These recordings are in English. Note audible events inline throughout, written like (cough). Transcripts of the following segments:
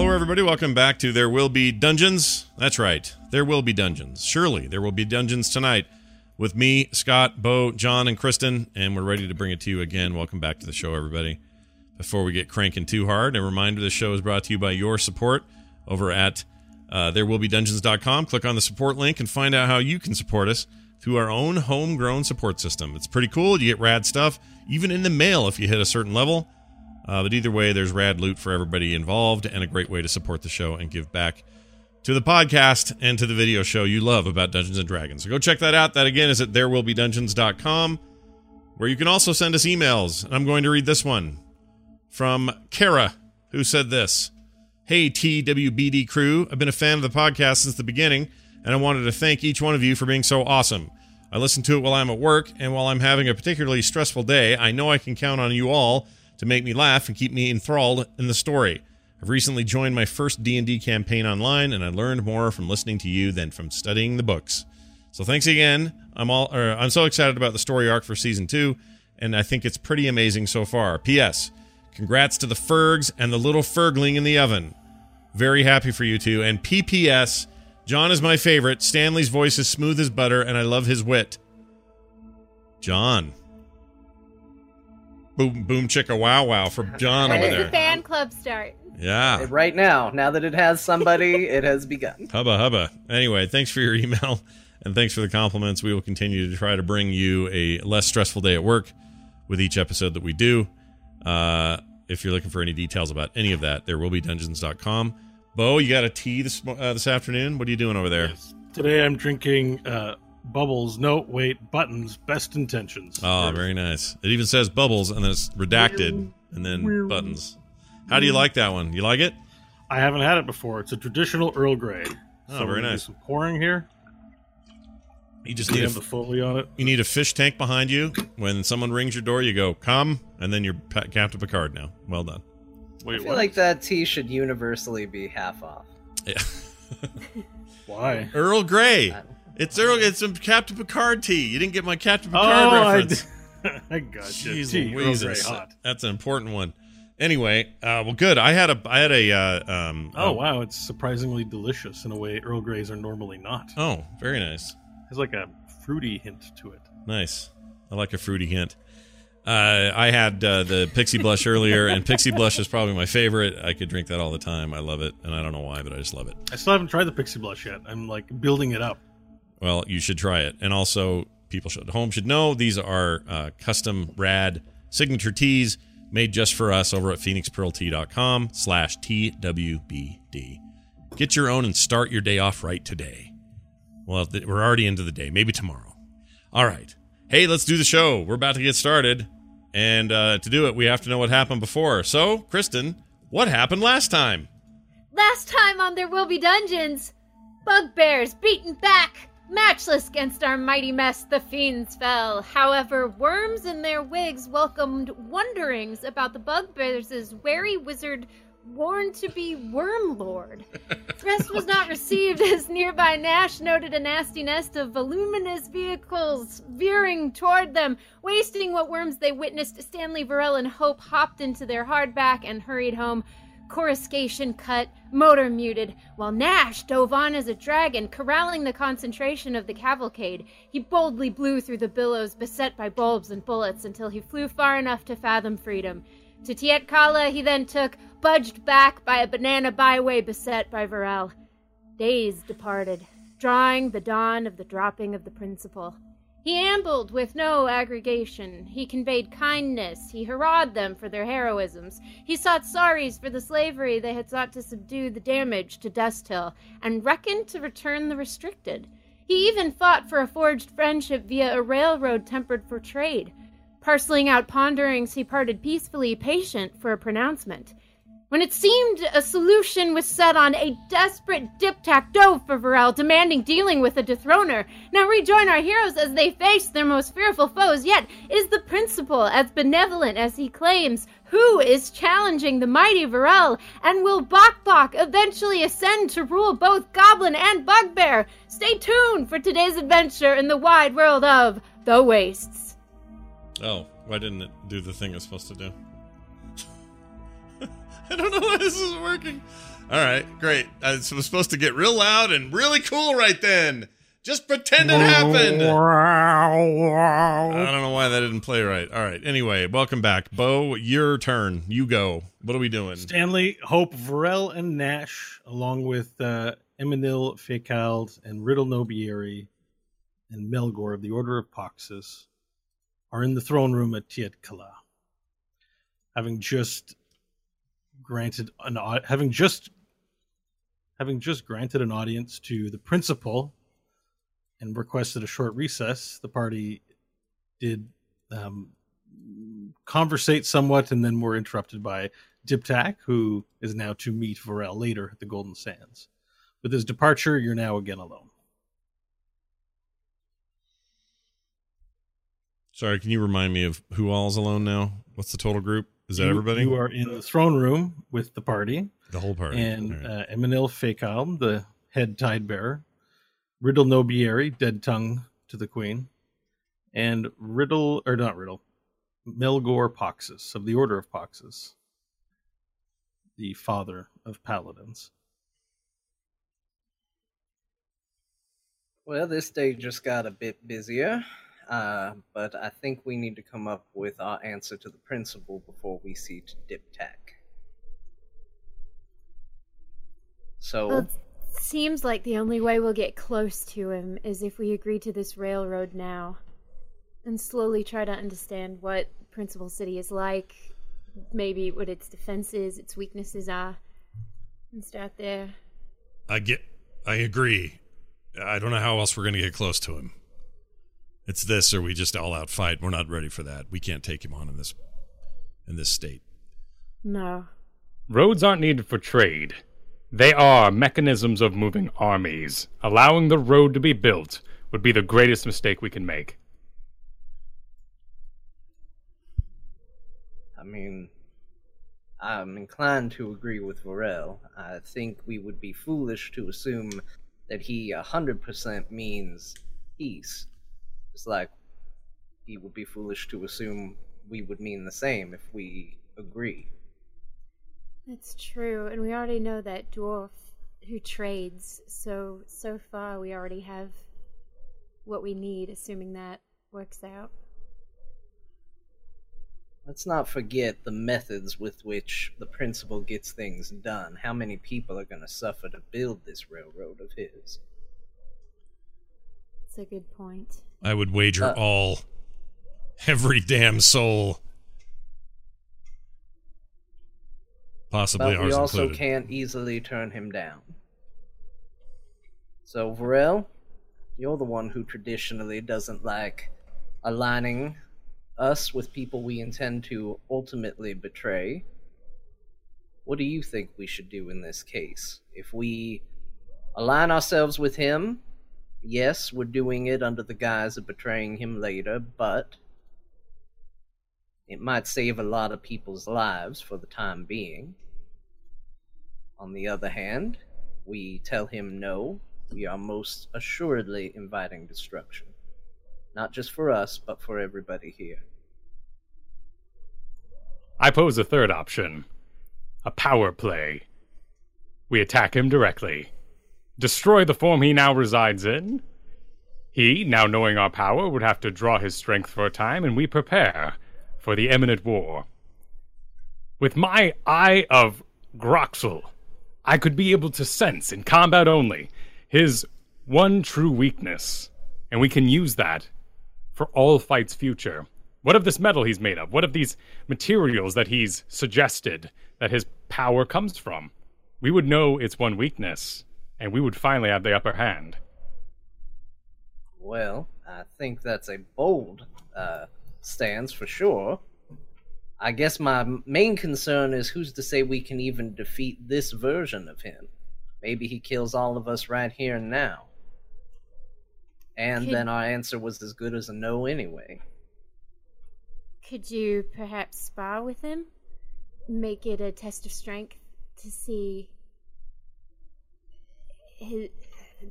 Hello, everybody. Welcome back to There Will Be Dungeons. That's right. There will be dungeons. Surely there will be dungeons tonight with me, Scott, Bo, John, and Kristen, and we're ready to bring it to you again. Welcome back to the show, everybody. Before we get cranking too hard, a reminder the show is brought to you by your support over at uh, therewillbedungeons.com. Click on the support link and find out how you can support us through our own homegrown support system. It's pretty cool. You get rad stuff, even in the mail if you hit a certain level. Uh, but either way, there's rad loot for everybody involved and a great way to support the show and give back to the podcast and to the video show you love about Dungeons and Dragons. So go check that out. That again is at therewillbedungeons.com, where you can also send us emails. And I'm going to read this one from Kara, who said this Hey, TWBD crew, I've been a fan of the podcast since the beginning, and I wanted to thank each one of you for being so awesome. I listen to it while I'm at work, and while I'm having a particularly stressful day, I know I can count on you all to make me laugh and keep me enthralled in the story. I've recently joined my first D&D campaign online and I learned more from listening to you than from studying the books. So thanks again. I'm all or I'm so excited about the story arc for season 2 and I think it's pretty amazing so far. PS. Congrats to the Fergs and the little Fergling in the oven. Very happy for you two and PPS. John is my favorite. Stanley's voice is smooth as butter and I love his wit. John. Boom boom chicka wow wow for John When over does the fan club start? Yeah. Right now, now that it has somebody, (laughs) it has begun. Hubba hubba. Anyway, thanks for your email and thanks for the compliments. We will continue to try to bring you a less stressful day at work with each episode that we do. Uh, if you're looking for any details about any of that, there will be dungeons.com. Bo, you got a tea this mo- uh, this afternoon? What are you doing over there? Today I'm drinking uh, bubbles. No, wait, buttons. Best intentions. Oh, very nice. It even says bubbles and then it's redacted and then buttons. How do you like that one? You like it? I haven't had it before. It's a traditional Earl Grey. Oh, so very we're gonna do nice. Some pouring here. You just need a have the Foley on it. You need a fish tank behind you. When someone rings your door, you go, come, and then you're pa- Captain Picard now. Well done. Wait, I feel what? like that tea should universally be half off. Yeah. (laughs) Why? Earl Grey. It's Earl. It's some Captain Picard tea. You didn't get my Captain Picard Oh, I, reference. (laughs) I got you. Jeez Tea, Earl Grey Louises. hot. That's an important one. Anyway, uh, well, good. I had a, I had a, uh, um, Oh wow, it's surprisingly delicious in a way Earl Greys are normally not. Oh, very nice, Has like a fruity hint to it. nice. I like a fruity hint. Uh, I had uh, the Pixie Blush earlier, and Pixie Blush is probably my favorite. I could drink that all the time. I love it, and I don't know why, but I just love it. I still haven't tried the Pixie Blush yet. I'm like building it up. Well, you should try it. And also, people at home should know these are uh, custom rad signature teas made just for us over at phoenixpearltea.com slash TWBD. Get your own and start your day off right today. Well, we're already into the day. Maybe tomorrow. All right. Hey, let's do the show. We're about to get started. And uh, to do it, we have to know what happened before. So, Kristen, what happened last time? Last time on There Will Be Dungeons, bugbears beaten back, matchless against our mighty mess, the fiends fell. However, worms in their wigs welcomed wonderings about the bugbears' wary wizard warned to be Wormlord. (laughs) Rest was not received as nearby Nash noted a nasty nest of voluminous vehicles veering toward them, wasting what worms they witnessed. Stanley, Varel, and Hope hopped into their hardback and hurried home coruscation cut, motor muted, while Nash dove on as a dragon, corralling the concentration of the cavalcade. He boldly blew through the billows, beset by bulbs and bullets, until he flew far enough to fathom freedom. To Tietkala he then took, budged back by a banana byway beset by Varel. Days departed, drawing the dawn of the dropping of the principal. He ambled with no aggregation. He conveyed kindness. He hurrahed them for their heroisms. He sought sorries for the slavery they had sought to subdue the damage to Dust Hill, and reckoned to return the restricted. He even fought for a forged friendship via a railroad tempered for trade. Parceling out ponderings, he parted peacefully, patient for a pronouncement. When it seemed a solution was set on, a desperate Diptak dove for Varel, demanding dealing with a dethroner. Now rejoin our heroes as they face their most fearful foes. Yet, is the principal as benevolent as he claims? Who is challenging the mighty Varel? And will Bok Bok eventually ascend to rule both Goblin and Bugbear? Stay tuned for today's adventure in the wide world of the Wastes. Oh, why didn't it do the thing it's supposed to do? (laughs) I don't know why this is working. All right, great. Uh, it was supposed to get real loud and really cool right then. Just pretend it happened. I don't know why that didn't play right. All right. Anyway, welcome back, Bo. Your turn. You go. What are we doing? Stanley, Hope, Varel, and Nash, along with uh, Eminil Fekald and Riddle Nobieri and Melgor of the Order of Poxus, are in the throne room at Tiet Kala, having just granted an having just having just granted an audience to the principal and requested a short recess. The party did um, conversate somewhat, and then were interrupted by Diptak, who is now to meet Varel later at the Golden Sands. With his departure, you're now again alone. Sorry, can you remind me of who all's alone now? What's the total group? Is that you, everybody? You are in the throne room with the party. The whole party. And right. uh, Eminil Fekal, the head tide bearer. Riddle Nobieri, dead tongue to the queen. And Riddle, or not Riddle, Melgor Poxus of the Order of Poxus, the father of paladins. Well, this day just got a bit busier. Uh, but I think we need to come up with our answer to the principal before we see to Diptak. So. Well, it seems like the only way we'll get close to him is if we agree to this railroad now and slowly try to understand what Principal City is like, maybe what its defenses, its weaknesses are, and start there. I get. I agree. I don't know how else we're going to get close to him. It's this, or we just all out fight. We're not ready for that. We can't take him on in this in this state. No. Roads aren't needed for trade. They are mechanisms of moving armies. Allowing the road to be built would be the greatest mistake we can make. I mean, I'm inclined to agree with Varel. I think we would be foolish to assume that he 100% means peace. It's like he would be foolish to assume we would mean the same if we agree. It's true, and we already know that dwarf who trades. So so far, we already have what we need, assuming that works out. Let's not forget the methods with which the principal gets things done. How many people are going to suffer to build this railroad of his? It's a good point. I would wager Uh, all, every damn soul, possibly But we also included. can't easily turn him down. So, Varel, you're the one who traditionally doesn't like aligning us with people we intend to ultimately betray. What do you think we should do in this case? If we align ourselves with him, yes, we're doing it under the guise of betraying him later, but it might save a lot of people's lives for the time being. On the other hand, we tell him no, we are most assuredly inviting destruction. Not just for us, but for everybody here. I pose a third option a power play. We attack him directly, destroy the form he now resides in. He, now knowing our power, would have to draw his strength for a time, and we prepare for the imminent war. With my eye of Groxel, I could be able to sense, in combat only, his one true weakness, and we can use that for all fights future. What of this metal he's made of? What of these materials that he's suggested that his power comes from? We would know its one weakness, and we would finally have the upper hand. Well, I think that's a bold uh, stance for sure. I guess my main concern is who's to say we can even defeat this version of him? Maybe he kills all of us right here and now. And Could- then our answer was as good as a no anyway. Could you perhaps spar with him? Make it a test of strength to see his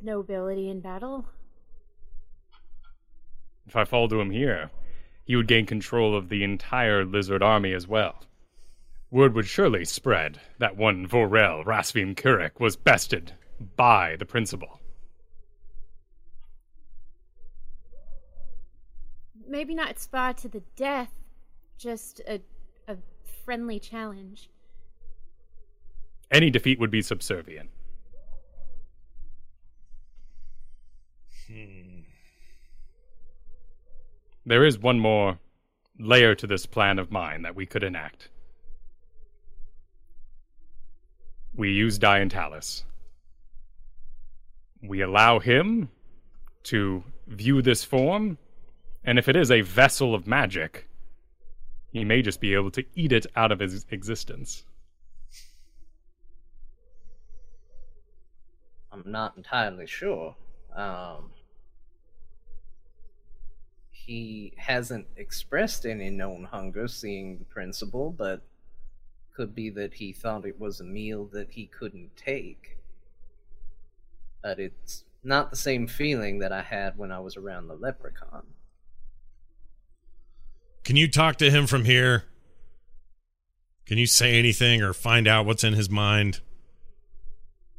nobility in battle? If I fall to him here, he would gain control of the entire lizard army as well. Word would surely spread that one Varel Rasvim Kurik was bested by the principal. Maybe not spar to the death, just a, a friendly challenge. Any defeat would be subservient. There is one more layer to this plan of mine that we could enact. We use Diantalis. We allow him to view this form, and if it is a vessel of magic, he may just be able to eat it out of his existence. I'm not entirely sure. Um, he hasn't expressed any known hunger seeing the principal, but could be that he thought it was a meal that he couldn't take. But it's not the same feeling that I had when I was around the leprechaun. Can you talk to him from here? Can you say anything or find out what's in his mind?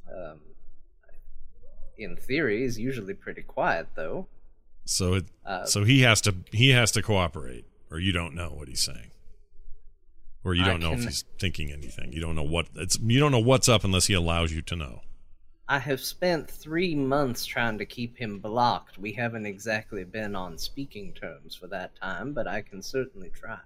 Um, in theory, he's usually pretty quiet, though. So it, Uh, so he has to he has to cooperate, or you don't know what he's saying, or you don't know if he's thinking anything. You don't know what it's. You don't know what's up unless he allows you to know. I have spent three months trying to keep him blocked. We haven't exactly been on speaking terms for that time, but I can certainly try.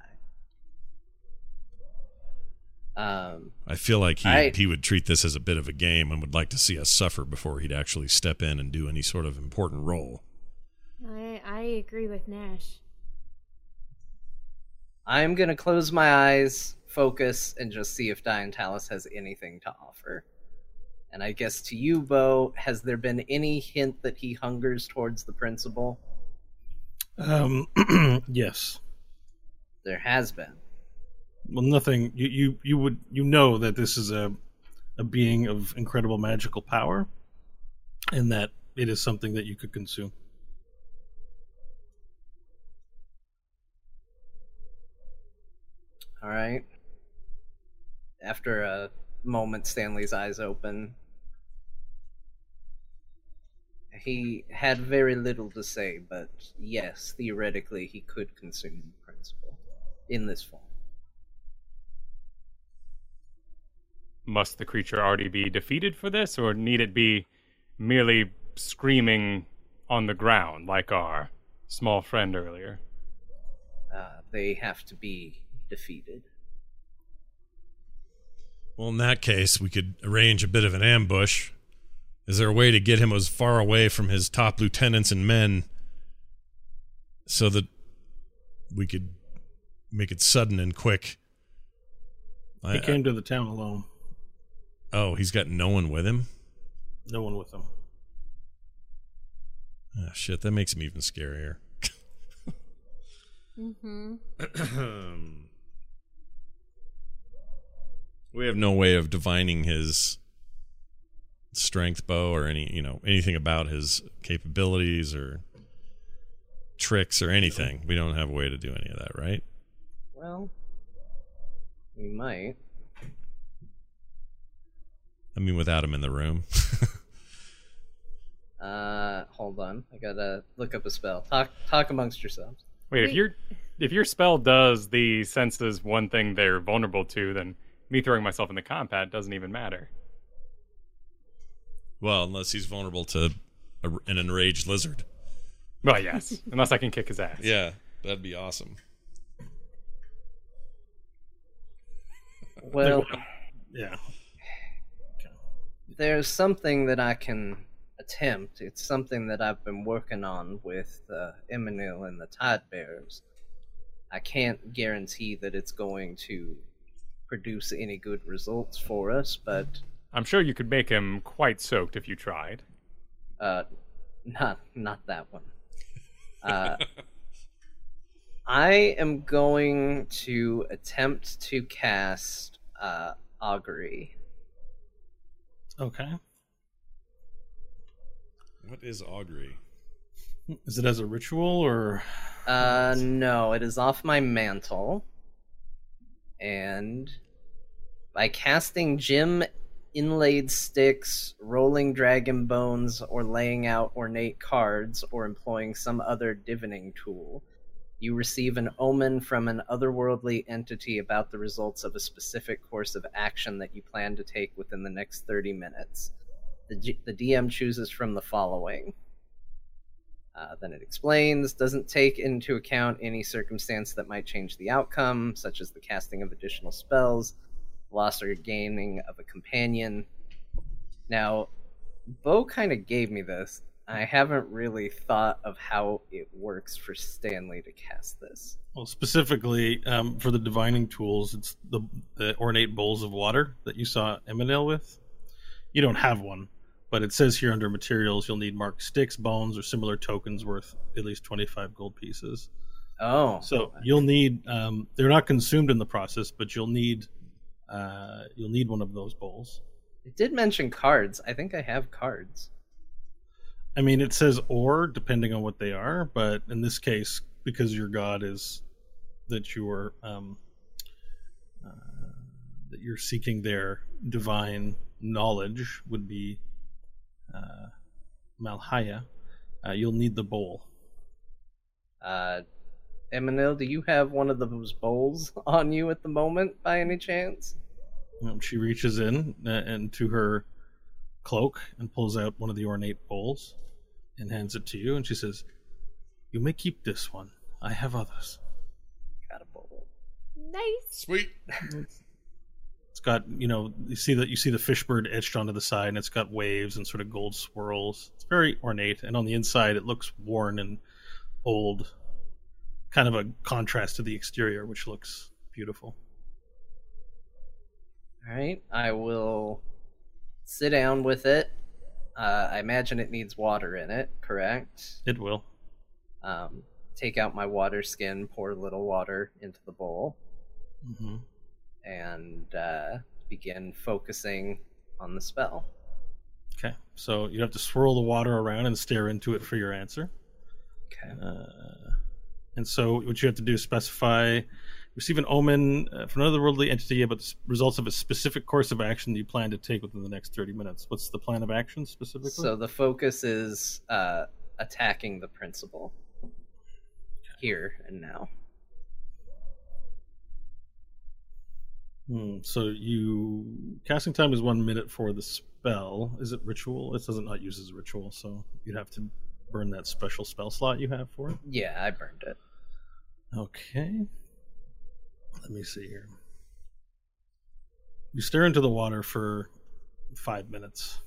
Um, I feel like he I- he would treat this as a bit of a game and would like to see us suffer before he'd actually step in and do any sort of important role. I I agree with Nash. I'm gonna close my eyes, focus, and just see if Dian Diantalis has anything to offer. And I guess to you, Bo, has there been any hint that he hungers towards the principal? Um, (clears throat) yes. There has been. Well, nothing. You, you you would you know that this is a a being of incredible magical power, and that it is something that you could consume. All right. After a moment, Stanley's eyes open. He had very little to say, but yes, theoretically, he could consume the principal in this form. Must the creature already be defeated for this, or need it be merely screaming on the ground like our small friend earlier? Uh, they have to be defeated. Well, in that case, we could arrange a bit of an ambush. Is there a way to get him as far away from his top lieutenants and men so that we could make it sudden and quick? I- He came to the town alone. oh, he's got no one with him? No one with him. Oh, shit, that makes him even scarier. (laughs) Mm-hmm. (clears throat) (clears throat) we have no way of divining his strength Bo or any you know anything about his capabilities or tricks or anything we don't have a way to do any of that right Well, we might. i mean without him in the room (laughs) Uh, hold on. I gotta look up a spell. Talk, talk amongst yourselves. Wait, if your if your spell does the senses one thing they're vulnerable to, then me throwing myself in the combat doesn't even matter. well unless he's vulnerable to a, an enraged lizard Well, yes, (laughs) unless I can kick his ass. yeah that'd be awesome Well, Yeah. (sighs) there's something that I can attempt. It's something that I've been working on with uh, Eminil and the Tide Bears. I can't guarantee that it's going to produce any good results for us, but I'm sure you could make him quite soaked if you tried. uh, not not that one. (laughs) Uh, I am going to attempt to cast uh, augury. Okay. What is augury? Is it as a ritual or Uh, no, it is off my mantle. And by casting gem inlaid sticks, rolling dragon bones, or laying out ornate cards, or employing some other divining tool, you receive an omen from an otherworldly entity about the results of a specific course of action that you plan to take within the next 30 minutes. The, G- the DM chooses from the following. Uh, then it explains, doesn't take into account any circumstance that might change the outcome, such as the casting of additional spells, loss or gaining of a companion. Now, Bo kind of gave me this. I haven't really thought of how it works for Stanley to cast this. well specifically um, for the divining tools, it's the the ornate bowls of water that you saw Eminel with. You don't have one, but it says here under materials you'll need marked sticks, bones, or similar tokens worth at least twenty five gold pieces. Oh, So you'll need um, they're not consumed in the process, but you'll need uh, you'll need one of those bowls. it did mention cards. I think I have cards. I mean, it says or depending on what they are, but in this case, because your god is that you are um, uh, that you're seeking their divine knowledge would be uh, Malhaya. Uh, you'll need the bowl. Uh, Eminil, do you have one of those bowls (laughs) on you at the moment, by any chance? Um, she reaches in uh, into her cloak and pulls out one of the ornate bowls and hands it to you, and she says, "You may keep this one. I have others." Got a bowl. Nice. Sweet. It's got you know you see that you see the fishbird etched onto the side, and it's got waves and sort of gold swirls. It's very ornate, and on the inside it looks worn and old, kind of a contrast to the exterior, which looks beautiful. All right, I will sit down with it. Uh, I imagine it needs water in it, correct? It will. Um, take out my water skin, pour a little water into the bowl, hmm and uh, begin focusing on the spell. Okay, so you have to swirl the water around and stare into it for your answer. Okay. Uh, and so what you have to do is specify receive an omen uh, from another worldly entity about the results of a specific course of action that you plan to take within the next 30 minutes. What's the plan of action specifically? So the focus is uh, attacking the principal here and now. Hmm, so you casting time is one minute for the spell. Is it ritual? It doesn't not use as a ritual, so you'd have to burn that special spell slot you have for it. Yeah, I burned it. Okay. Let me see here. You stare into the water for five minutes.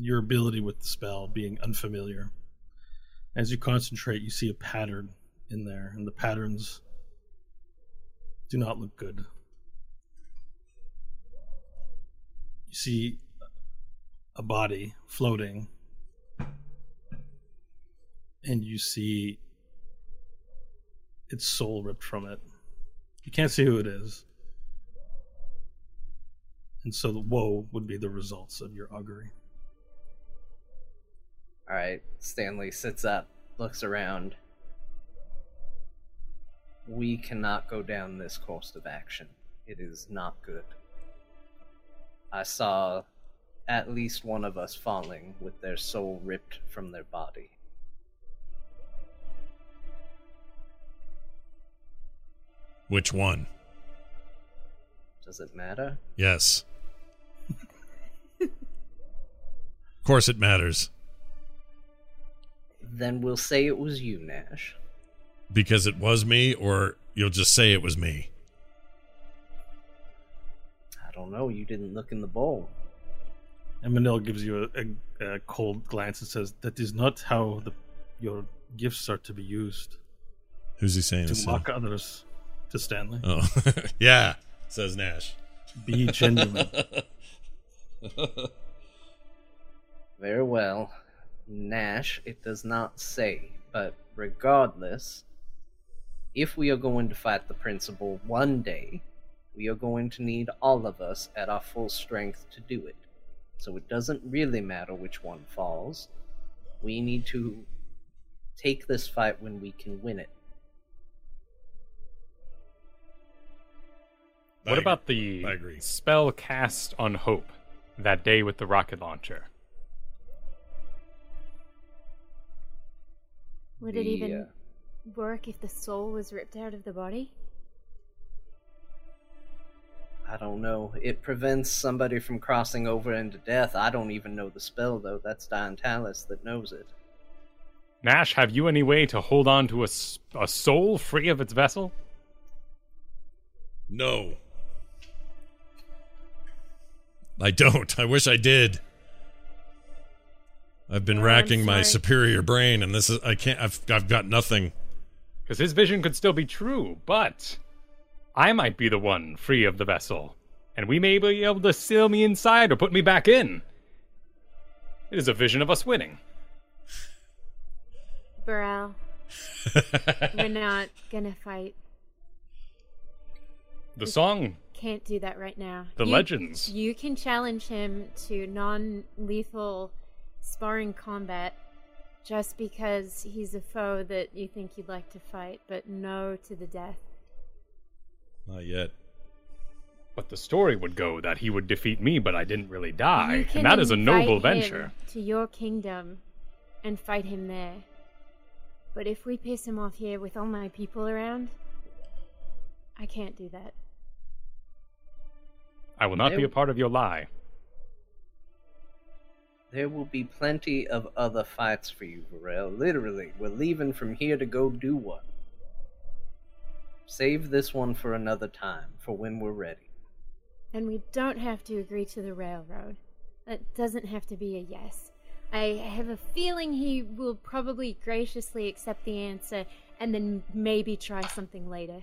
Your ability with the spell being unfamiliar. As you concentrate, you see a pattern in there, and the patterns do not look good. You see a body floating, and you see its soul ripped from it. You can't see who it is. And so the woe would be the results of your augury. All right, Stanley sits up, looks around. We cannot go down this course of action. It is not good. I saw at least one of us falling with their soul ripped from their body. Which one? Does it matter? Yes. of course it matters. Then we'll say it was you, Nash. Because it was me, or you'll just say it was me. I don't know, you didn't look in the bowl. Eminel gives you a, a, a cold glance and says, "That is not how the, your gifts are to be used Who's he saying? to this to? mock others." To Stanley, Oh, (laughs) yeah, says Nash. be genuine. (laughs) Very well. Nash, it does not say, but regardless, if we are going to fight the principal one day, we are going to need all of us at our full strength to do it. So it doesn't really matter which one falls. We need to take this fight when we can win it. What I- about the I agree. spell cast on Hope that day with the rocket launcher? Would it even uh, work if the soul was ripped out of the body? I don't know. It prevents somebody from crossing over into death. I don't even know the spell, though. That's Diantalis that knows it. Nash, have you any way to hold on to a, a soul free of its vessel? No. I don't. I wish I did. I've been Oh, racking my superior brain, and this is I can't. I've I've got nothing. Because his vision could still be true, but I might be the one free of the vessel, and we may be able to seal me inside or put me back in. It is a vision of us winning. Burrell, (laughs) we're not gonna fight. The song, Can't do that right now. the You- legends. You can challenge him to non lethal sparring combat just because he's a foe that you think you'd like to fight, but no to the death. Not yet. But the story would go that he would defeat me, but I didn't really die, and that is a noble him venture. To your kingdom and fight him there. But if we piss him off here with all my people around, I can't do that. I will not be a part of your lie. There will be plenty of other fights for you, Varel. Literally, we're leaving from here to go do one. Save this one for another time, for when we're ready. And we don't have to agree to the railroad. That doesn't have to be a yes. I have a feeling he will probably graciously accept the answer and then maybe try something later.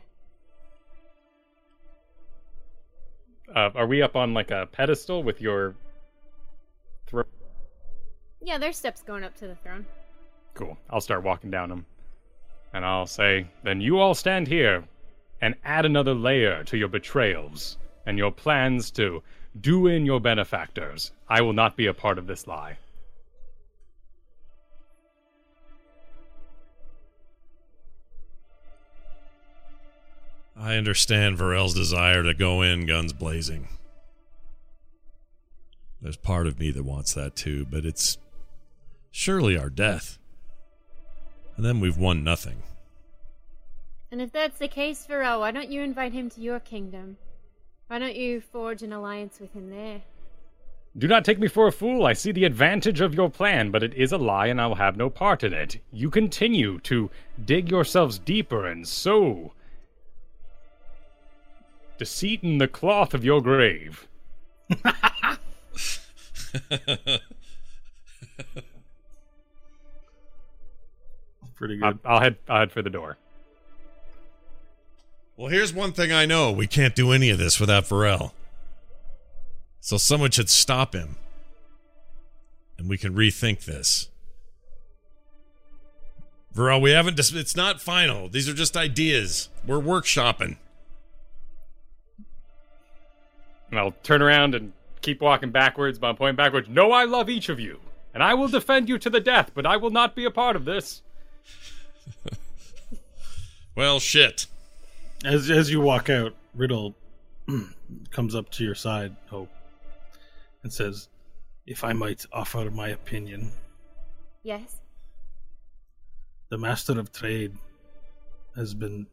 Uh, are we up on like a pedestal with your throat? Yeah, there's steps going up to the throne. Cool. I'll start walking down them. And I'll say, then you all stand here and add another layer to your betrayals and your plans to do in your benefactors. I will not be a part of this lie. I understand Varel's desire to go in guns blazing. There's part of me that wants that too, but it's surely our death. And then we've won nothing. And if that's the case, Varel, why don't you invite him to your kingdom? Why don't you forge an alliance with him there? Do not take me for a fool. I see the advantage of your plan, but it is a lie and I will have no part in it. You continue to dig yourselves deeper and sow deceit in the cloth of your grave. (laughs) Pretty good. I'll head. I'll head for the door. Well, here's one thing I know we can't do any of this without Varel. So someone should stop him. And we can rethink this. Varel, we haven't. Dis- it's not final. These are just ideas. We're workshopping. And I'll turn around and keep walking backwards, but I'm pointing backwards. No, I love each of you, and I will defend you to the death, but I will not be a part of this. (laughs) Well, shit. As as you walk out, Riddle (clears throat) comes up to your side, Hope, and says, "If I might offer my opinion, Yes? the Master of Trade has been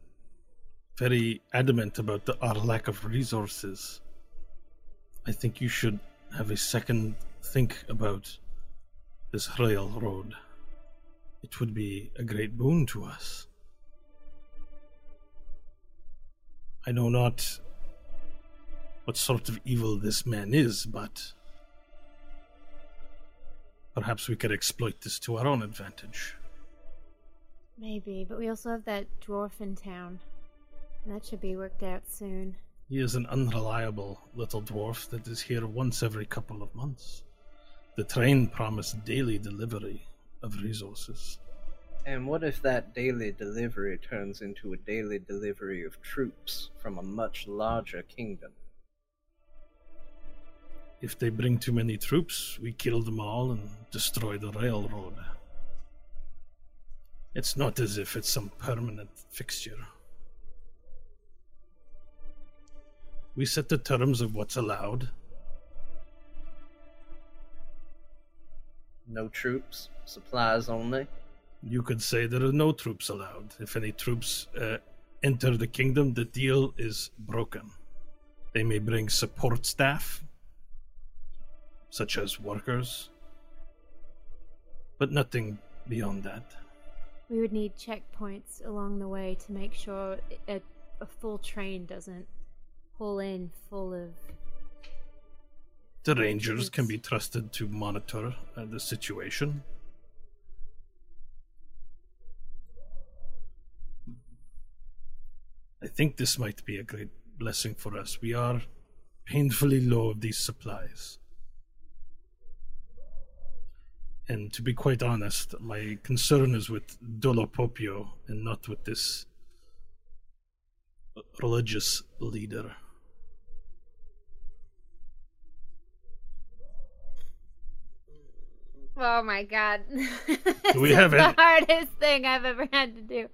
very adamant about the, our lack of resources. I think you should have a second think about this railroad. It would be a great boon to us. I know not what sort of evil this man is, but Perhaps we could exploit this to our own advantage. Maybe, but we also have that dwarf in town. That should be worked out soon. He is an unreliable little dwarf that is here once every couple of months. The train promised daily delivery of resources. And what if that daily delivery turns into a daily delivery of troops from a much larger kingdom? If they bring too many troops, we kill them all and destroy the railroad. It's not as if it's some permanent fixture. We set the terms of what's allowed. No troops, supplies only. You could say there are no troops allowed. If any troops uh, enter the kingdom, the deal is broken. They may bring support staff, such as workers, but nothing beyond that. We would need checkpoints along the way to make sure a, a full train doesn't pull in full of. The rangers can be trusted to monitor uh, the situation. I think this might be a great blessing for us. We are painfully low of these supplies. And to be quite honest, my concern is with Dolopopio and not with this religious leader. Oh my god. (laughs) Do we have the any- hardest thing I've ever had to do.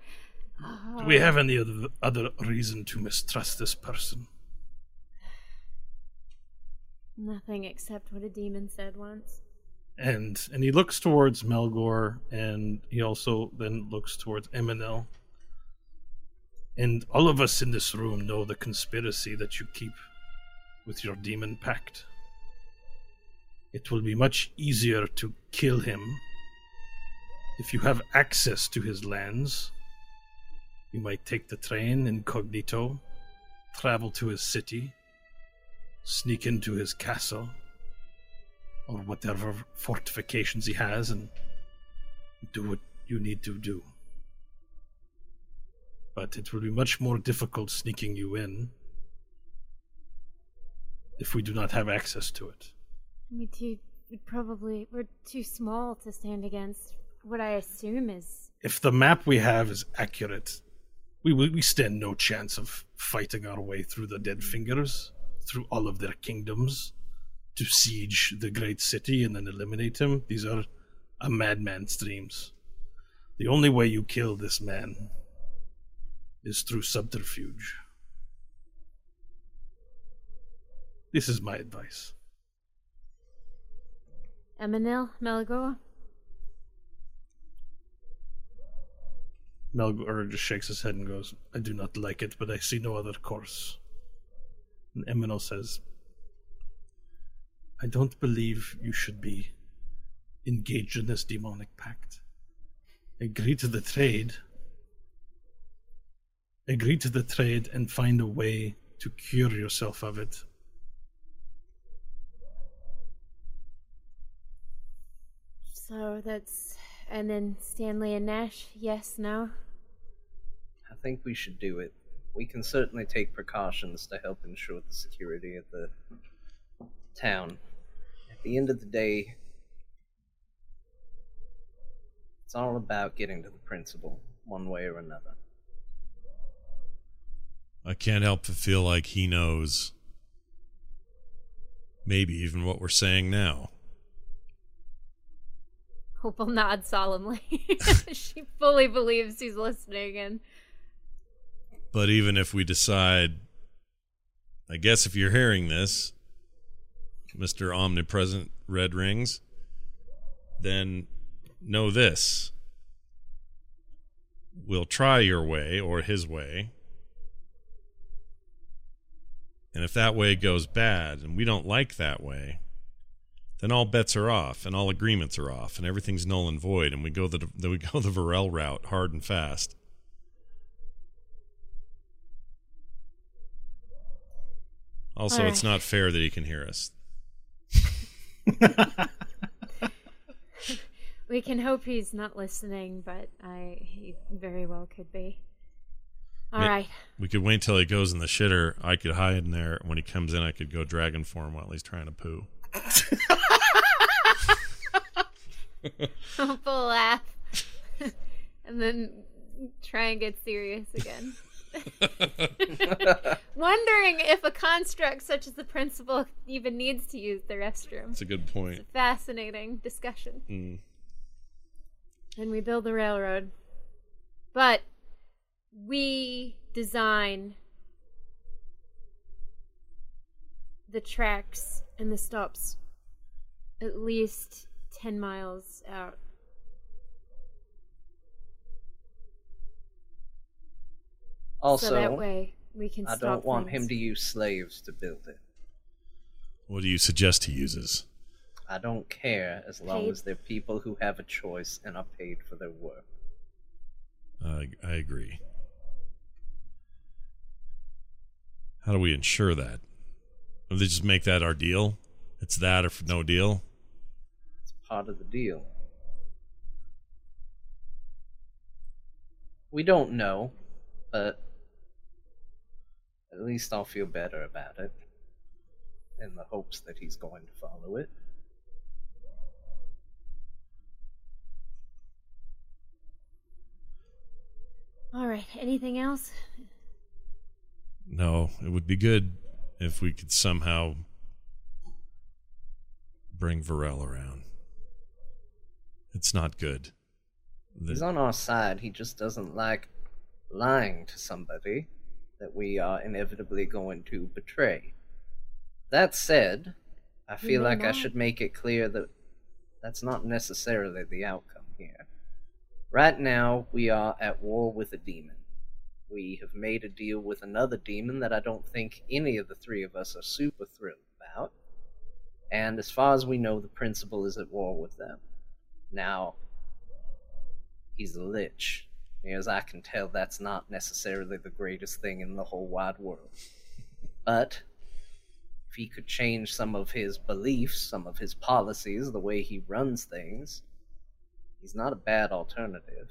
Do we have oh. any other, other reason to mistrust this person? Nothing except what a demon said once. and and he looks towards Melgor, and he also then looks towards Eminel. And all of us in this room know the conspiracy that you keep with your demon pact. It will be much easier to kill him if you have access to his lands. You might take the train incognito, travel to his city, sneak into his castle, or whatever fortifications he has and do what you need to do. But it will be much more difficult sneaking you in if we do not have access to it. We too we probably we're too small to stand against what I assume is If the map we have is accurate, we we stand no chance of fighting our way through the Dead Fingers, through all of their kingdoms, to siege the great city and then eliminate him. These are a madman's dreams. The only way you kill this man is through subterfuge. This is my advice. Eminil, Melgor. Melgor just shakes his head and goes, I do not like it, but I see no other course. And Eminel says, I don't believe you should be engaged in this demonic pact. Agree to the trade. Agree to the trade and find a way to cure yourself of it. So that's and then Stanley and Nash. Yes, no. I think we should do it. We can certainly take precautions to help ensure the security of the town. At the end of the day, it's all about getting to the principal, one way or another. I can't help but feel like he knows maybe even what we're saying now. Nod solemnly. (laughs) she fully believes he's listening and But even if we decide, I guess if you're hearing this, Mr. Omnipresent Red Rings, then know this. We'll try your way or his way. And if that way goes bad and we don't like that way, then all bets are off and all agreements are off and everything's null and void and we go the (laughs) we go the Varel route hard and fast. Also, All it's not fair that he can hear us. (laughs) We can hope he's not listening, but I he very well could be. All right. We could wait till he goes in the shitter. I could hide in there. When he comes in, I could go dragon form while he's trying to poo. Full laugh. and then try and get serious again. (laughs) Wondering if a construct such as the principal even needs to use the restroom. That's a good point. It's a Fascinating discussion. Mm. And we build the railroad. But we design the tracks and the stops at least 10 miles out. Also, so that way we can I stop don't want things. him to use slaves to build it. What do you suggest he uses? I don't care as long Paid. as they're people who have a choice and are paid for their work. Uh, I agree. How do we ensure that? Do they just make that our deal? It's that or no deal? It's part of the deal. We don't know, but at least I'll feel better about it. In the hopes that he's going to follow it. All right. Anything else? No, it would be good if we could somehow bring Varel around. It's not good. The- He's on our side. He just doesn't like lying to somebody that we are inevitably going to betray. That said, I feel may like I should make it clear that that's not necessarily the outcome here. Right now, we are at war with a demon. We have made a deal with another demon that I don't think any of the three of us are super thrilled about. And as far as we know, the principal is at war with them. Now, he's a lich. As I can tell, that's not necessarily the greatest thing in the whole wide world. But if he could change some of his beliefs, some of his policies, the way he runs things, he's not a bad alternative.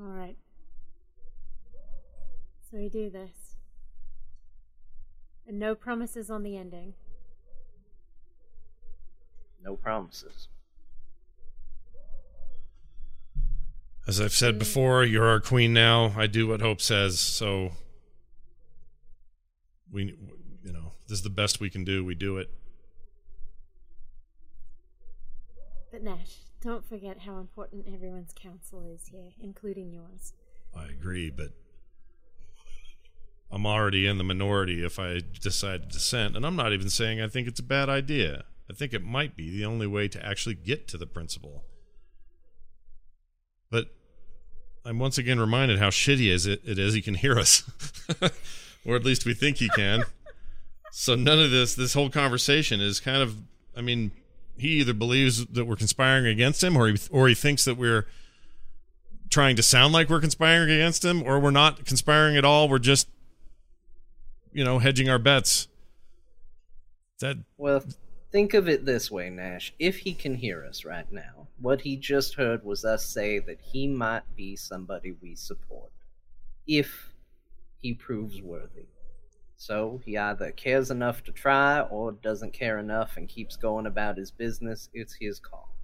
All right. So we do this. And no promises on the ending. No promises. As I've said before, you're our queen now. I do what Hope says, so we, you know, this is the best we can do. We do it. But Nash, don't forget how important everyone's counsel is here, including yours. I agree, but I'm already in the minority if I decide to dissent, and I'm not even saying I think it's a bad idea. I think it might be the only way to actually get to the principal. But I'm once again reminded how shitty is it, it is he can hear us. (laughs) or at least we think he can. so none of this this whole conversation is kind of I mean, he either believes that we're conspiring against him or he or he thinks that we're trying to sound like we're conspiring against him or we're not conspiring at all. We're just you know, hedging our bets. That Well, think of it this way, Nash. If he can hear us right now, what he just heard was us say that he might be somebody we support. If he proves worthy. So he either cares enough to try or doesn't care enough and keeps going about his business. It's his call.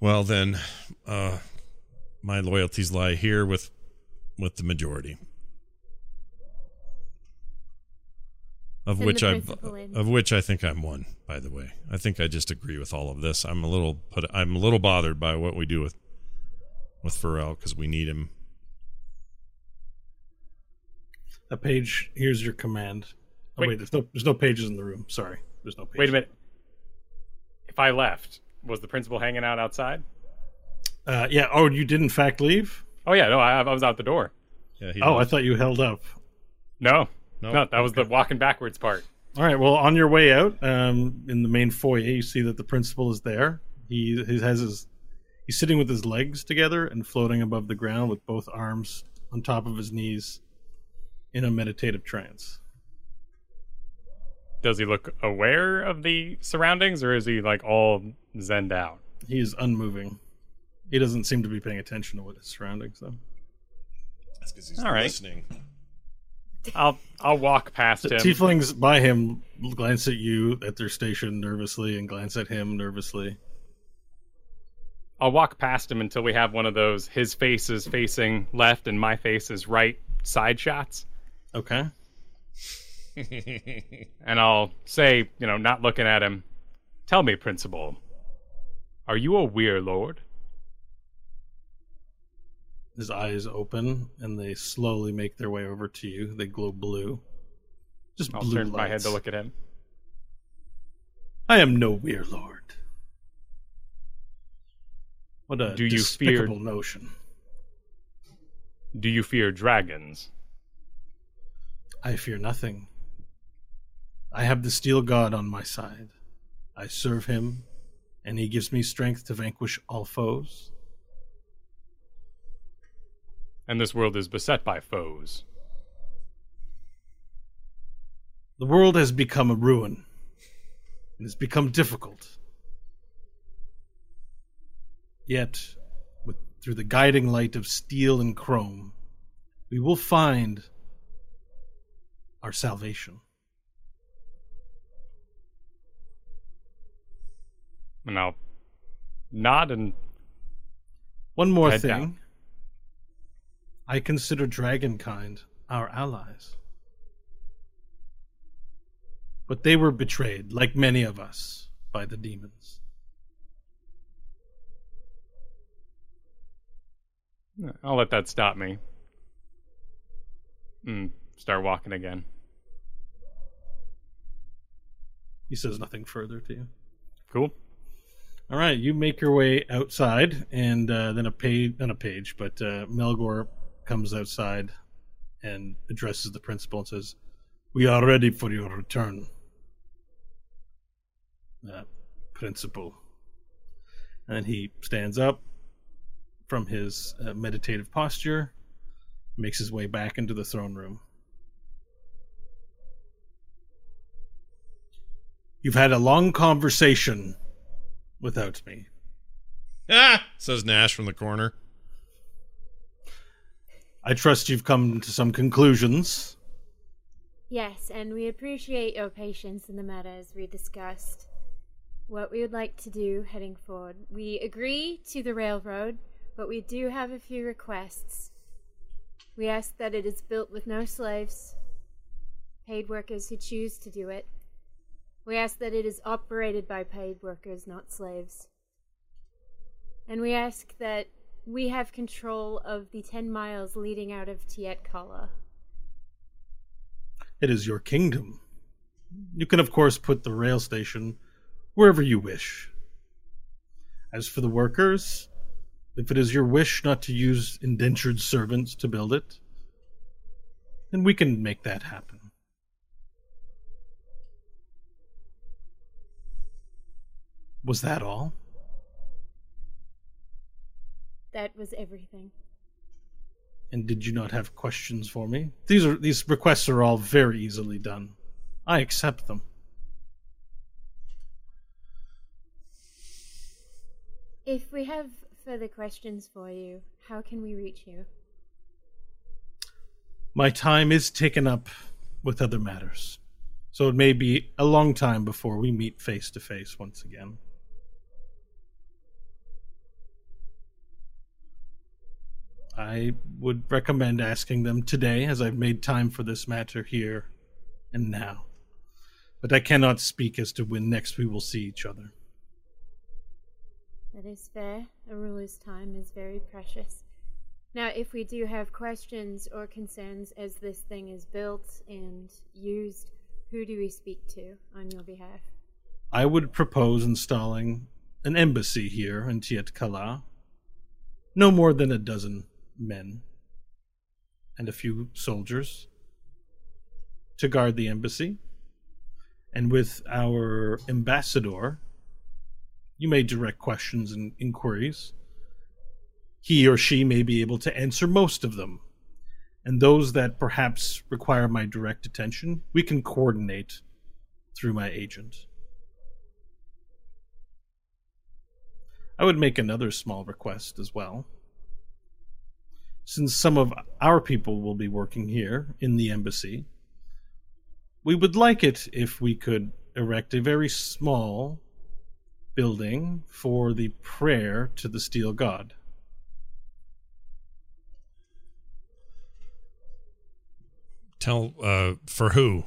well then uh my loyalties lie here with with the majority. Of Send which I principal in. of which I think I'm one, by the way. I think I just agree with all of this. I'm a little put I'm a little bothered by what we do with with Varel because we need him. A page. Here's your command. Oh, Wait. wait, there's no there's no pages in the room. Sorry, there's no pages. Wait a minute. If I left, was the principal hanging out outside? Uh, yeah. Oh, you did in fact leave. Oh yeah, no, I, I was out the door. Yeah, he Oh, I thought you held up. No, No? no, that was the walking backwards part. All right. Well, on your way out, um, in the main foyer, you see that the principal is there. He, he has his he's sitting with his legs together and floating above the ground with both arms on top of his knees. In a meditative trance. Does he look aware of the surroundings, or is he like all zenned out? He is unmoving. He doesn't seem to be paying attention to what his surroundings, though. That's because he's All right. listening. I'll I'll walk past him. The him. tieflings by him glance at you at their station nervously and glance at him nervously. I'll walk past him until we have one of those. His face is facing left and my face is right side shots, Okay. (laughs) and I'll say, you know, not looking at him. Tell me, Principal, are you a weir lord? His eyes open and they slowly make their way over to you. They glow blue. Just I'll blue turn my head to look at him. I am no weir lord. What a Do you despicable fear- notion. Do you fear dragons? I fear nothing. I have the steel god on my side. I serve him, and he gives me strength to vanquish all foes. And this world is beset by foes. The world has become a ruin. It has become difficult. Yet, with, through the guiding light of steel and chrome, we will find our salvation. And I'll nod and One more thing. down. I consider Dragonkind our allies. But they were betrayed, like many of us, by the demons. I'll let that stop me. And start walking again. He says nothing further to you. Cool. All right, you make your way outside, and uh, then a page, not a page, but uh, Melgor comes outside and addresses the principal and says, "We are ready for your return, uh, principal." And he stands up from his uh, meditative posture, makes his way back into the throne room. You've had a long conversation without me. Ah, says Nash from the corner. I trust you've come to some conclusions. Yes, and we appreciate your patience in the matters we discussed what we would like to do heading forward. We agree to the railroad, but we do have a few requests. We ask that it is built with no slaves, paid workers who choose to do it. We ask that it is operated by paid workers, not slaves. And we ask that we have control of the 10 miles leading out of Tiet Kala. It is your kingdom. You can, of course, put the rail station wherever you wish. As for the workers, if it is your wish not to use indentured servants to build it, then we can make that happen. Was that all? That was everything. And did you not have questions for me? These are these requests are all very easily done. I accept them. If we have further questions for you, how can we reach you? My time is taken up with other matters, so it may be a long time before we meet face to face once again. I would recommend asking them today, as I've made time for this matter here and now. But I cannot speak as to when next we will see each other. That is fair. A ruler's time is very precious. Now, if we do have questions or concerns as this thing is built and used, who do we speak to on your behalf? I would propose installing an embassy here in Tiet Kala. No more than a dozen men and a few soldiers to guard the embassy. And with our ambassador, you may direct questions and inquiries. He or she may be able to answer most of them. And those that perhaps require my direct attention, we can coordinate through my agent. I would make another small request as well. Since some of our people will be working here in the embassy, we would like it if we could erect a very small building for the prayer to the steel god. Tell uh for who?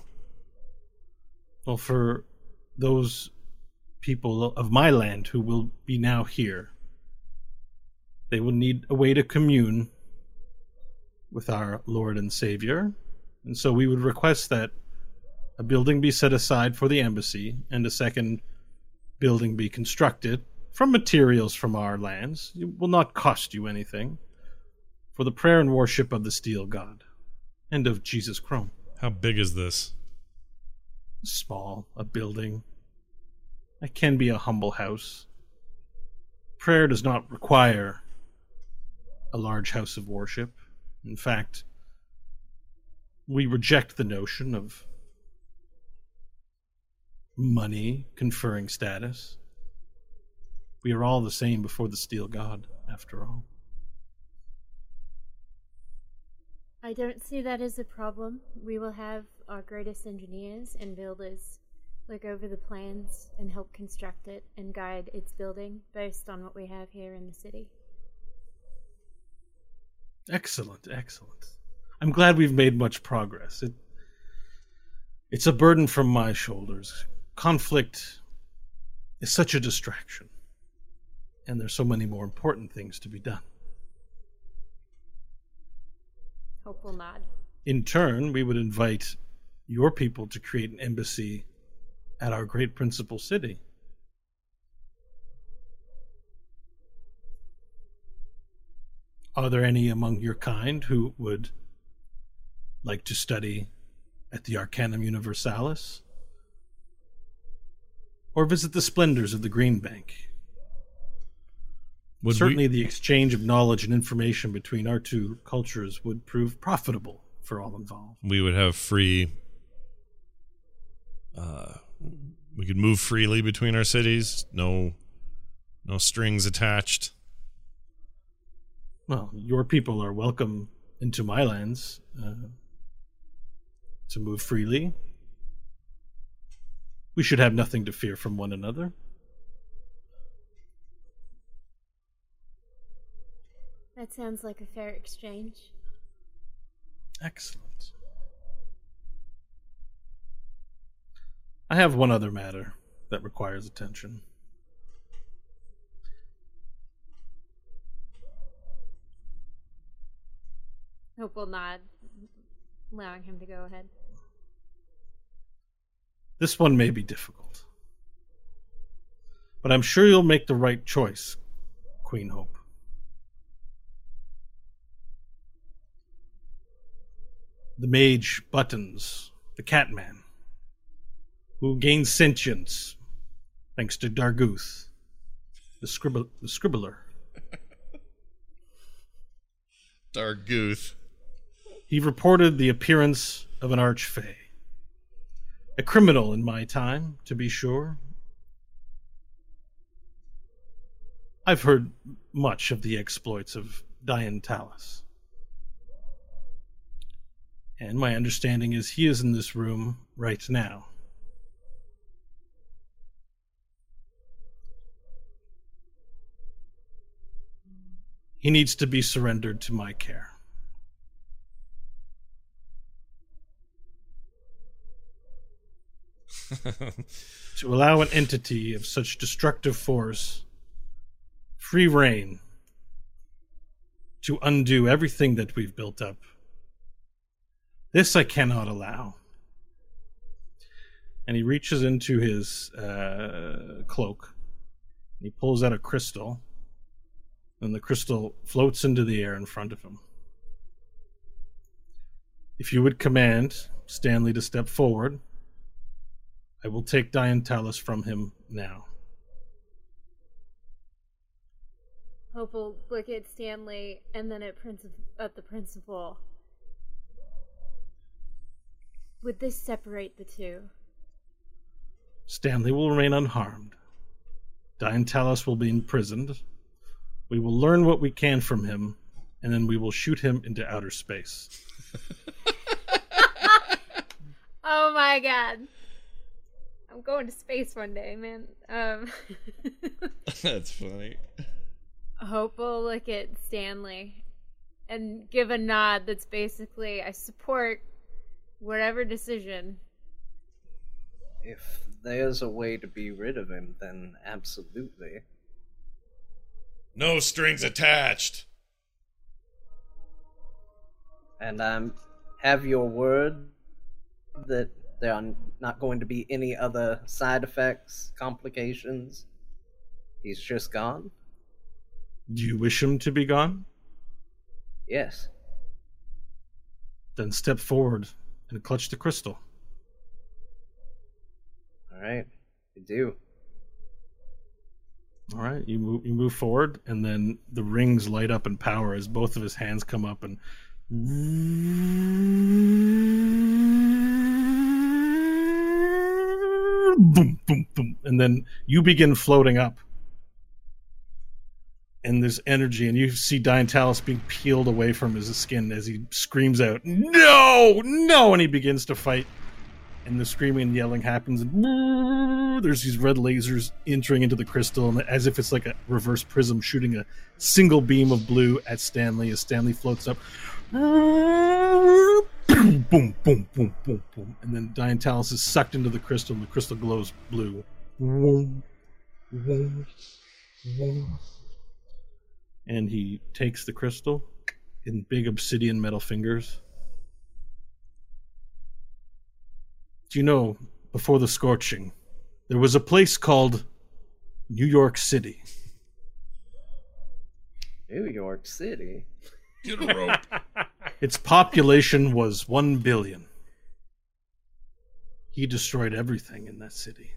Well, for those people of my land who will be now here, they will need a way to commune with our Lord and Savior. And so we would request that a building be set aside for the embassy and a second building be constructed from materials from our lands. It will not cost you anything for the prayer and worship of the steel god and of Jesus Chrome. How big is this? Small, a building. It can be a humble house. Prayer does not require a large house of worship. In fact, we reject the notion of money conferring status. We are all the same before the steel god, after all. I don't see that as a problem. We will have our greatest engineers and builders look over the plans and help construct it and guide its building based on what we have here in the city. Excellent, excellent. I'm glad we've made much progress. It, it's a burden from my shoulders. Conflict is such a distraction, and there's so many more important things to be done. Hope will nod. In turn, we would invite your people to create an embassy at our great principal city. Are there any among your kind who would like to study at the Arcanum Universalis? Or visit the splendors of the Green Bank? Would Certainly, we, the exchange of knowledge and information between our two cultures would prove profitable for all involved. we would have free uh we could move freely between our cities, no no strings attached. Well, your people are welcome into my lands uh, to move freely. We should have nothing to fear from one another. That sounds like a fair exchange. Excellent. I have one other matter that requires attention. Hope will nod, allowing him to go ahead. This one may be difficult. But I'm sure you'll make the right choice, Queen Hope. The mage Buttons, the Catman, who gains sentience thanks to Darguth, the, scribble, the scribbler. (laughs) Darguth. He reported the appearance of an archfey. A criminal in my time, to be sure. I've heard much of the exploits of Dian Talus. And my understanding is he is in this room right now. He needs to be surrendered to my care. (laughs) to allow an entity of such destructive force free reign to undo everything that we've built up. This I cannot allow. And he reaches into his uh, cloak. He pulls out a crystal, and the crystal floats into the air in front of him. If you would command Stanley to step forward, I will take Dian Diantalus from him now. Hope will look at Stanley and then at Princip- at the principal would this separate the two? Stanley will remain unharmed. Dian Diantalis will be imprisoned. We will learn what we can from him, and then we will shoot him into outer space. (laughs) Oh my god. I'm going to space one day, man. Um (laughs) (laughs) That's funny. Hope will look at Stanley and give a nod that's basically I support whatever decision. If there's a way to be rid of him, then absolutely. No strings attached. And I'm have your word that there are not going to be any other side effects, complications. He's just gone. Do you wish him to be gone? Yes. Then step forward and clutch the crystal. All right. We do. All right, you move you move forward, and then the rings light up in power as both of his hands come up and boom, boom, boom, and then you begin floating up. And there's energy, and you see Diantalis being peeled away from his skin as he screams out, "No, no!" and he begins to fight and the screaming and yelling happens and there's these red lasers entering into the crystal and as if it's like a reverse prism shooting a single beam of blue at stanley as stanley floats up boom boom boom boom boom boom and then diantalis is sucked into the crystal and the crystal glows blue and he takes the crystal in big obsidian metal fingers Do you know, before the scorching, there was a place called New York City. New York City. Get a rope. (laughs) Its population was one billion. He destroyed everything in that city.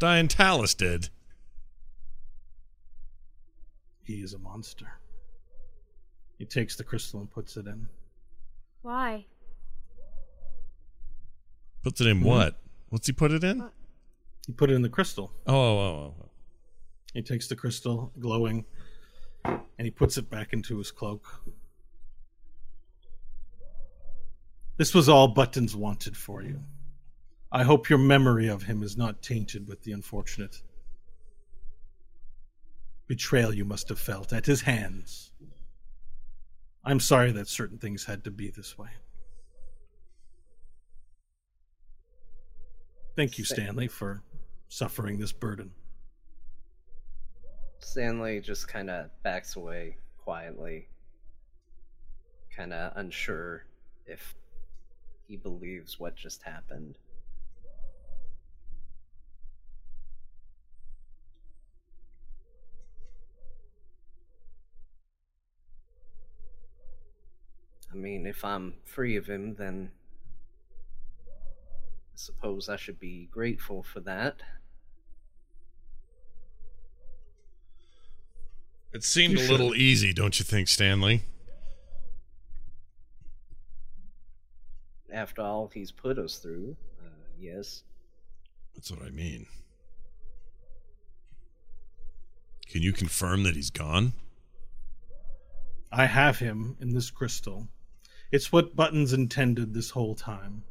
Diantalis did. He is a monster. He takes the crystal and puts it in. Why? Puts it in hmm. what? What's he put it in? Uh, he put it in the crystal. Oh, oh, oh, oh. He takes the crystal, glowing, and he puts it back into his cloak. This was all Buttons wanted for you. I hope your memory of him is not tainted with the unfortunate betrayal you must have felt at his hands. I'm sorry that certain things had to be this way. Thank you, Stanley, for suffering this burden. Stanley just kind of backs away quietly, kind of unsure if he believes what just happened. I mean, if I'm free of him, then I suppose I should be grateful for that. It seemed You a should. little easy, don't you think, Stanley? After all he's put us through, uh, yes. That's what I mean. Can you confirm that he's gone? I have him in this crystal. It's what Buttons intended this whole time.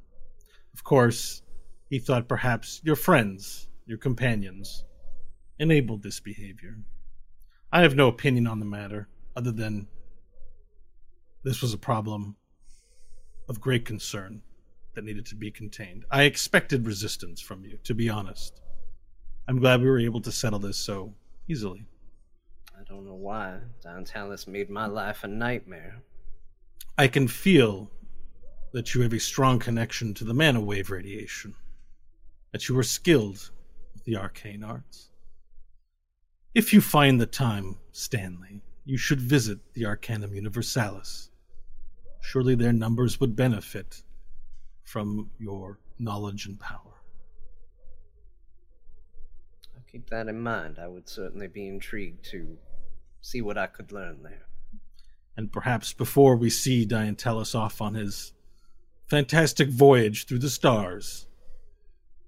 Of course, he thought perhaps your friends, your companions, enabled this behavior. I have no opinion on the matter, other than this was a problem of great concern that needed to be contained. I expected resistance from you, to be honest. I'm glad we were able to settle this so easily. I don't know why. Downtown has made my life a nightmare. I can feel that you have a strong connection to the mana wave radiation, that you are skilled with the arcane arts. If you find the time, Stanley, you should visit the Arcanum Universalis. Surely their numbers would benefit from your knowledge and power. I'll keep that in mind. I would certainly be intrigued to see what I could learn there. And perhaps before we see Diantelis off on his fantastic voyage through the stars,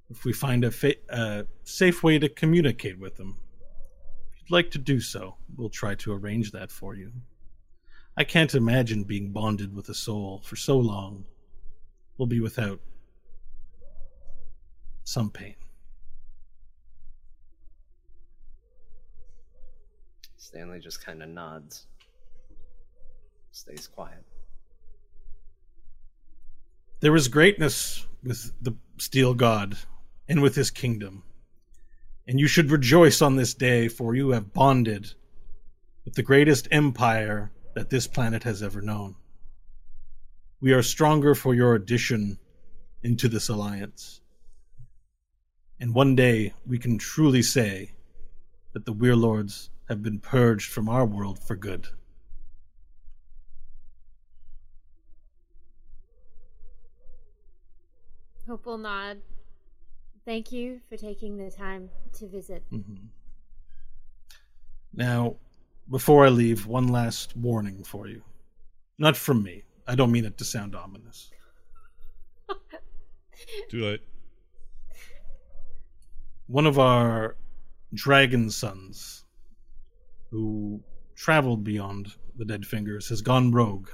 if we find a, fa- a safe way to communicate with him, like to do so, we'll try to arrange that for you. I can't imagine being bonded with a soul for so long. We'll be without some pain. Stanley just kind of nods, stays quiet. There is greatness with the steel god and with his kingdom. And you should rejoice on this day, for you have bonded with the greatest empire that this planet has ever known. We are stronger for your addition into this alliance. And one day we can truly say that the Weirlords have been purged from our world for good. Hope will nod. Thank you for taking the time to visit. Mhm. Now, before I leave, one last warning for you. Not from me. I don't mean it to sound ominous. (laughs) Too late. One of our dragon sons, who traveled beyond the Dead Fingers, has gone rogue.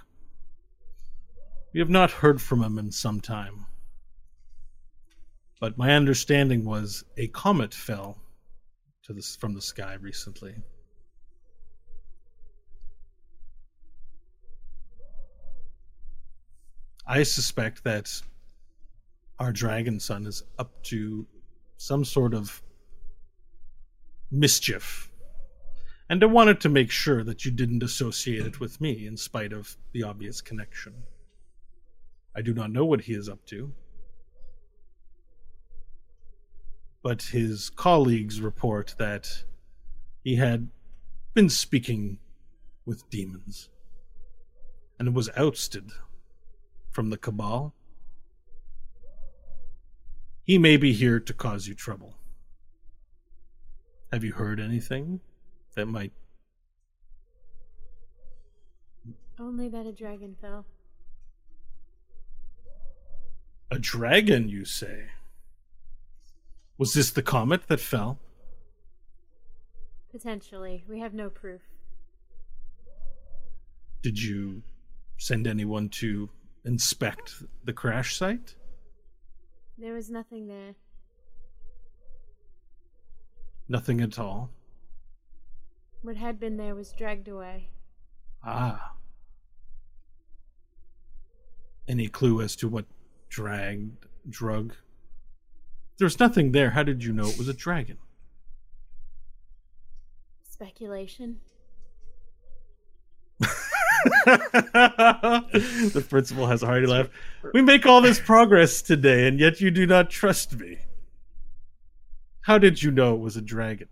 We have not heard from him in some time. But my understanding was a comet fell to from the sky recently. I suspect that our dragon son is up to some sort of mischief. And I wanted to make sure that you didn't associate it with me, in spite of the obvious connection. I do not know what he is up to. But his colleagues report that he had been speaking with demons and was ousted from the Cabal. He may be here to cause you trouble. Have you heard anything that might. Only that a dragon fell. A dragon, you say? Was this the comet that fell? Potentially. We have no proof. Did you send anyone to inspect the crash site? There was nothing there. Nothing at all. What had been there was dragged away. Ah. Any clue as to what dragged, drug? There's nothing there. How did you know it was a dragon? Speculation. (laughs) the principal has a hearty laugh. We make all this progress today, and yet you do not trust me. How did you know it was a dragon?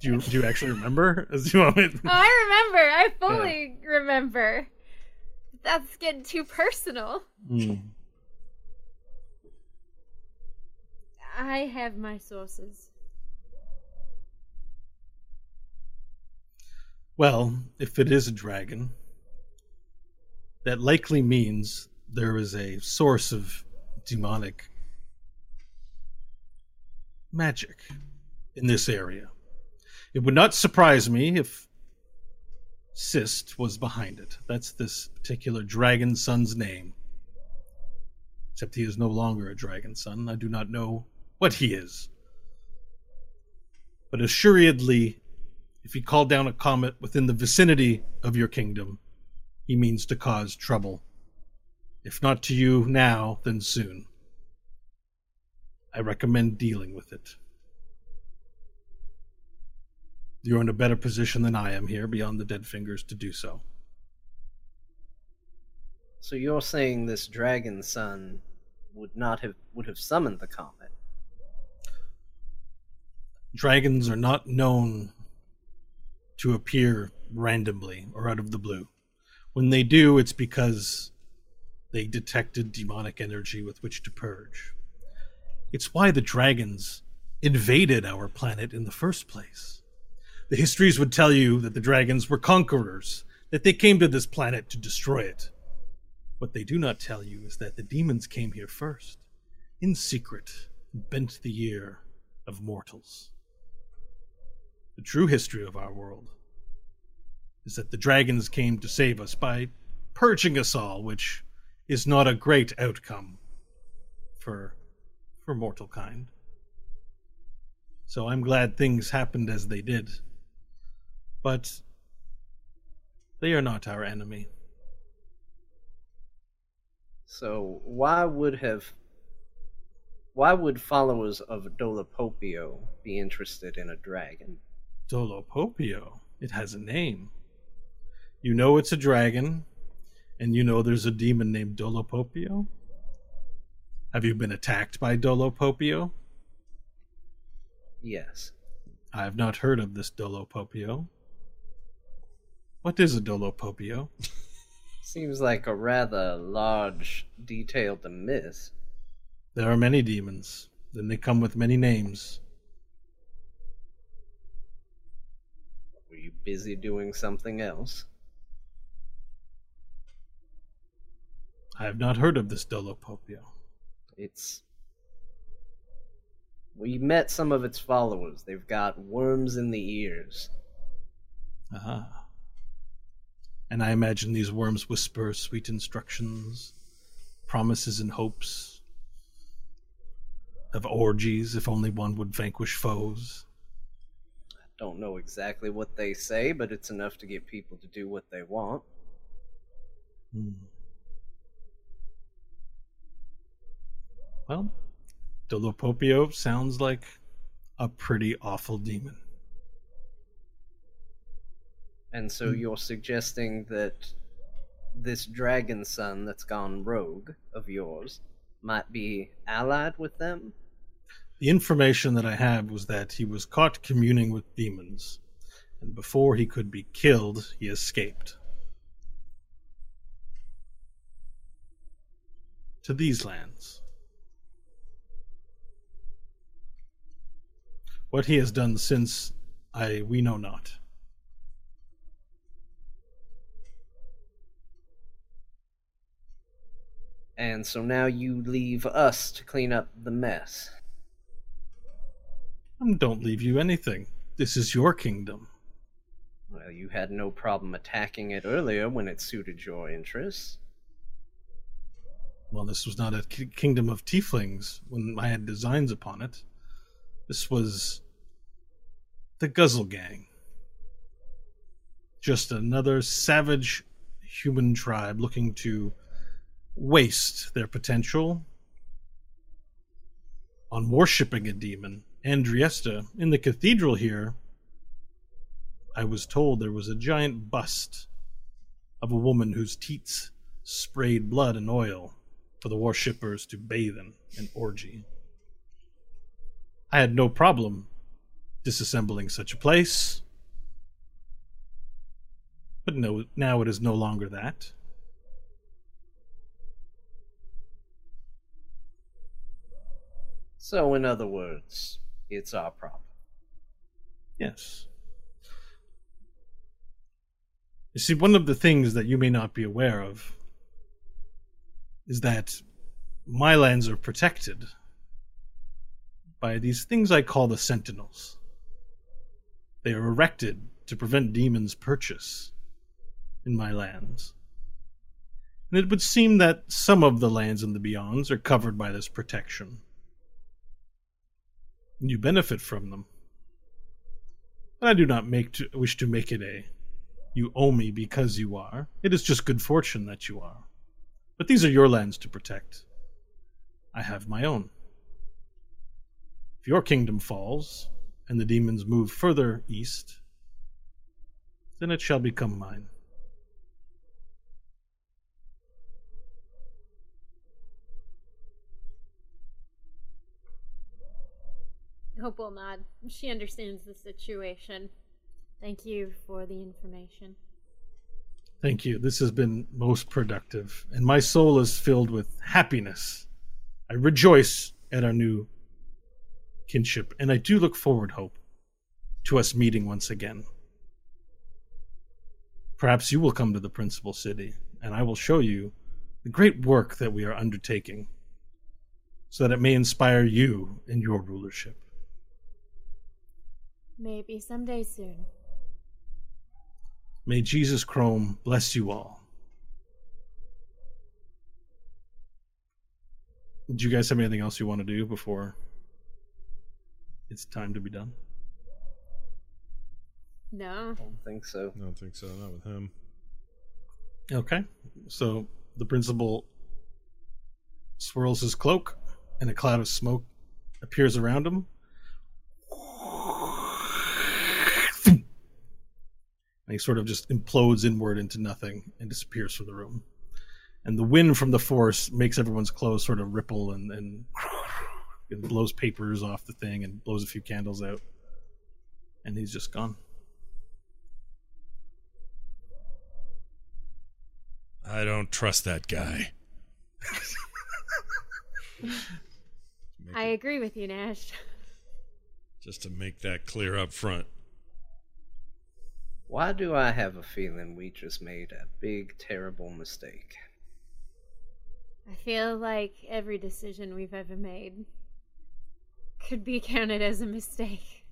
Do you, do you actually remember? (laughs) As you want me- Oh, I remember. I fully remember. That's getting too personal. Hmm. I have my sources. Well, if it is a dragon, that likely means there is a source of demonic magic in this area. It would not surprise me if Sist was behind it. That's this particular dragon son's name. Except he is no longer a dragon son. I do not know what he is. But assuredly, if he called down a comet within the vicinity of your kingdom, he means to cause trouble. If not to you now, then soon. I recommend dealing with it. You're in a better position than I am here, beyond the dead fingers, to do so. So you're saying this dragon son would not have would have summoned the comet? Dragons are not known to appear randomly or out of the blue. When they do, it's because they detected demonic energy with which to purge. It's why the dragons invaded our planet in the first place. The histories would tell you that the dragons were conquerors, that they came to this planet to destroy it. What they do not tell you is that the demons came here first, in secret, and bent the ear of mortals. The true history of our world is that the dragons came to save us by purging us all, which is not a great outcome for for mortal kind. So I'm glad things happened as they did. But they are not our enemy. So why would have why would followers of Dolopopio be interested in a dragon? Dolopopio. It has a name. You know it's a dragon, and you know there's a demon named Dolopopio? Have you been attacked by Dolopopio? Yes. I have not heard of this Dolopopio. What is a Dolopopio? (laughs) Seems like a rather large detail to miss. There are many demons, then they come with many names. Were you busy doing something else? I have not heard of this Dolopopio. It's. We met some of its followers. They've got worms in the ears. Aha. And I imagine these worms whisper sweet instructions, promises and hopes of orgies if only one would vanquish foes. I don't know exactly what they say, but it's enough to get people to do what they want. Hmm. Well, Dolopopio sounds like a pretty awful demon. And so hmm. you're suggesting that this dragon son that's gone rogue of yours might be allied with them? The information that I have was that he was caught communing with demons, and before he could be killed, he escaped. To these lands. What he has done since, I we know not. And so now you leave us to clean up the mess. Um, Don't leave you anything. This is your kingdom. Well, you had no problem attacking it earlier when it suited your interests. Well, this was not a kingdom of tieflings when I had designs upon it. This was the Guzzle Gang. Just another savage human tribe looking to waste their potential on worshipping a demon. Andriesta, in the cathedral here, I was told there was a giant bust of a woman whose teats sprayed blood and oil for the worshippers to bathe in an orgy. I had no problem disassembling such a place. But no, now it is no longer that. So, in other words, it's our problem. Yes. You see, one of the things that you may not be aware of is that my lands are protected by these things I call the Sentinels. They are erected to prevent demons' purchase in my lands. And it would seem that some of the lands in the Beyonds are covered by this protection. You benefit from them. But I do not make to, wish to make it a you owe me because you are. It is just good fortune that you are. But these are your lands to protect. I have my own. If your kingdom falls, and the demons move further east, then it shall become mine. Hope will nod. She understands the situation. Thank you for the information. Thank you. This has been most productive, and my soul is filled with happiness. I rejoice at our new kinship, and I do look forward, Hope, to us meeting once again. Perhaps you will come to the principal city, and I will show you the great work that we are undertaking, so that it may inspire you in your rulership. Maybe someday soon. May Jesus Chrome bless you all. Do you guys have anything else you want to do before it's time to be done? No. I don't think so. I don't think so. Not with him. Okay. So the principal swirls his cloak, and a cloud of smoke appears around him. He sort of just implodes inward into nothing and disappears from the room. And the wind from the force makes everyone's clothes sort of ripple and, and it blows papers off the thing and blows a few candles out. And he's just gone. I don't trust that guy. (laughs) I agree with you, Nash. Just to make that clear up front. Why do I have a feeling we just made a big, terrible mistake? I feel like every decision we've ever made could be counted as a mistake.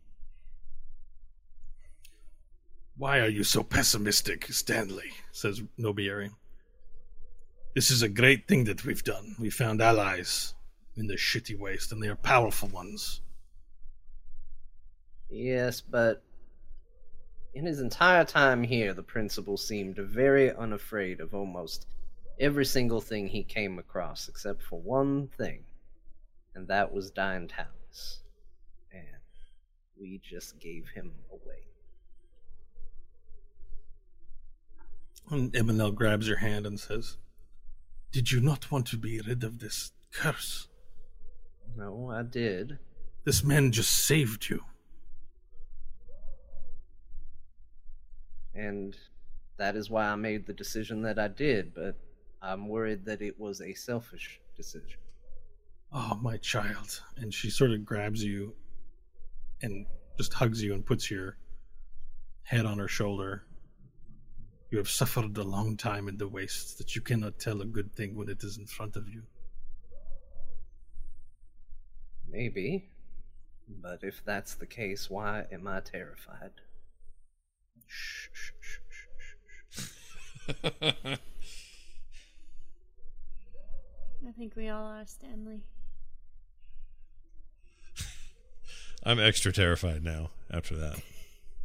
Why are you so pessimistic, Stanley? says Nobieri. This is a great thing that we've done. We found allies in the shitty waste, and they are powerful ones. Yes, but in his entire time here, the principal seemed very unafraid of almost every single thing he came across, except for one thing, and that was Dine Talus. And we just gave him away. And Eminel grabs your hand and says, Did you not want to be rid of this curse? No, I did. This man just saved you. And that is why I made the decision that I did, but I'm worried that it was a selfish decision. Oh, my child. And she sort of grabs you and just hugs you and puts your head on her shoulder. You have suffered a long time in the wastes that you cannot tell a good thing when it is in front of you. Maybe. But if that's the case, why am I terrified? I think we all are, Stanley. I'm extra terrified now after that.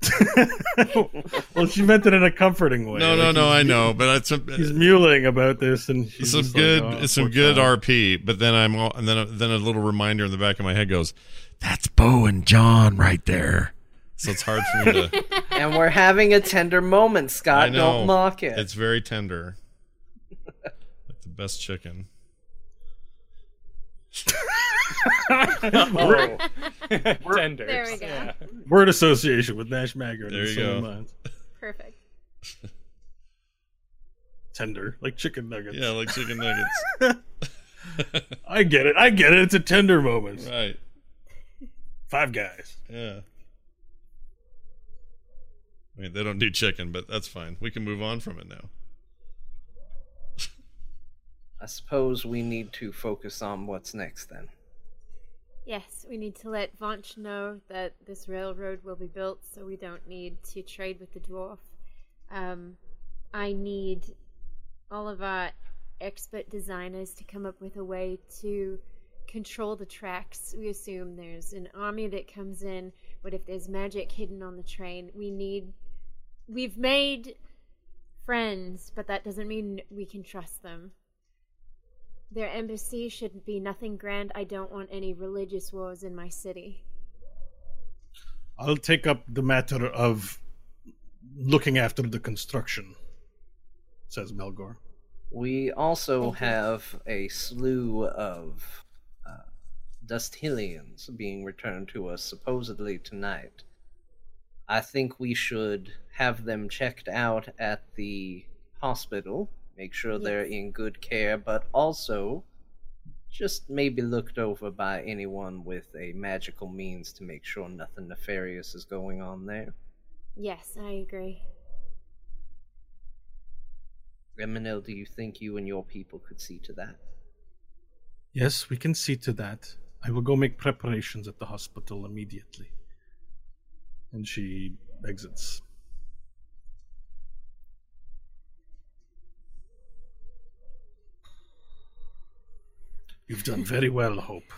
(laughs) well, she meant it in a comforting way. No, no, Like, no. I know, but it's some, He's mewling about this, and she's some just like, good, "Oh, it's some good child." RP. But then I'm, all, and then, a- then a little reminder in the back of my head goes, "That's Bo and John right there." So it's hard for me to. (laughs) and we're having a tender moment, I Scott. know Don't mock it. It's very tender, (laughs) like the best chicken. Oh, Tenders. There we go. Yeah. word association with Nash Maggard. There you go. minds. Perfect. (laughs) Tender, like chicken nuggets. Yeah, like chicken nuggets. I get it. I get it. It's a tender moment. right. Five guys. Yeah. I mean, they don't do chicken, but that's fine. We can move on from it now. I suppose we need to focus on what's next then. Yes, we need to let Vaunch know that this railroad will be built, so we don't need to trade with the dwarf. Um, I need all of our expert designers to come up with a way to control the tracks. We assume there's an army that comes in, but if there's magic hidden on the train, we need. We've made friends, but that doesn't mean we can trust them. Their embassy should be nothing grand. I don't want any religious wars in my city. I'll take up the matter of looking after the construction, says Melgor. We also Thank you. have a slew of uh, Dusthillians being returned to us supposedly tonight. I think we should have them checked out at the hospital, make sure they're in good care, but also just maybe looked over by anyone with a magical means to make sure nothing nefarious is going on there. Yes, I agree. Eminel, do you think you and your people could see to that? Yes, we can see to that. I will go make preparations at the hospital immediately. And she exits. You've done very well, Hope.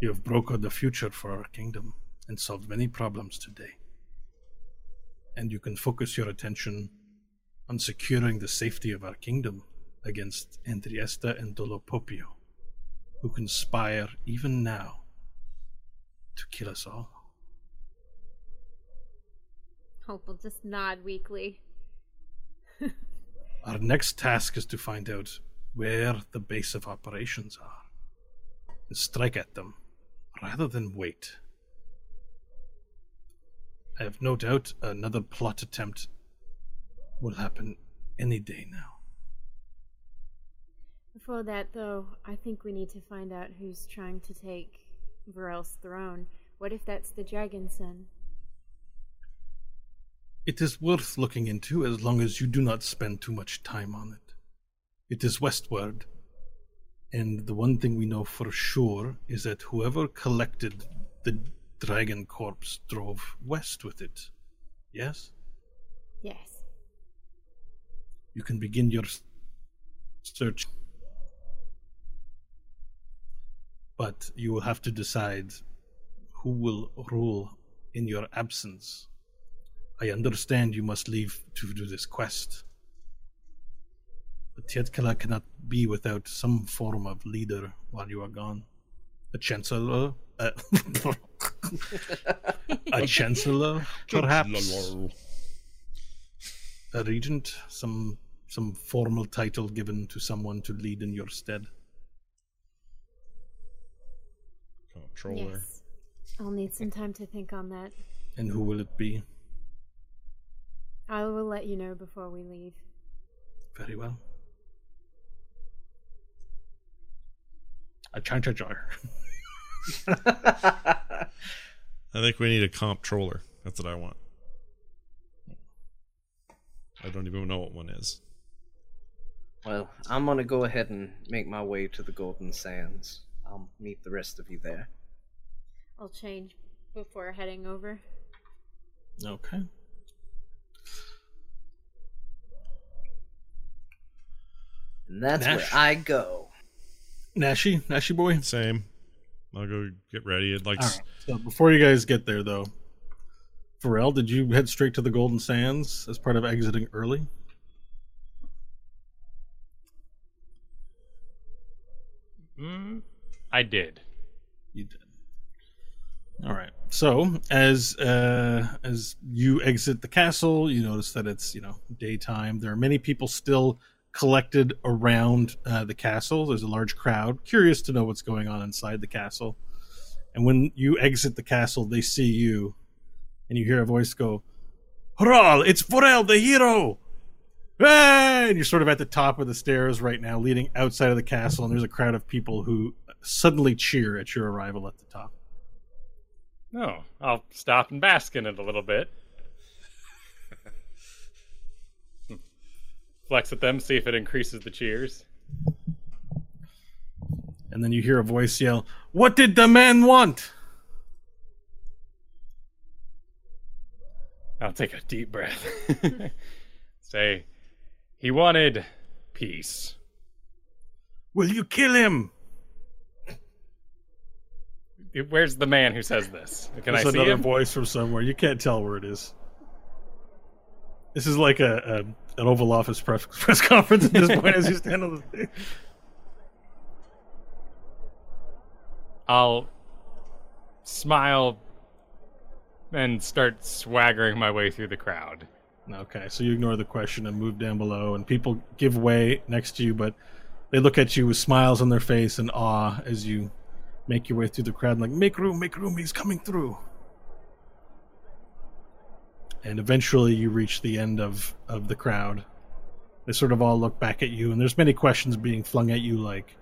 You have brokered the future for our kingdom and solved many problems today. And you can focus your attention on securing the safety of our kingdom against Andriesta and Dolopopio, who conspire even now to kill us all. Hope will just nod weakly. (laughs) Our next task is to find out where the base of operations are and strike at them rather than wait. I have no doubt another plot attempt will happen any day now. Before that, though, I think we need to find out who's trying to take Varel's throne. What if that's the Dragon Son? It is worth looking into as long as you do not spend too much time on it. It is westward, and the one thing we know for sure is that whoever collected the dragon corpse drove west with it. Yes? Yes. You can begin your search. But you will have to decide who will rule in your absence. I understand you must leave to do this quest. But Tietkala cannot be without some form of leader while you are gone. A chancellor? Uh, (laughs) a chancellor, perhaps? A regent? Some some formal title given to someone to lead in your stead. Comptroller. Yes. I'll need some time to think on that. And who will it be? I will let you know before we leave. Very well. I A chanchajar. (laughs) I think we need a comptroller. That's what I want. I don't even know what one is. Well, I'm gonna go ahead and make my way to the Golden Sands. I'll meet the rest of you there. I'll change before heading over. Okay. And that's where I go. Nashi, Nashi boy. Same. I'll go get ready. I'd like. All right. So before you guys get there, though, Varel, did you head straight to the Golden Sands as part of exiting early? Mm, I did. You did. All right. So as uh, as you exit the castle, you notice that it's you know daytime. There are many people still collected around uh, the castle. There's a large crowd curious to know what's going on inside the castle. And when you exit the castle, they see you, and you hear a voice go, "Hurrah! It's Varel, the hero!" And you're sort of at the top of the stairs right now, leading outside of the castle, and there's a crowd of people who suddenly cheer at your arrival at the top. No, I'll stop and bask in it a little bit. Flex at them, see if it increases the cheers. And then you hear a voice yell, What did the man want? I'll take a deep breath. (laughs) Say, he wanted peace. Will you kill him? Where's the man who says this? Can There's I see another him? voice from somewhere. You can't tell where it is. This is like a, a an Oval Office press, (laughs) press conference at this point as you stand on the stage. I'll smile and start swaggering my way through the crowd. Okay, so you ignore the question and move down below, and people give way next to you, but they look at you with smiles on their face and awe as you make your way through the crowd, like, make room, make room, he's coming through. And eventually you reach the end of, of the crowd. They sort of all look back at you, and there's many questions being flung at you, like,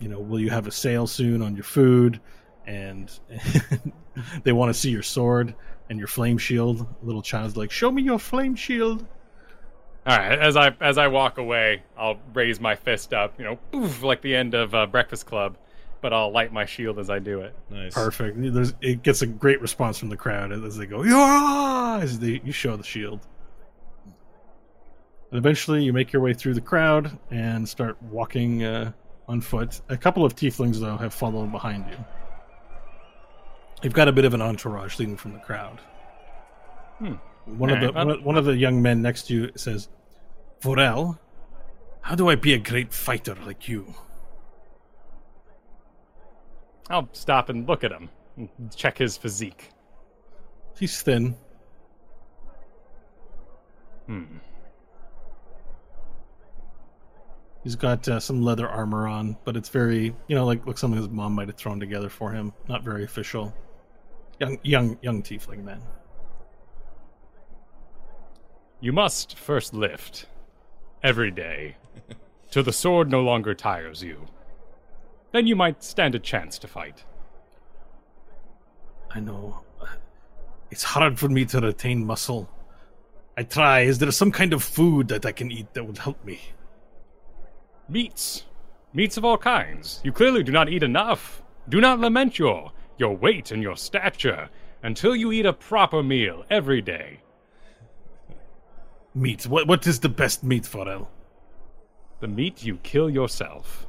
you know, will you have a sale soon on your food? And (laughs) they want to see your sword and your flame shield. Little child's like, "Show me your flame shield." All right, as I as I walk away, I'll raise my fist up, you know, like the end of uh, Breakfast Club, but I'll light my shield as I do it. Nice. Perfect. There's, it gets a great response from the crowd as they go, yeah! As they, you show the shield. And eventually you make your way through the crowd and start walking uh, on foot. A couple of tieflings, though, have followed behind you. You've got a bit of an entourage leading from the crowd. Hmm. One of the Alright, one one of the young men next to you says, "Varel, how do I be a great fighter like you?" I'll stop and look at him, and check his physique. He's thin. Hmm. He's got uh, some leather armor on, but it's very, you know, like like something his mom might have thrown together for him. Not very official. Young, young, young tiefling man. You must first lift every day (laughs) till the sword no longer tires you. Then you might stand a chance to fight. I know. It's hard for me to retain muscle. I try. Is there some kind of food that I can eat that would help me? Meats. Meats of all kinds. You clearly do not eat enough. Do not lament your your weight and your stature until you eat a proper meal every day. Meat. What what is the best meat, Varel? The meat you kill yourself.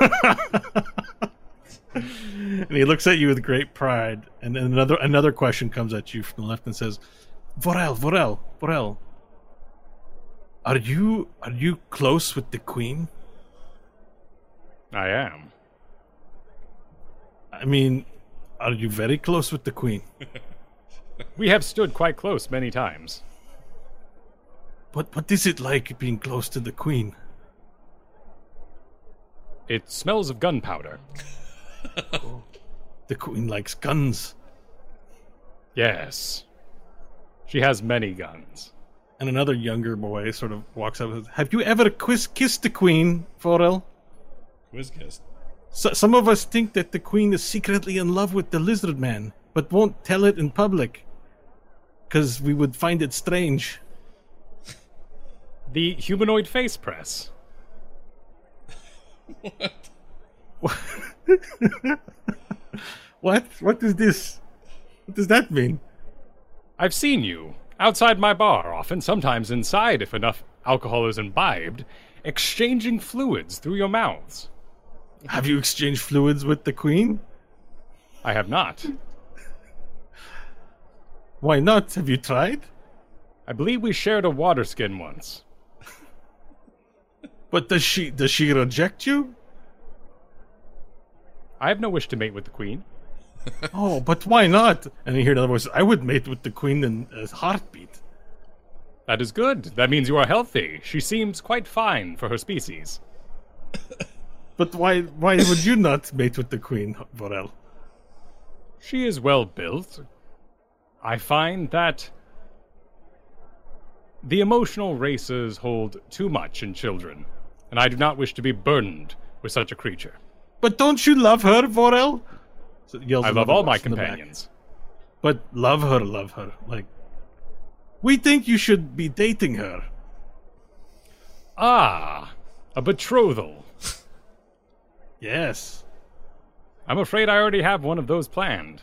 (laughs) And he looks at you with great pride. And then another another question comes at you from the left and says, "Varel, Varel, Varel, are you are you close with the queen? I am. I mean, are you very close with the queen? (laughs) We have stood quite close many times. What what is it like being close to the queen? It smells of gunpowder. The queen likes guns." Yes. She has many guns. And another younger boy sort of walks up and says, Have you ever quiz- kissed the queen, Varel? Quiz kiss. So, some of us think that the queen is secretly in love with the lizard man, but won't tell it in public. Because we would find it strange. The humanoid face press. What? (laughs) What? What is this? What does that mean? I've seen you outside my bar, often, sometimes inside if enough alcohol is imbibed, exchanging fluids through your mouths. Have you exchanged fluids with the queen? I have not. Why not? Have you tried? I believe we shared a water skin once. But does she does she reject you? I have no wish to mate with the queen. (laughs) Oh, but why not? And you hear another voice. I would mate with the queen in a heartbeat. That is good. That means you are healthy. She seems quite fine for her species. (coughs) But why why would you not mate with the queen, Varel? She is well built. I find that the emotional races hold too much in children, and I do not wish to be burdened with such a creature. But don't you love her, Varel? So I love all my from the back. companions. But love her, love her. Like, we think you should be dating her. Ah, a betrothal. Yes. I'm afraid I already have one of those planned.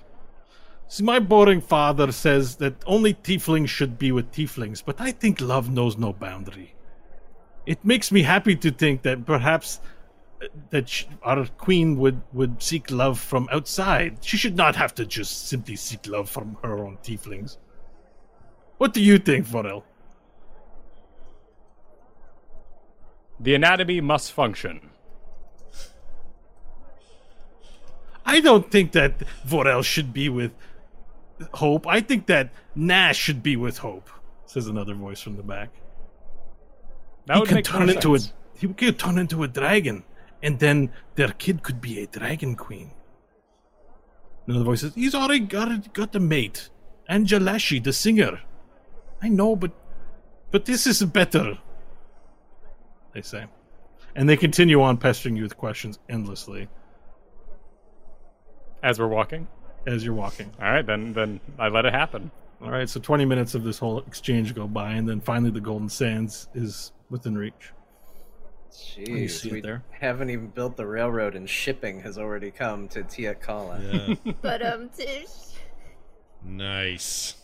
See, my boring father says that only tieflings should be with tieflings, but I think love knows no boundary. It makes me happy to think that perhaps uh, that sh- our queen would, would seek love from outside. She should not have to just simply seek love from her own tieflings. What do you think, Varel? The anatomy must function. I don't think that Varel should be with Hope. I think that Nash should be with Hope, says another voice from the back. That he would can make turn into sense. a he could turn into a dragon, and then their kid could be a dragon queen. Another voice says, "He's already got got a mate, Angelashi, the singer." I know, but but this is better. They say, and they continue on pestering you with questions endlessly As we're walking. as you're walking. All right, then then I let it happen. All right, so 20 minutes of this whole exchange go by, and then finally the Golden Sands is within reach. Jeez, we there. haven't even built the railroad, and shipping has already come to Tiet Kala. Yeah. (laughs) But um, Tish. nice.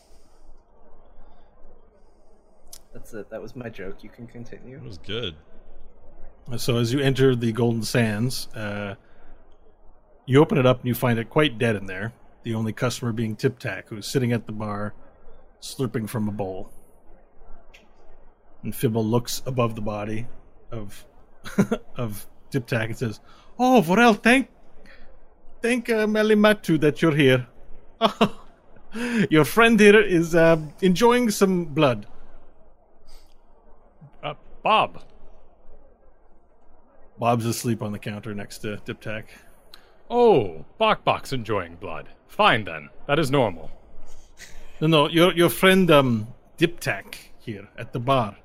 That's it. That was my joke. You can continue. That was good. So as you enter the Golden Sands, uh, you open it up and you find it quite dead in there. The only customer being Diptak, who's sitting at the bar, slurping from a bowl. And Fibble looks above the body of (laughs) of Tip and says, "Oh, Varel, thank thank uh, Melimatu that you're here. (laughs) your friend here is uh, enjoying some blood." Uh, Bob. Bob's asleep on the counter next to Diptak. Oh, Bok Bok's enjoying blood. Fine then. That is normal. No, no, your your friend um Diptak here at the bar.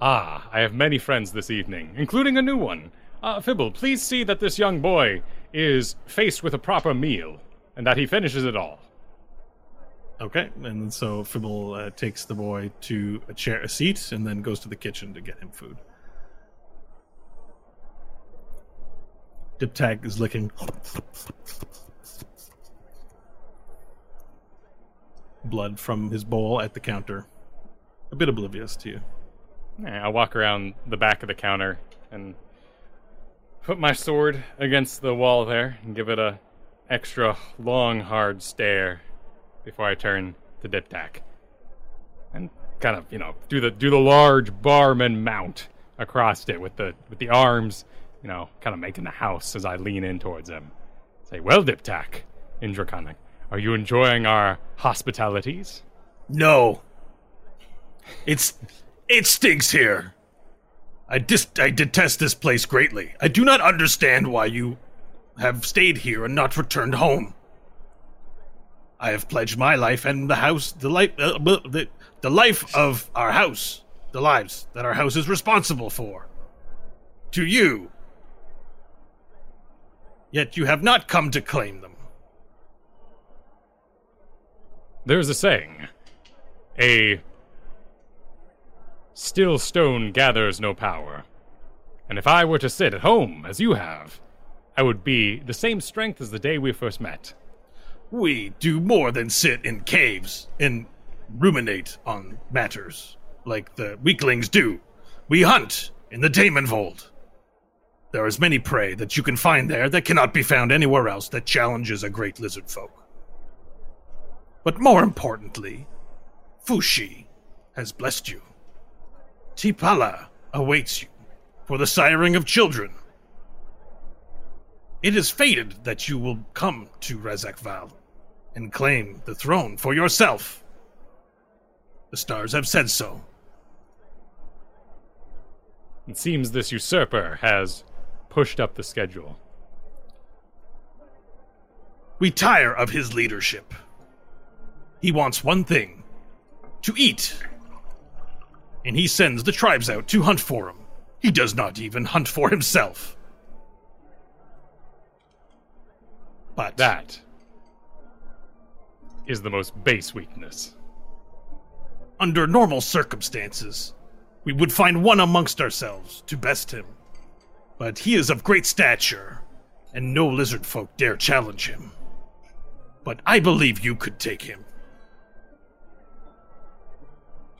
Ah, I have many friends this evening, including a new one. Uh, Fibble, please see that this young boy is faced with a proper meal, and that he finishes it all. Okay, and so Fibble uh, takes the boy to a chair, a seat, and then goes to the kitchen to get him food. Diptak is licking blood from his bowl at the counter, a bit oblivious to you. I walk around the back of the counter and put my sword against the wall there and give it a extra long, hard stare before I turn to Diptak. And kind of, you know, do the do the large barman mount across it with the with the arms, you know, kind of making the house as I lean in towards him. Say, "Well, in Draconic, are you enjoying our hospitalities?" No. It's it stinks here. I dis I detest this place greatly. I do not understand why you have stayed here and not returned home. I have pledged my life and the house, the life, uh, the, the life of our house, the lives that our house is responsible for, to you. Yet you have not come to claim them. There's a saying a still stone gathers no power. And if I were to sit at home, as you have, I would be the same strength as the day we first met. We do more than sit in caves and ruminate on matters like the weaklings do. We hunt in the Daemonvold. There is many prey that you can find there that cannot be found anywhere else that challenges a great lizard folk. But more importantly, Fushi has blessed you. Tipala awaits you for the siring of children. It is fated that you will come to Razakval and claim the throne for yourself. The stars have said so. It seems this usurper has pushed up the schedule. We tire of his leadership. He wants one thing to eat. And he sends the tribes out to hunt for him. He does not even hunt for himself. But That is the most base weakness. under normal circumstances, we would find one amongst ourselves to best him. But he is of great stature, and no lizard folk dare challenge him. But I believe you could take him.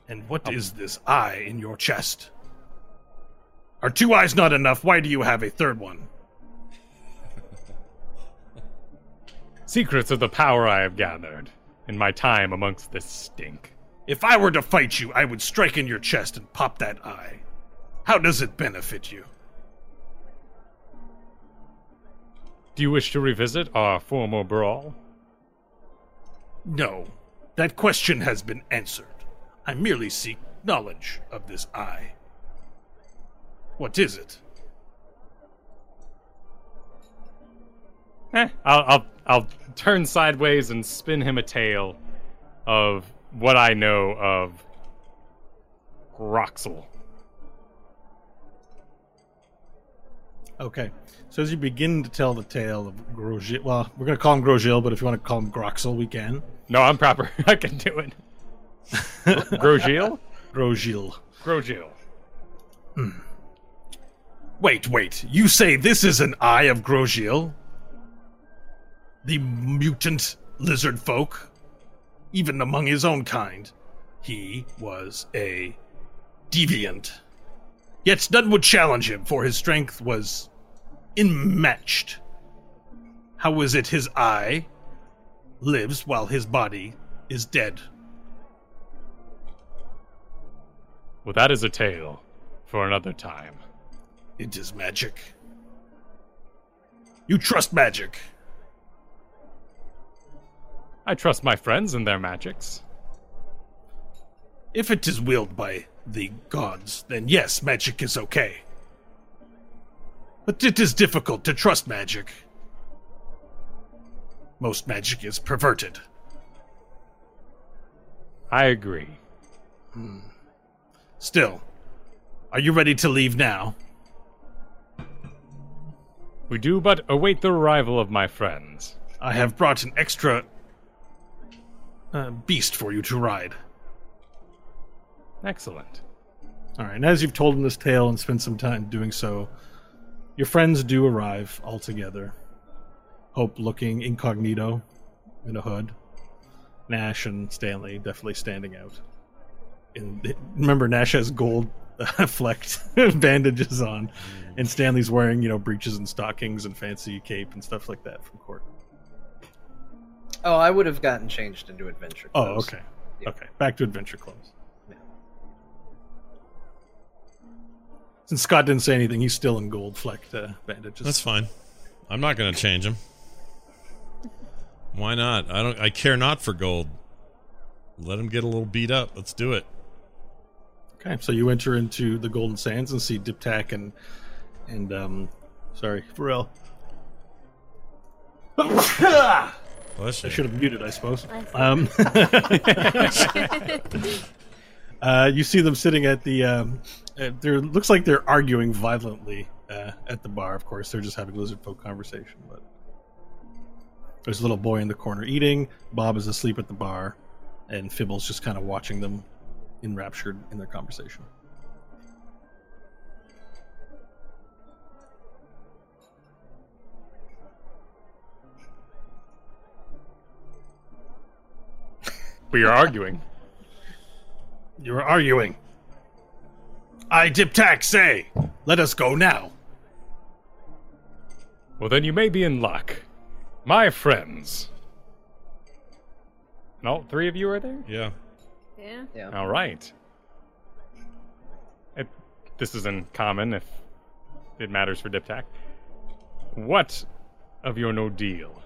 And what oh. is this eye in your chest? Are two eyes not enough? Why do you have a third one? (laughs) Secrets of the power I have gathered in my time amongst this stink. If I were to fight you, I would strike in your chest and pop that eye. How does it benefit you? Do you wish to revisit our former brawl? No, that question has been answered. I merely seek knowledge of this eye. What is it? Eh, I'll, I'll I'll turn sideways and spin him a tale of what I know of Groxel. Okay. So as you begin to tell the tale of Grosjean, well, we're going to call him Grosjean, but if you want to call him Groxel, we can. No, I'm proper. (laughs) I can do it. Grogil? (laughs) Grosjean. Grogil. Hmm. Wait, wait. You say this is an eye of Grogil? The mutant lizard folk? Even among his own kind, he was a deviant. Yet none would challenge him, for his strength was unmatched. How is it his eye lives while his body is dead? Well, that is a tale for another time. It is magic. You trust magic. I trust my friends and their magics. If it is willed by the gods, then yes, magic is okay. But it is difficult to trust magic. Most magic is perverted. I agree. Hmm. Still, are you ready to leave now? We do but await the arrival of my friends. I have brought an extra uh, beast for you to ride. Excellent. All right. And as you've told him this tale and spent some time doing so, your friends do arrive all together. Hope looking incognito in a hood. Nash and Stanley definitely standing out. And remember, Nash has gold (laughs) flecked (laughs) bandages on, and Stanley's wearing you know breeches and stockings and fancy cape and stuff like that from court. Oh, I would have gotten changed into adventure. Oh, okay, Yeah. okay. Back to adventure clothes. Yeah. Since Scott didn't say anything, he's still in gold flecked uh, bandages. That's fine. I'm not going to change him. Why not? I don't. I care not for gold. Let him get a little beat up. Let's do it. Okay, so you enter into the Golden Sands and see Diptak and and um, sorry, Varel. I Bless you. should have muted, I suppose. Um, (laughs) uh, you see them sitting at the. Um, uh, there looks like they're arguing violently uh, at the bar. Of course, they're just having lizard folk conversation. But there's a little boy in the corner eating. Bob is asleep at the bar, and Fibble's just kind of watching them, enraptured in their conversation. (laughs) We are arguing. You're arguing. I Diptak say, let us go now. Well, then you may be in luck. My friends. And all three of you are there? Yeah. Yeah. Yeah. All right. It, this is in common if it matters for Diptak. What of your no deal?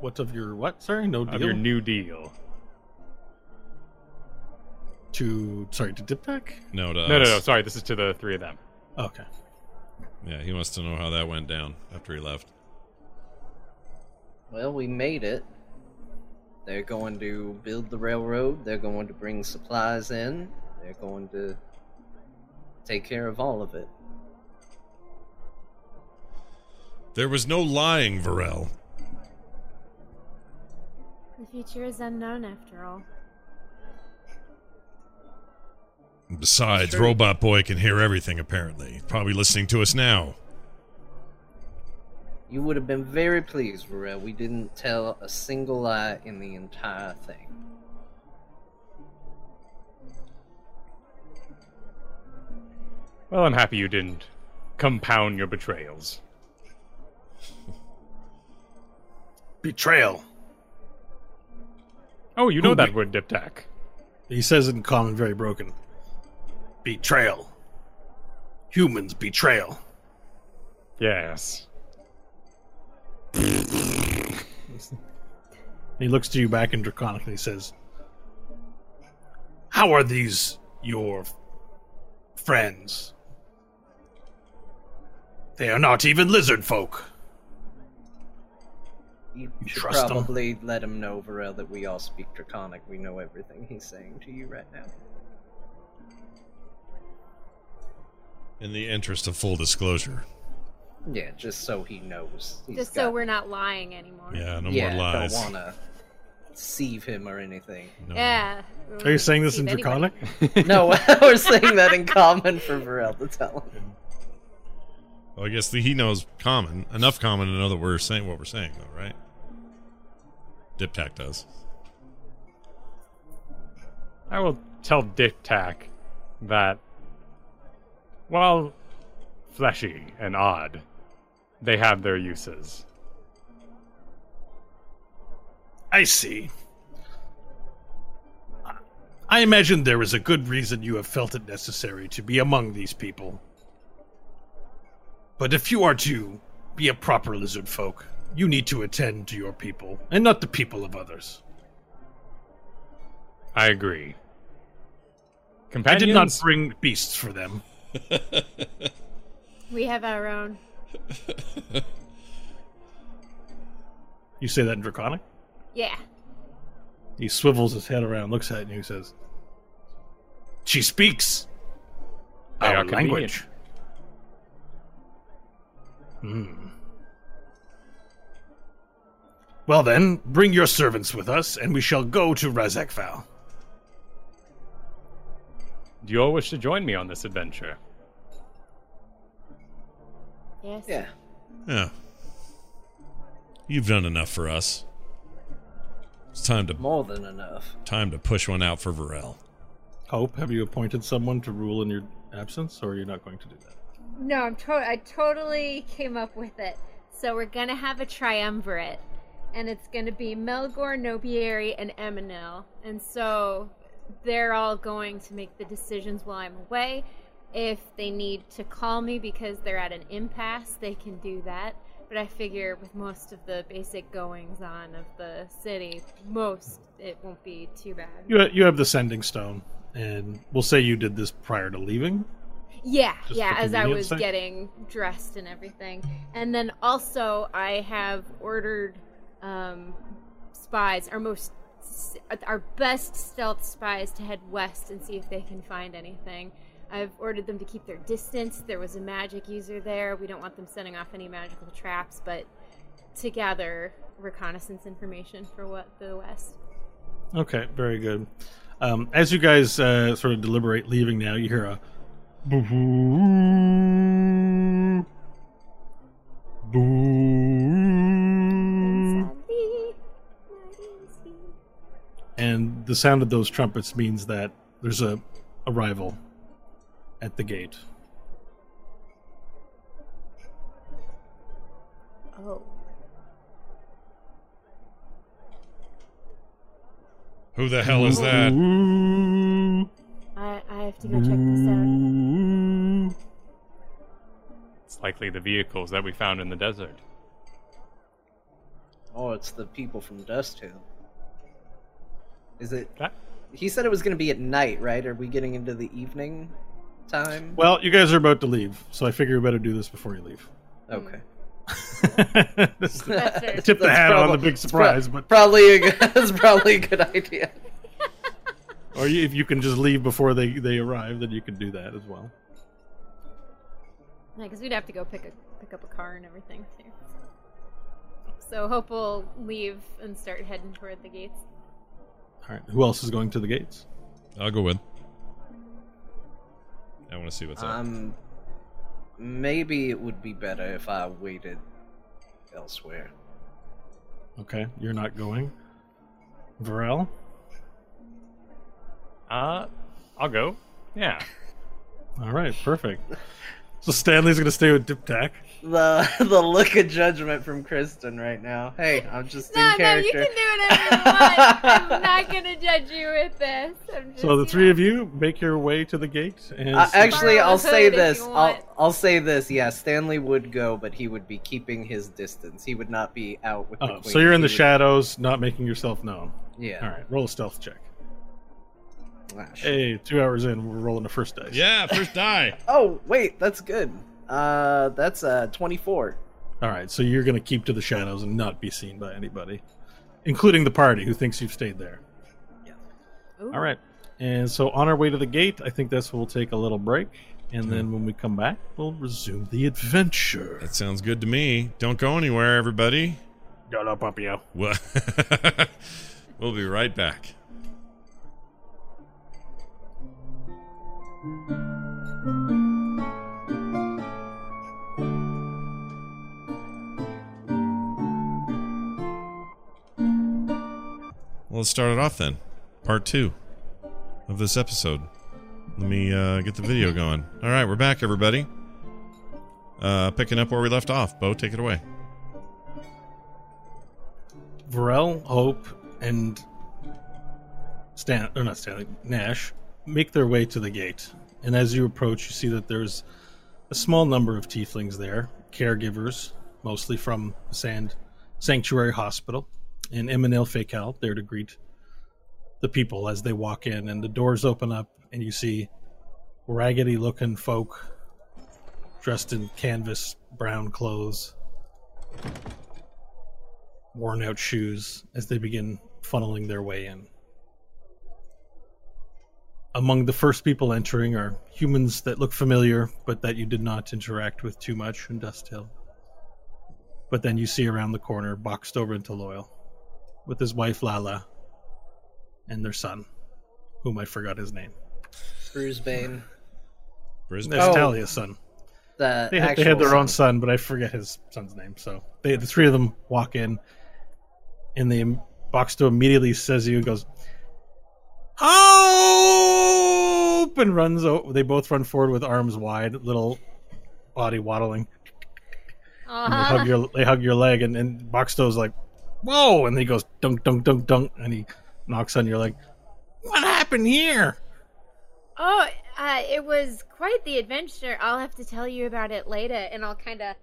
What of your what? Sorry, no deal. Of deal. your new deal? to sorry to Diptak. No, to No, no, no. Sorry, this is to the three of them. Okay. Yeah, he wants to know how that went down after he left. Well, we made it. They're going to build the railroad. They're going to bring supplies in. They're going to take care of all of it. There was no lying, Varel. The future is unknown after all. Besides, Sure. Robot Boy can hear everything, apparently. Probably listening to us now. You would have been very pleased, Varel. We didn't tell a single lie in the entire thing. Well, I'm happy you didn't compound your betrayals. (laughs) Betrayal. Oh, you know Who that be- word, Diptak. He says it in common, very broken. Betrayal. Humans betrayal. Yes. He looks to you back in Draconic and he says, How are these your friends? They are not even lizard folk. You, You should trust 'em? probably let him know, Varel, that we all speak Draconic. We know everything he's saying to you right now. In the interest of full disclosure. Yeah, just so he knows. he's Just so got- we're not lying anymore. Yeah, no yeah, more lies. don't wanna deceive him or anything. No. Yeah. Are you saying this in Draconic? (laughs) no, (laughs) we're saying that in common for Varel to tell him. Well, I guess the, he knows common enough common to know that we're saying what we're saying, though, right? Diptak does. I will tell Diptak that while fleshy and odd, they have their uses. I see. I- I imagine there is a good reason you have felt it necessary to be among these people. But if you are to be a proper lizard folk, you need to attend to your people, and not the people of others. I agree. I did not bring beasts for them. (laughs) We have our own. (laughs) You say that in Draconic? Yeah. He swivels his head around, looks at you, and he says, She speaks They our are convenient. language. Hmm. Well then, bring your servants with us, and we shall go to Razakval. do you all wish to join me on this adventure? Yes. Yeah. Yeah. You've done enough for us. It's time to More than enough. time to push one out for Varel. Hope, have you appointed someone to rule in your absence, or are you not going to do that? No, I'm to- I totally came up with it. So we're gonna have a triumvirate, and it's gonna be Melgor, Nobieri, and Eminel. And so they're all going to make the decisions while I'm away. If they need to call me because they're at an impasse, they can do that. But I figure with most of the basic goings on of the city, most it won't be too bad. You, ha- you have the sending stone, and we'll say you did this prior to leaving. Yeah, Just yeah, as I was sake? getting dressed and everything. And then also, I have ordered um, spies, our most, our best stealth spies, to head west and see if they can find anything. I've ordered them to keep their distance. There was a magic user there. We don't want them setting off any magical traps, but to gather reconnaissance information for what the west. Okay, very good. Um, as you guys uh, sort of deliberate leaving now, you hear a boo boo, and the sound of those trumpets means that there's a arrival at the gate. Oh. Who the hell is that? I, I have to go check this out. It's likely the vehicles that we found in the desert. Oh, it's the people from Dust Hill. Is it? That- He said it was going to be at night, right? Are we getting into the evening time? Well, you guys are about to leave, so I figure we better do this before you leave. okay. (laughs) That's fair. Tip the That's hat on the big it's pro- surprise, but probably a good, (laughs) that's probably a good idea. (laughs) or you, if you can just leave before they they arrive, then you can do that as well. Yeah, because we'd have to go pick a pick up a car and everything too. So hope we'll leave and start heading toward the gates. All right, who else is going to the gates? I'll go with. I want to see what's up. Um, maybe it would be better if I waited elsewhere. Okay, you're not going. Varel, Uh, I'll go. Yeah. all right, perfect. (laughs) So Stanley's going to stay with Diptak. The (laughs) the look of judgment from Kristen right now. Hey, I'm just No, in no, you can do whatever you want. I'm (laughs) not gonna judge you with this. I'm just, So the you three know. of you make your way to the gate, and Uh, actually, Borrow a I'll say this. I'll. I'll say this. Yeah, Stanley would go, but he would be keeping his distance. He would not be out with the oh, queen. so you're in He the would- shadows, not making yourself known. Yeah. All right, roll a stealth check. Ah. Hey, two hours in, we're rolling the first dice. yeah, first die. (laughs) Oh wait, that's good. Uh, that's uh 24. All right, so you're going to keep to the shadows and not be seen by anybody, including the party who thinks you've stayed there. Ooh. All right, and so on our way to the gate, I think that's where we'll take a little break, and then when we come back, we'll resume the adventure. That sounds good to me. Don't go anywhere, everybody. Shut up, Papio. Well- (laughs) we'll be right back. Well, let's start it off then. Part two of this episode. Let me uh, get the video going. All right, we're back, everybody. Uh, picking up where we left off. Bo, take it away. Varel, Hope, and Stan, or not Stanley, Nash make their way to the gate. And as you approach, you see that there's a small number of tieflings there, caregivers, mostly from Sand Sanctuary Hospital, and Eminel Fekal there to greet the people as they walk in. And the doors open up, and you see raggedy looking folk dressed in canvas brown clothes worn out shoes as they begin funneling their way in. Among the first people entering are humans that look familiar, but that you did not interact with too much in Dust Hill. But then you see around the corner, boxed over into Loyal, with his wife Lala and their son, whom I forgot his name. Bruisebane. Brisbane. That's Oh. Talia's son. The They had, they had their own son. son, but I forget his son's name. So they, the three of them walk in, and the Boxto immediately says to you, goes, "Hope!" and runs. O- they both run forward with arms wide, little body waddling. And they hug your they hug your leg, and, and Boxto's like, "Whoa!" and he goes dunk dunk dunk dunk, and he knocks on your leg. What happened here? Oh, uh, it was quite the adventure. I'll have to tell you about it later, and I'll kind of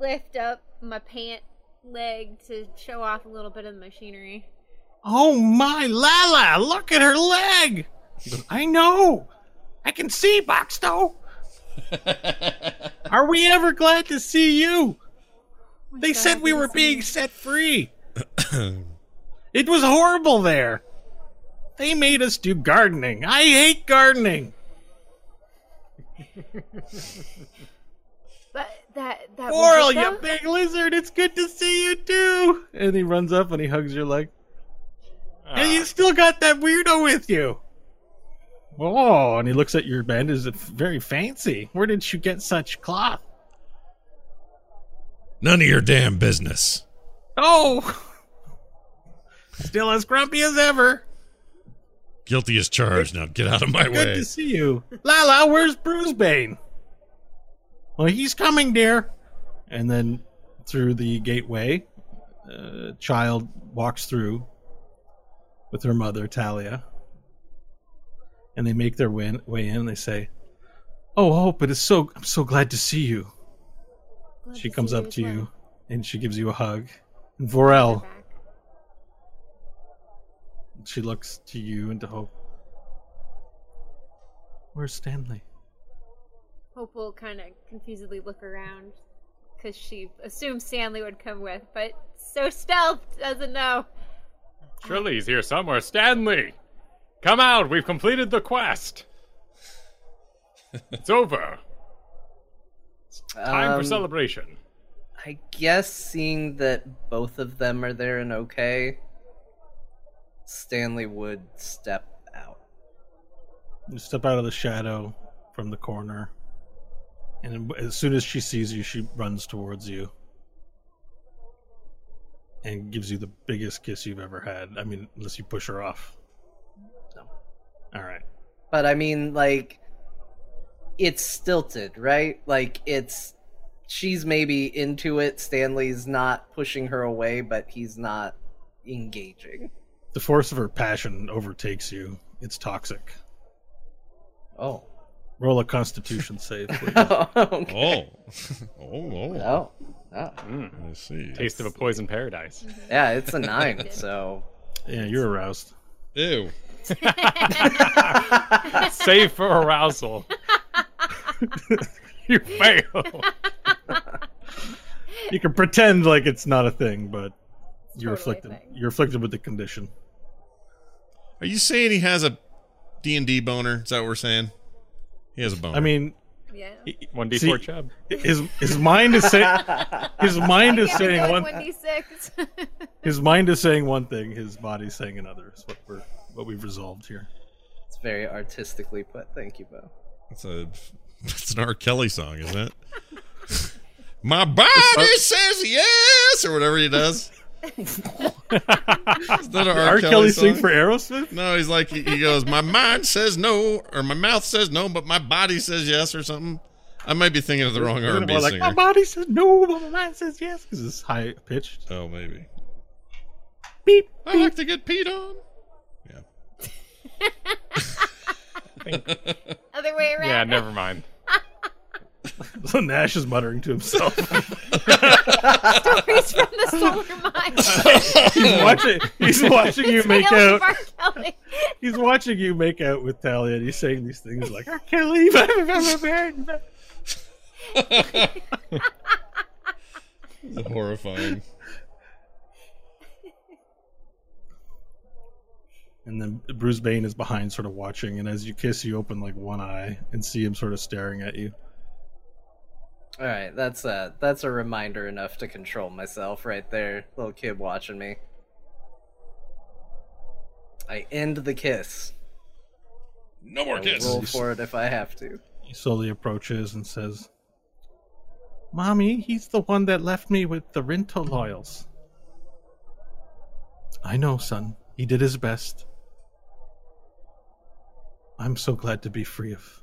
lift up my pant leg to show off a little bit of the machinery. Oh my Lala, look at her leg! I know! I can see, Boxto! (laughs) Are we ever glad to see you? They said we were being set free. (clears throat) it was horrible there. They made us do gardening. I hate gardening. (laughs) But that that Oral, was it, you big lizard, it's good to see you too. And he runs up and he hugs your leg. And you still got that weirdo with you. Oh, and he looks at your bandage. It's very fancy. Where did you get such cloth? None of your damn business. Oh, still as grumpy as ever. Guilty as charged. Now get out of my Good way. Good to see you, Lala. Where's Bruisebane? Well, he's coming, dear. And then through the gateway, a child walks through with her mother, Talia. And they make their way in, way in and they say, Oh, Hope, it is so, I'm so glad to see you. Glad She comes up to well. you and she gives you a hug. And Varel, she looks to you and to Hope. Where's Stanley? Hope will kind of confusedly look around because she assumes Stanley would come with, but so stealth doesn't know. Surely he's here somewhere. Stanley! Come out! We've completed the quest! it's over. It's Time Um, for celebration. I guess seeing that both of them are there and okay, Stanley would step out. You step out of the shadow from the corner, and as soon as she sees you, she runs towards you and gives you the biggest kiss you've ever had. I mean, unless you push her off. No. All right. But I mean, like, it's stilted, right? Like, it's. She's maybe into it. Stanley's not pushing her away, but he's not engaging. The force of her passion overtakes you. It's toxic. Oh. Roll a Constitution save, (laughs) please. okay. Oh. (laughs) oh, oh. Oh. Ah. I see. Taste of a poison paradise. Yeah, it's a nine, (laughs) so. yeah, you're aroused. Ew. (laughs) Save for arousal. (laughs) you fail. You can pretend like it's not a thing, but you're totally afflicted. You're afflicted with the condition. Are you saying he has a D&D boner? Is that what we're saying? He has a boner. I mean, Yeah. One d four chub. his his mind is saying his (laughs) mind is saying one 1d6. (laughs) his mind is saying one thing, his body's saying another. Is what we're what we've resolved here. It's very artistically put. Thank you, Bo. It's a (laughs) that's an R. Kelly song, isn't it? My body says yes, or whatever he does. Is that an R. R. Kelly, Kelly sing for Aerosmith? No, he's like he, he goes. My mind says no, or my mouth says no, but my body says yes, or something. I might be thinking of the wrong R and B Well, like singer. my body says no, but my mind says yes because it's high pitched. Oh, maybe. Beep. I like to get peed on. Yeah. (laughs) Other way around. Yeah, never mind. (laughs) So Nash is muttering to himself. (laughs) Stories from the solar mind. (laughs) he's watching. He's watching you make out. of R. Kelly. He's watching you make out with Talia, and he's saying these things like "I can't leave. I've Kelly. It's horrifying. And then Bruce Bane is behind, sort of watching. And as you kiss, you open like one eye and see him sort of staring at you. All right, that's a that's a reminder enough to control myself right there. Little kid watching me. I end the kiss. No more I kiss. roll for it if I have to. He slowly approaches and says, Mommy, he's the one that left me with the Rinto loyals. I know, son. He did his best. I'm so glad to be free of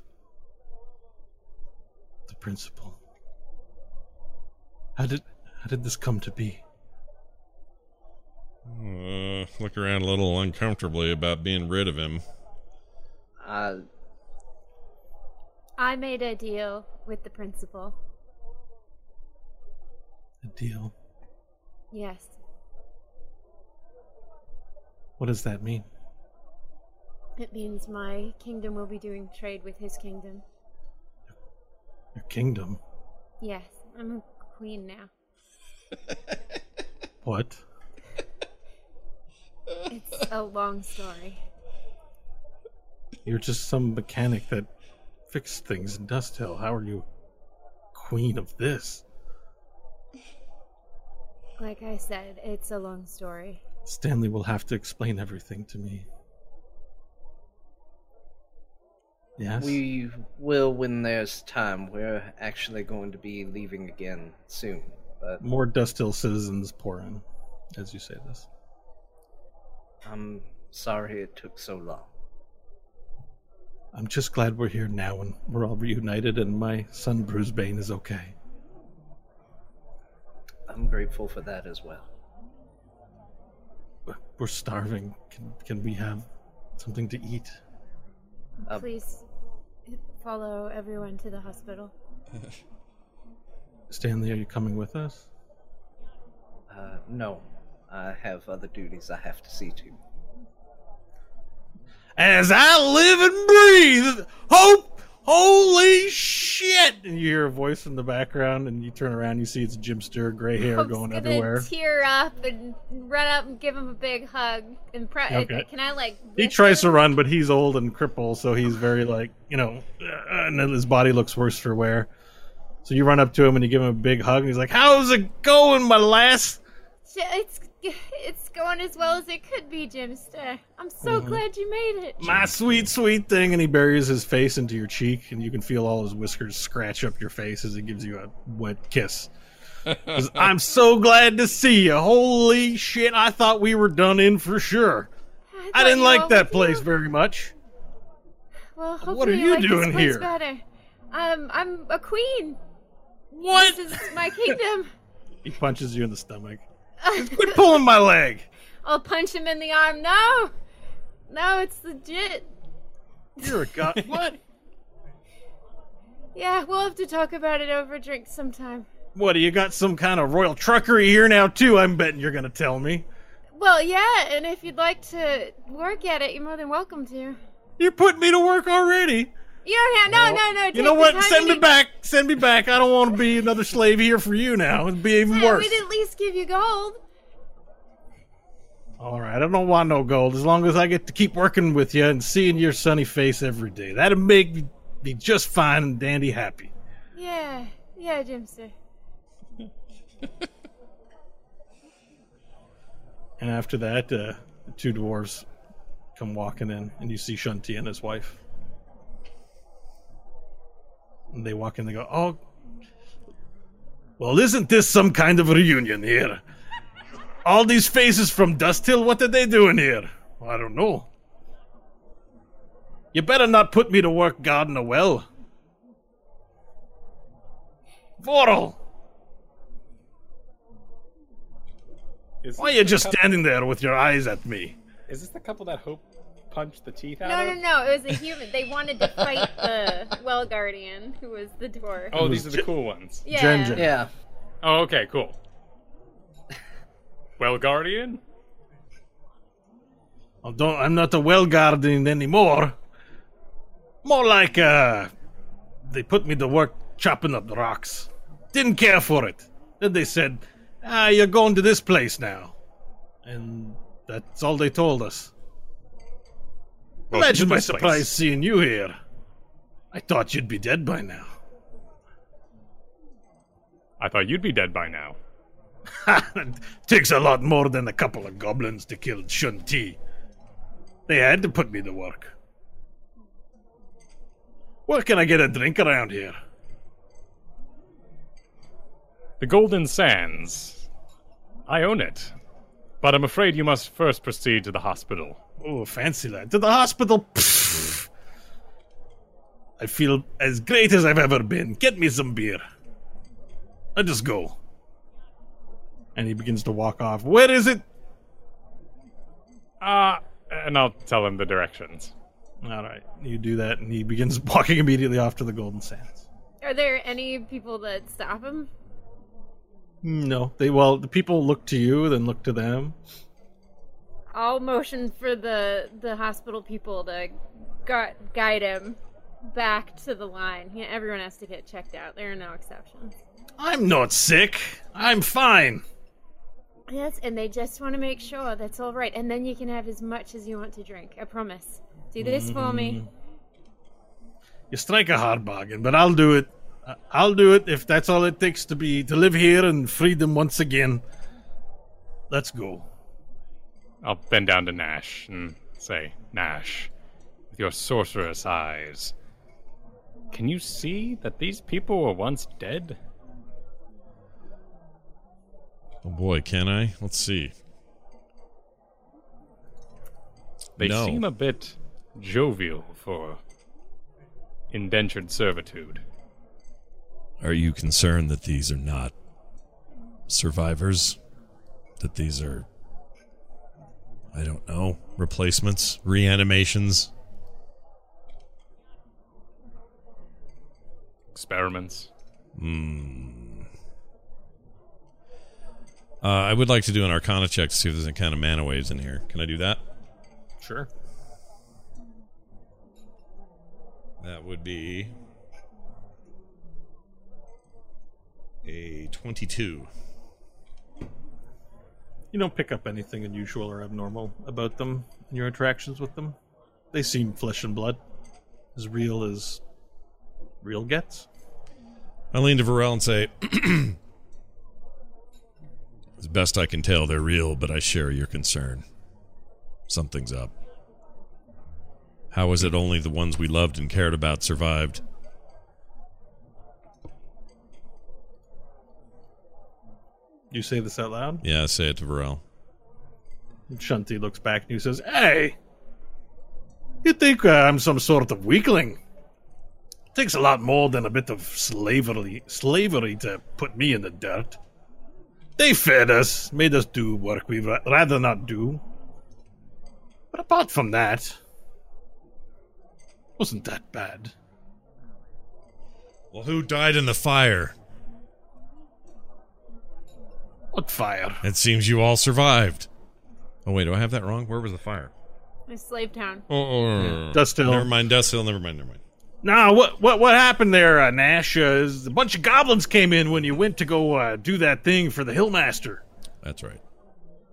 the principal. How did how did this come to be? Uh, look around a little uncomfortably about being rid of him. Uh, I made a deal with the principal. A deal. Yes. What does that mean? It means my kingdom will be doing trade with his kingdom. Your kingdom. Yes, I'm a queen now. (laughs) What? It's a long story. You're just some mechanic that fixed things in Dust Hill. How are you queen of this? Like I said, it's a long story. Stanley will have to explain everything to me. Yes? we will when there's time. We're actually going to be leaving again soon. But More Dust Hill citizens pour in as you say this. I'm sorry it took so long. I'm just glad we're here now and we're all reunited and my son Bruce Bane is okay. I'm grateful for that as well. We're starving. Can can we have something to eat? Uh, Please follow everyone to the hospital. (laughs) Stanley, are you coming with us? Uh, no, I have other duties I have to see to. As I live and breathe, hope. Holy shit! And you hear a voice in the background, and you turn around. You see it's Jimster, gray hair Hope's going gonna everywhere. tear up and run up and give him a big hug. And pre- Okay. can I like? He tries to run, but he's old and crippled, so he's very like you know, uh, and then his body looks worse for wear. So you run up to him and you give him a big hug, and he's like, "How's it going, my lass?" It's (laughs) it's going as well as it could be, Jimster. I'm so Mm-hmm. glad you made it. My sweet, sweet thing, and he buries his face into your cheek, and you can feel all his whiskers scratch up your face as he gives you a wet kiss. (laughs) I'm so glad to see you. Holy shit! I thought we were done in for sure. I thought didn't like that place do. very much. Well, hopefully What are you like doing here? Better. Um, I'm a queen. What? This is my kingdom. (laughs) He punches you in the stomach. Quit pulling my leg. (laughs) I'll punch him in the arm. No, no, it's legit. You're a god. (laughs) what? Yeah, we'll have to talk about it over drinks sometime. What? You got some kind of royal truckery here now too? I'm betting you're gonna tell me. Well, yeah, and if you'd like to work at it, you're more than welcome to. You're putting me to work already. You don't have no, no, no. You know what? Send me back. Send me back. I don't want to be another slave here for you now. It'd be even Yeah, worse. we'd at least give you gold. All right, I don't want no gold as long as I get to keep working with you and seeing your sunny face every day. That'd make me be just fine and dandy happy. Yeah, yeah, Jimster. And after that, uh, the two dwarves come walking in, and you see Shunti and his wife. And they walk in, they go, Oh, Well, isn't this some kind of reunion here? All these faces from Dust Hill, what are they doing here? I don't know. You better not put me to work guarding a well. Varel, Is why are you just couple- standing there with your eyes at me? Is this the couple that Hope punched the teeth out No, of? no, no. It was a human. They wanted to fight the (laughs) well guardian, who was the dwarf. Oh, these are the cool ones. yeah. Jen Jen. Yeah. Oh, okay, cool. (laughs) Well, Guardian? I don't, I'm not a well guardian anymore. More like, uh, they put me to work chopping up rocks. Didn't care for it. Then they said, ah, you're going to this place now. And that's all they told us. Well, Imagine my this place. surprise seeing you here. I thought you'd be dead by now. I thought you'd be dead by now. (laughs) it takes a lot more than a couple of goblins to kill Shunti. They had to put me to work. Where can I get a drink around here? The Golden Sands. I own it. But I'm afraid you must first proceed to the hospital. Oh, fancy lad. To the hospital? Pfft. I feel as great as I've ever been. Get me some beer. Let us go. And he begins to walk off. Where is it? Ah, and I'll tell him the directions. All right. You do that, and he begins (laughs) walking immediately off to the Golden Sands. Are there any people that stop him? No. They well, the people look to you, then look to them. I'll motion for the the hospital people to gu- guide him back to the line. Yeah, everyone has to get checked out. There are no exceptions. I'm not sick. I'm fine. Yes, and they just want to make sure that's all right, and then you can have as much as you want to drink. I promise. Do this for me. Mm-hmm. You strike a hard bargain, but I'll do it. I'll do it if that's all it takes to be to live here in freedom once again. Let's go. I'll bend down to Nash and say, Nash, with your sorceress eyes, can you see that these people were once dead? Oh boy, can I? Let's see. They No. seem a bit jovial for indentured servitude. Are you concerned that these are not survivors? That these are, I don't know, replacements, reanimations? Experiments. Uh, I would like to do an Arcana check to see if there's any kind of mana waves in here. Can I do that? Sure. That would be a 22. You don't pick up anything unusual or abnormal about them in your interactions with them. They seem flesh and blood, as real as real gets. I lean to Varel and say, (clears throat) As best I can tell, they're real, but I share your concern. Something's up. How is it only the ones we loved and cared about survived? You say this out loud. Yeah, I say it to Varel. And Shunti looks back and he says, Hey, you think uh, I'm some sort of weakling? It Takes a lot more than a bit of slavery, slavery to put me in the dirt. They fed us, made us do work we'd ra- rather not do. But apart from that, wasn't that bad. Well, who died in the fire? What fire? It seems you all survived. Oh, wait, do I have that wrong? Where was the fire? My slave town. Oh, oh, Dust Hill. Never mind, Dust Hill. Never mind, never mind. Nah, what what what happened there, uh, Nash? Uh, is a bunch of goblins came in when you went to go uh, do that thing for the Hillmaster, That's right.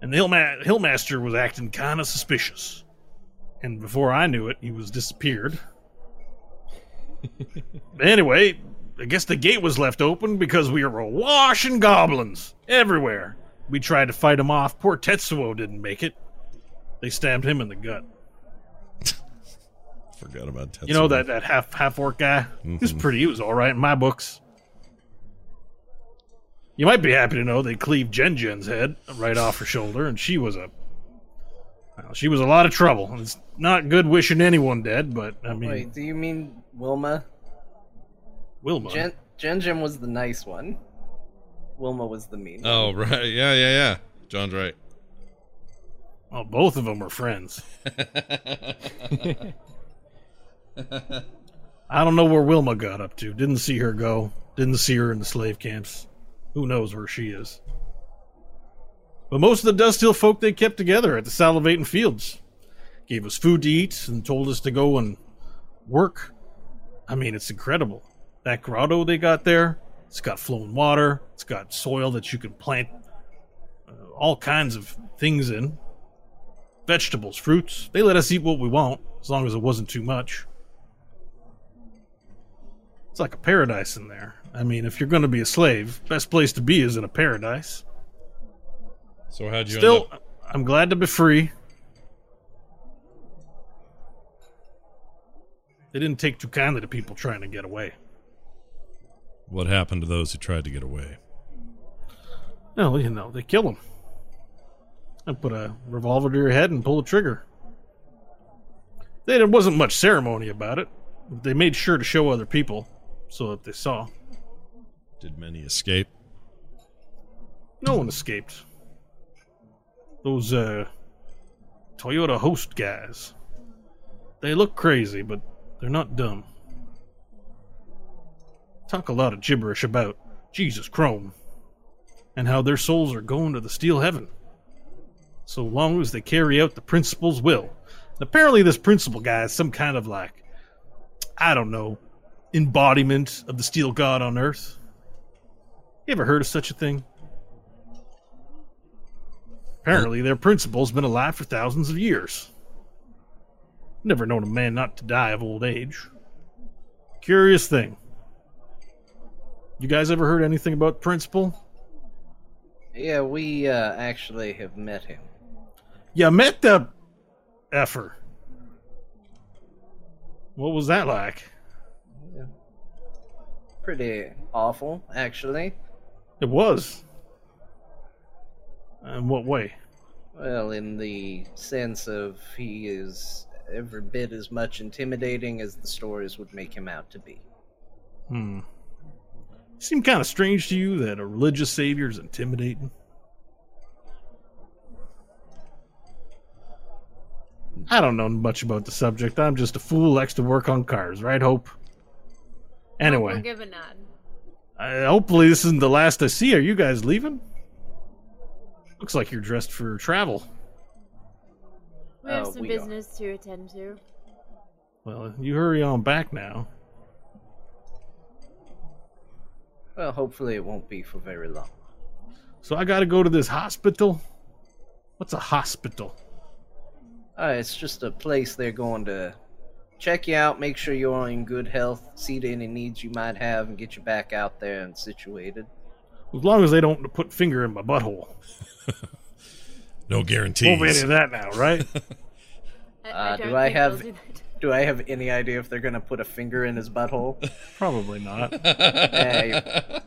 and the Hillma- Hillmaster was acting kind of suspicious. And before I knew it, he was disappeared. (laughs) anyway, I guess the gate was left open because we were washing goblins everywhere. We tried to fight him off. Poor Tetsuo didn't make it. They stabbed him in the gut. (laughs) Forgot about Tetsuo. You know that, that half half orc guy? He was mm-hmm. pretty. He was all right in my books. You might be happy to know they cleaved Jen Jen's head right off her shoulder, and she was a well, she was a lot of trouble. It's not good wishing anyone dead, but I mean, Wait, do you mean Wilma? Wilma. Jen Jen Jen was the nice one. Wilma was the mean. Oh, one. Oh right, yeah, yeah, yeah. John's right. well, both of them were friends. (laughs) I don't know where Wilma got up to. Didn't see her go. Didn't see her in the slave camps. Who knows where she is? But most of the Dust Hill folk they kept together at the Salivating Fields. Gave us food to eat and told us to go and work. I mean, it's incredible. That grotto they got there, it's got flowing water, it's got soil that you can plant uh, all kinds of things in vegetables, fruits. They let us eat what we want, as long as it wasn't too much. It's like a paradise in there. I mean, if you're going to be a slave, best place to be is in a paradise. So how'd you Still, end up? I'm glad to be free. They didn't take too kindly to people trying to get away. What happened to those who tried to get away? No, you know, they kill them. I put a revolver to your head and pull the trigger. They, there wasn't much ceremony about it. They made sure to show other people so that they saw. Did many escape? No one escaped. Those, uh, Toyota host guys. They look crazy, but they're not dumb. Talk a lot of gibberish about Jesus Chrome and how their souls are going to the steel heaven. So long as they carry out the principal's will. And apparently, this principal guy is some kind of like, I don't know, embodiment of the steel god on earth. You ever heard of such a thing? Apparently, their principal's been alive for thousands of years. Never known a man not to die of old age. Curious thing. You guys ever heard anything about the principal? Yeah, we uh, actually have met him. You met the effer. What was that like? Pretty awful, actually. It was. In what way? Well, in the sense of he is every bit as much intimidating as the stories would make him out to be. Hmm. Seemed kind of strange to you that a religious savior is intimidating. I don't know much about the subject. I'm just a fool who likes to work on cars, right, Hope? We'll Anyway, give a nod. uh, hopefully this isn't the last I see. Are you guys leaving? Looks like you're dressed for travel. We have Uh, some we are. business to attend to. Well, you hurry on back now. Well, hopefully it won't be for very long. So I gotta go to this hospital? What's a hospital? Uh, it's just a place they're going to check you out, make sure you're in good health, see to any needs you might have, and get you back out there and situated. As long as they don't put finger in my butthole. (laughs) No guarantees. Won't be any of that now, right? (laughs) I, Uh, don't I have- do that. Do I have any idea if they're going to put a finger in his butthole? (laughs) Probably not. You'll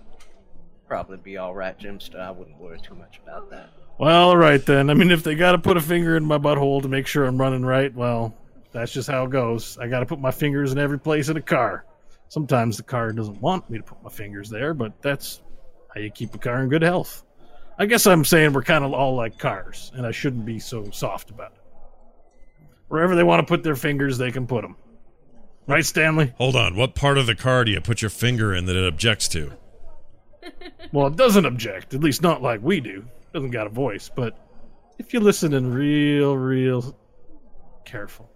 probably be all right, Jimster. I wouldn't worry too much about that. Well, all right then. I mean, if they got to put a finger in my butthole to make sure I'm running right, well, that's just how it goes. I got to put my fingers in every place in a car. Sometimes the car doesn't want me to put my fingers there, but that's how you keep a car in good health. I guess I'm saying we're kind of all like cars, and I shouldn't be so soft about it. Wherever they want to put their fingers, they can put them. Right, Stanley? Hold on. What part of the car do you put your finger in that it objects to? (laughs) Well, it doesn't object, at least not like we do. It doesn't got a voice, but if you listen in real, real careful,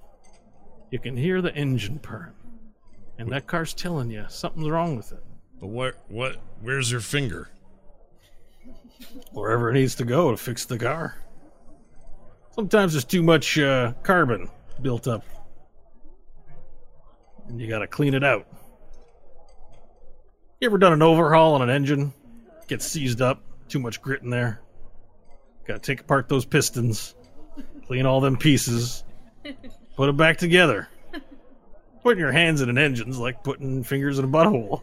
you can hear the engine purring. And that car's telling you something's wrong with it. But what? What? Where's your finger? Wherever it needs to go to fix the car. Sometimes there's too much uh, carbon built up. And you gotta clean it out. You ever done an overhaul on an engine? Gets seized up, too much grit in there. Gotta take apart those pistons, clean all them pieces, put them back together. Putting your hands in an engine's like putting fingers in a butthole.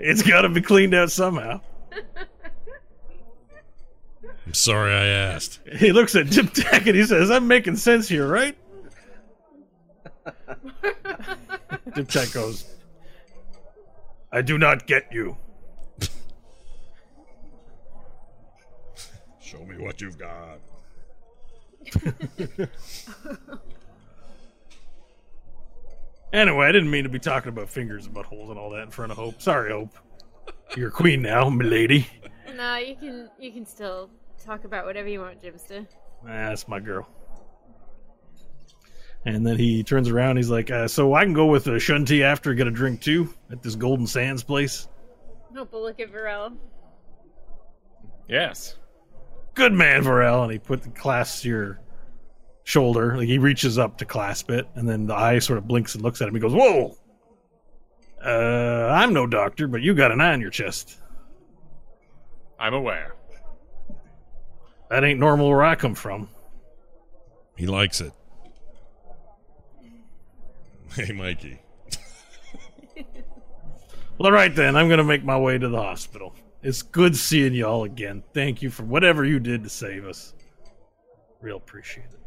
It's gotta be cleaned out somehow. I'm sorry I asked. He looks at Diptak and he says, I'm making sense here, right? (laughs) Diptak goes, I do not get you. (laughs) Show me what you've got. (laughs) Anyway, I didn't mean to be talking about fingers and buttholes and all that in front of Hope. Sorry, Hope. You're queen now, milady. No, you can you can still talk about whatever you want, Jimster. That's my girl. And then he turns around. He's like, uh, "So I can go with uh, Shunti after get a drink too at this Golden Sands place." No, but look at Varel. Yes. Good man, Varel. And he put the clasps your shoulder. Like he reaches up to clasp it, and then the eye sort of blinks and looks at him. He goes, "Whoa! Uh, I'm no doctor, but you got an eye on your chest. I'm aware. That ain't normal where I come from." He likes it. Hey, Mikey. Well, all right then. I'm gonna make my way to the hospital. It's good seeing y'all again. Thank you for whatever you did to save us. Real appreciate it.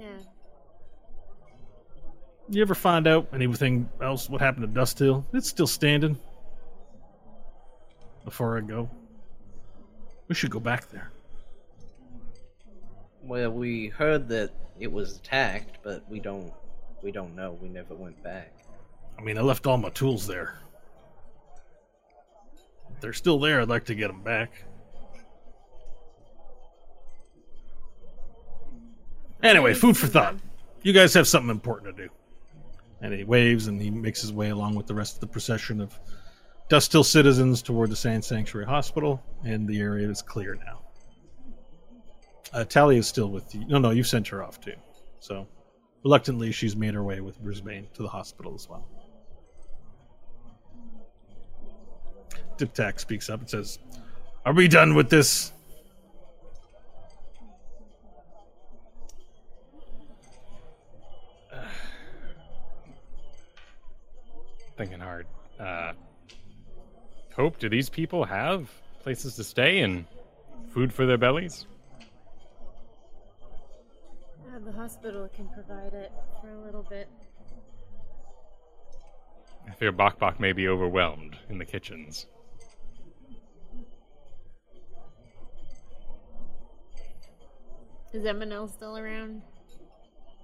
Yeah. You ever find out anything else? What happened to Dust Hill? It's still standing. Before I go, we should go back there. Well, we heard that it was attacked, but we don't we don't know. We never went back. I mean, I left all my tools there. If they're still there, I'd like to get them back. Anyway, food for thought. You guys have something important to do. And he waves and he makes his way along with the rest of the procession of Dust Hill citizens toward the Sand Sanctuary Hospital, and the area is clear now. Uh, is still with you. No, no, you've sent her off too. So, reluctantly, she's made her way with Brisbane to the hospital as well. Diptak speaks up and says, Are we done with this? (sighs) Thinking hard. Uh, Hope, do these people have places to stay and food for their bellies? The hospital can provide it for a little bit. I fear Bok Bok may be overwhelmed in the kitchens. Is Eminel still around?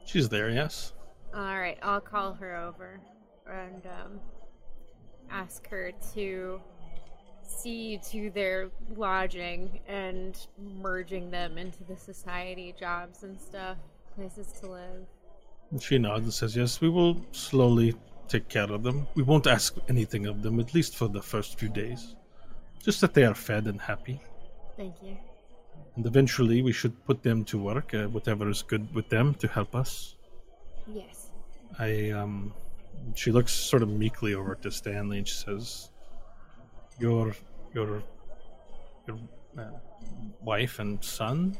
She's there, yes. All right, I'll call her over and um, ask her to see to their lodging and merging them into the society jobs and stuff, places to live. She nods and says, Yes, we will slowly take care of them. We won't ask anything of them, at least for the first few days. Just that they are fed and happy. Thank you. And eventually we should put them to work, uh, whatever is good with them to help us. Yes. I, um, she looks sort of meekly over to Stanley and she says, Your, your, your uh, wife and son?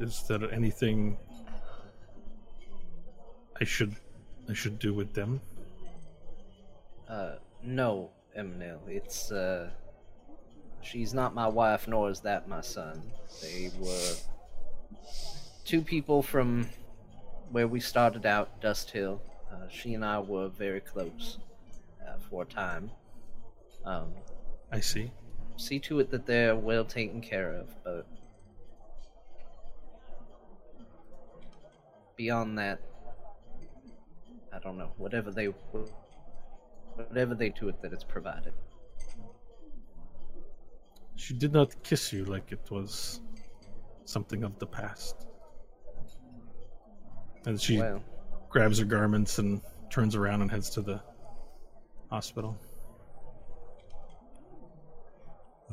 Is there anything I should, I should do with them? Uh, no, Eminel. It's uh, she's not my wife, nor is that my son. They were two people from where we started out, Dust Hill. Uh, she and I were very close uh, for a time. Um, I see. see to it that they're well taken care of, but beyond that, I don't know. Whatever they, whatever they do it, that it's provided. She did not kiss you like it was something of the past. And she Well, grabs her garments and turns around and heads to the hospital.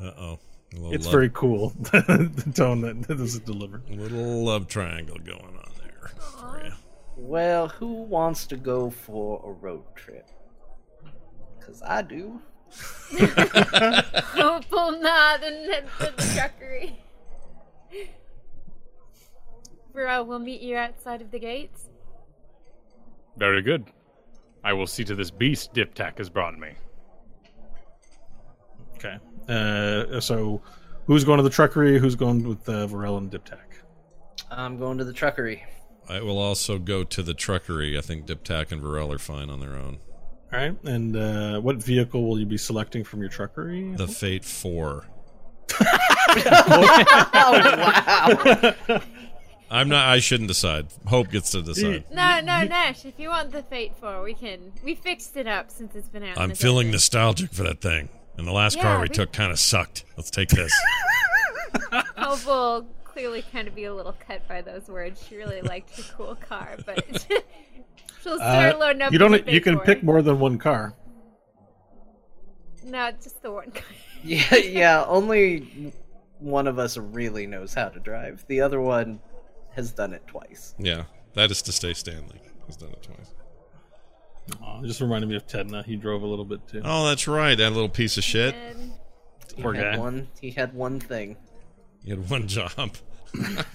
Uh oh. It's very cool (laughs) the tone that this is delivered. A little love triangle going on there for you. Well, who wants to go for a road trip? Cause I do. (laughs) Hopeful nod and head to the truckery. Bro, we'll meet you outside of the gates. Very good. I will see to this beast Diptak has brought me. Okay. Uh, so, who's going to the truckery? Who's going with uh, Varel and Diptak? I'm going to the truckery. I will also go to the truckery. I think Diptak and Varel are fine on their own. All right. And uh, what vehicle will you be selecting from your truckery? The Fate Four. oh, (laughs) wow. I'm not. I shouldn't decide. Hope gets to decide. No, no, Nash. If you want the Fate Four, we can. We fixed it up since it's been out. I'm feeling desert. nostalgic for that thing. And the last car we we- took kind of sucked. Let's take this. (laughs) Hope will clearly kind of be a little cut by those words. She really liked her cool car, but (laughs) she'll start Uh, loading up. you don't. You can 4. pick more than one car. No, just the one car. (laughs) Yeah, yeah. Only one of us really knows how to drive. The other one has done it twice. yeah, that is to stay Stanley. He's done it twice. Aw, it just reminded me of Tedna. He drove a little bit too. Oh, that's right. That little piece of shit. He Poor had guy. one. He had one thing. He had one job. (laughs) All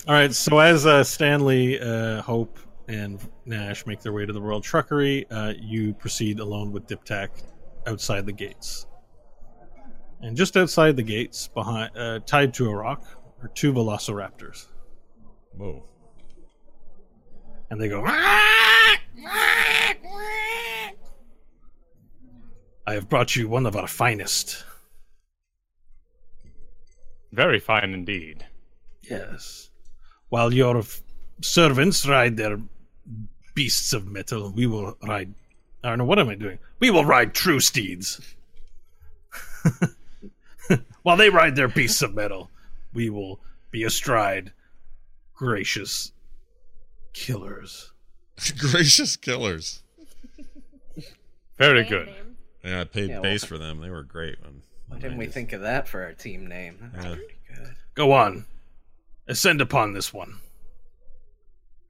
right. So as uh, Stanley, uh, Hope, and Nash make their way to the Royal Truckery, uh, you proceed alone with Diptak outside the gates. And just outside the gates, behind, uh, tied to a rock, are two Velociraptors, Whoa. and they go. I have brought you one of our finest. Very fine indeed. Yes. While your f- servants ride their beasts of metal, we will ride. I don't know, what am I doing? We will ride true steeds. (laughs) While they ride their beasts of metal, we will be astride gracious killers. (laughs) Gracious killers. Very good. name. Yeah, I paid Yeah, well- base for them. They were great. Man. Why didn't we think of that for our team name? That's Yeah. pretty good. Go on. Ascend upon this one.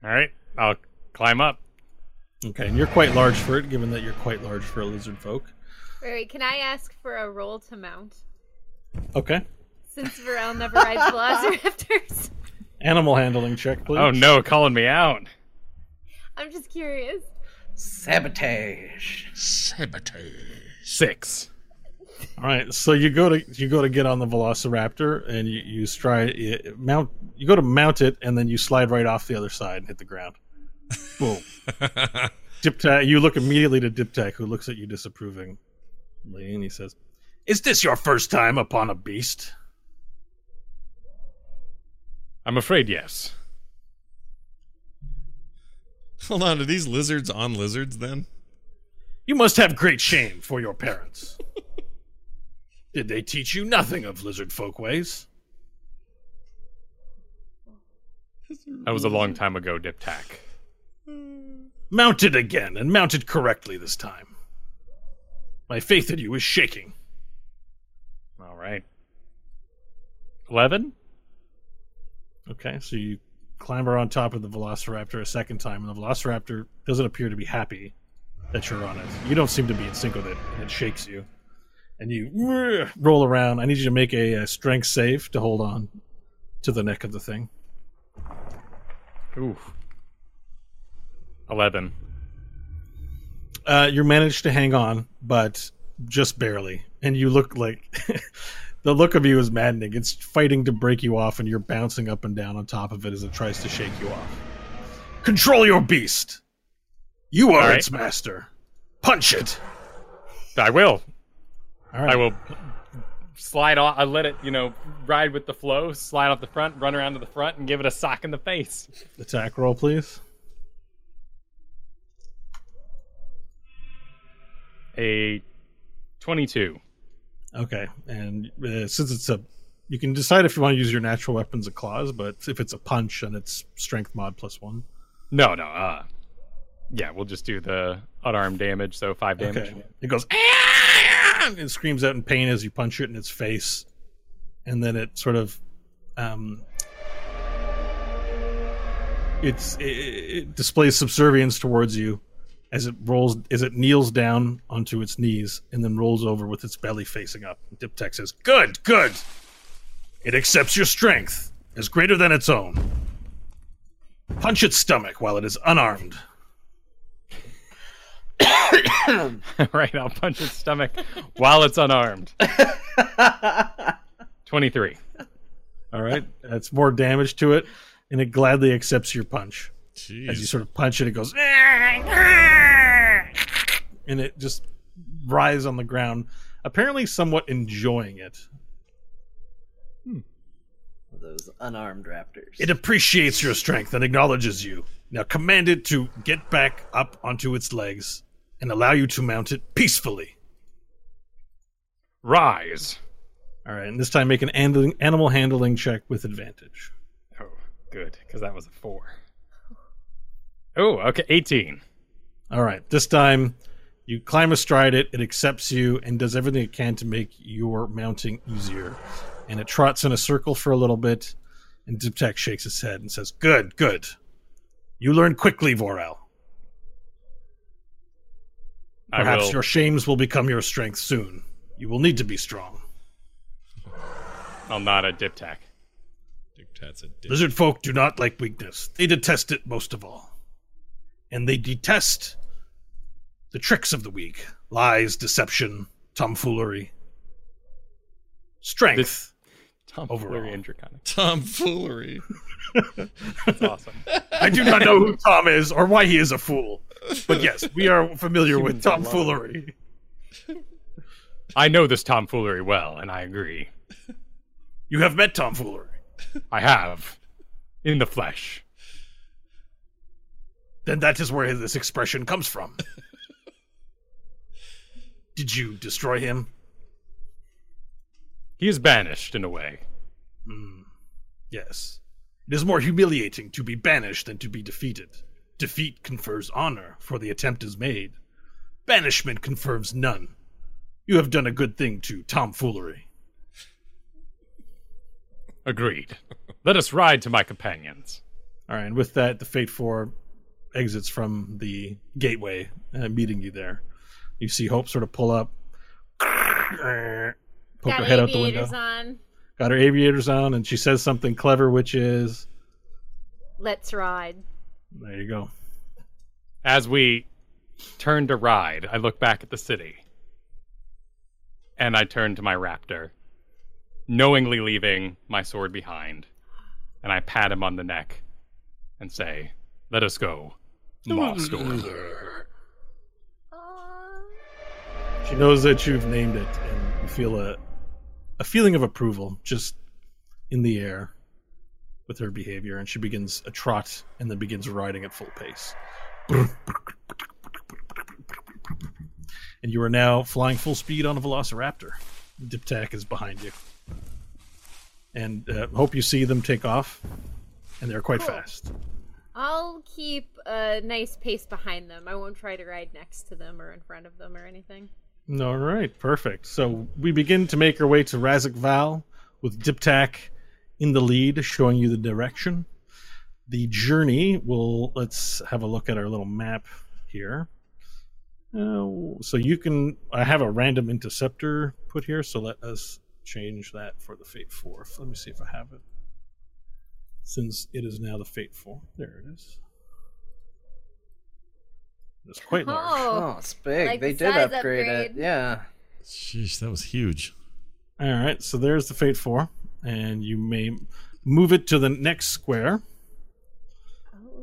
All right, I'll climb up. Okay, and you're quite large for it, given that you're quite large for a lizard folk. Wait, wait, can I ask for a roll to mount? Okay. Since Varel never rides velociraptors. (laughs) Animal handling check, please. Oh no, calling me out. I'm just curious. Sabotage. Sabotage. Six. All right, so you go to you go to get on the Velociraptor, and you you you mount. You go to mount it, and then you slide right off the other side and hit the ground. Boom. (laughs) Diptak. You look immediately to Diptak, who looks at you disapprovingly, and he says, "Is this your first time upon a beast?" I'm afraid yes. Hold on, are these lizards on lizards then? You must have great shame for your parents. (laughs) Did they teach you nothing of lizard folk ways? That was a long time ago, Diptak. Mount it again, and mounted correctly this time. My faith in you is shaking. All right. Eleven. Okay, so you clamber on top of the Velociraptor a second time, and the Velociraptor doesn't appear to be happy that you're on it. You don't seem to be in sync with it, and it shakes you. And you roll around. I need you to make a, uh strength save to hold on to the neck of the thing. Oof. Eleven. Uh, you managed to hang on, but just barely. And you look like (laughs) the look of you is maddening. It's fighting to break you off, and you're bouncing up and down on top of it as it tries to shake you off. Control your beast. You are right. its master. Punch it. I will. All right. I will slide off. I let it, you know, ride with the flow. Slide off the front, run around to the front, and give it a sock in the face. Attack roll, please. A twenty-two. Okay, and uh, since it's a, you can decide if you want to use your natural weapons of claws, but if it's a punch, and it's strength mod plus one. No, no. Uh, yeah, we'll just do the unarmed damage. So five damage. Okay. It goes "Ah!" And it screams out in pain as you punch it in its face, and then it sort of, um, it's it, it displays subservience towards you, as it rolls as it kneels down onto its knees and then rolls over with its belly facing up. Diptak says, Good, good. It accepts your strength as greater than its own. Punch its stomach while it is unarmed. (laughs) right, I'll punch its stomach while it's unarmed. (laughs) 23. All right, that's more damage to it, and it gladly accepts your punch. As you sort of punch it, it goes, and it just writhes on the ground, apparently somewhat enjoying it. Hmm. Those unarmed raptors. It appreciates your strength and acknowledges you. Now command it to get back up onto its legs and allow you to mount it peacefully. Rise. All right, and this time make an animal handling check with advantage. Oh, good, because that was a 4. Oh, okay, 18. All right, this time you climb astride it, it accepts you, and does everything it can to make your mounting easier. And it trots in a circle for a little bit, and Diptak shakes his head and says, Good, good. You learn quickly, Varel. I Perhaps your shames will become your strength soon. You will need to be strong. I'll nod at Diptak. Dictates a dick. Lizard folk do not like weakness. They detest it most of all. And they detest the tricks of the weak lies, deception, tomfoolery. Strength. This- Tom Overall. Overall. and Draconic. Tomfoolery. That's awesome. I do not know who Tom is or why he is a fool. But yes, we are familiar with Humans are tomfoolery. I know this tomfoolery well, and I agree. You have met tomfoolery. I have. In the flesh. Then that is where this expression comes from. Did you destroy him? He is banished, in a way. Yes. It is more humiliating to be banished than to be defeated. Defeat confers honor, for the attempt is made. Banishment confirms none. You have done a good thing to tomfoolery. Agreed. Let us ride to my companions. All right, and with that, the Fate Four exits from the gateway, uh, meeting you there. You see Hope sort of pull up, (clears throat) poke her head out the window. aviators on. Got her aviators on, and she says something clever, which is, Let's ride. "There you go." As we turn to ride, I look back at the city. And I turn to my raptor, knowingly leaving my sword behind. And I pat him on the neck and say, Let us go, Master. Mm. She knows that you've named it, and you feel a a feeling of approval just in the air with her behavior, and she begins a trot and then begins riding at full pace. And you are now flying full speed on a Velociraptor. Diptak is behind you, and uh, hope you see them take off, and they're quite Cool. fast. I'll keep a nice pace behind them. I won't try to ride next to them or in front of them or anything. All right, perfect. So we begin to make our way to Razak Val with Diptak in the lead, showing you the direction. The journey will, let's have a look at our little map here. Uh, so you can, I have a random interceptor put here, so let us change that for the Fate 4. Let me see if I have it. Since it is now the Fate 4. There it is. It's quite large. Oh, Oh, it's big. like they the did size upgrade, it. Yeah. Sheesh, that was huge. All right, so there's the Fate 4, and you may move it to the next square.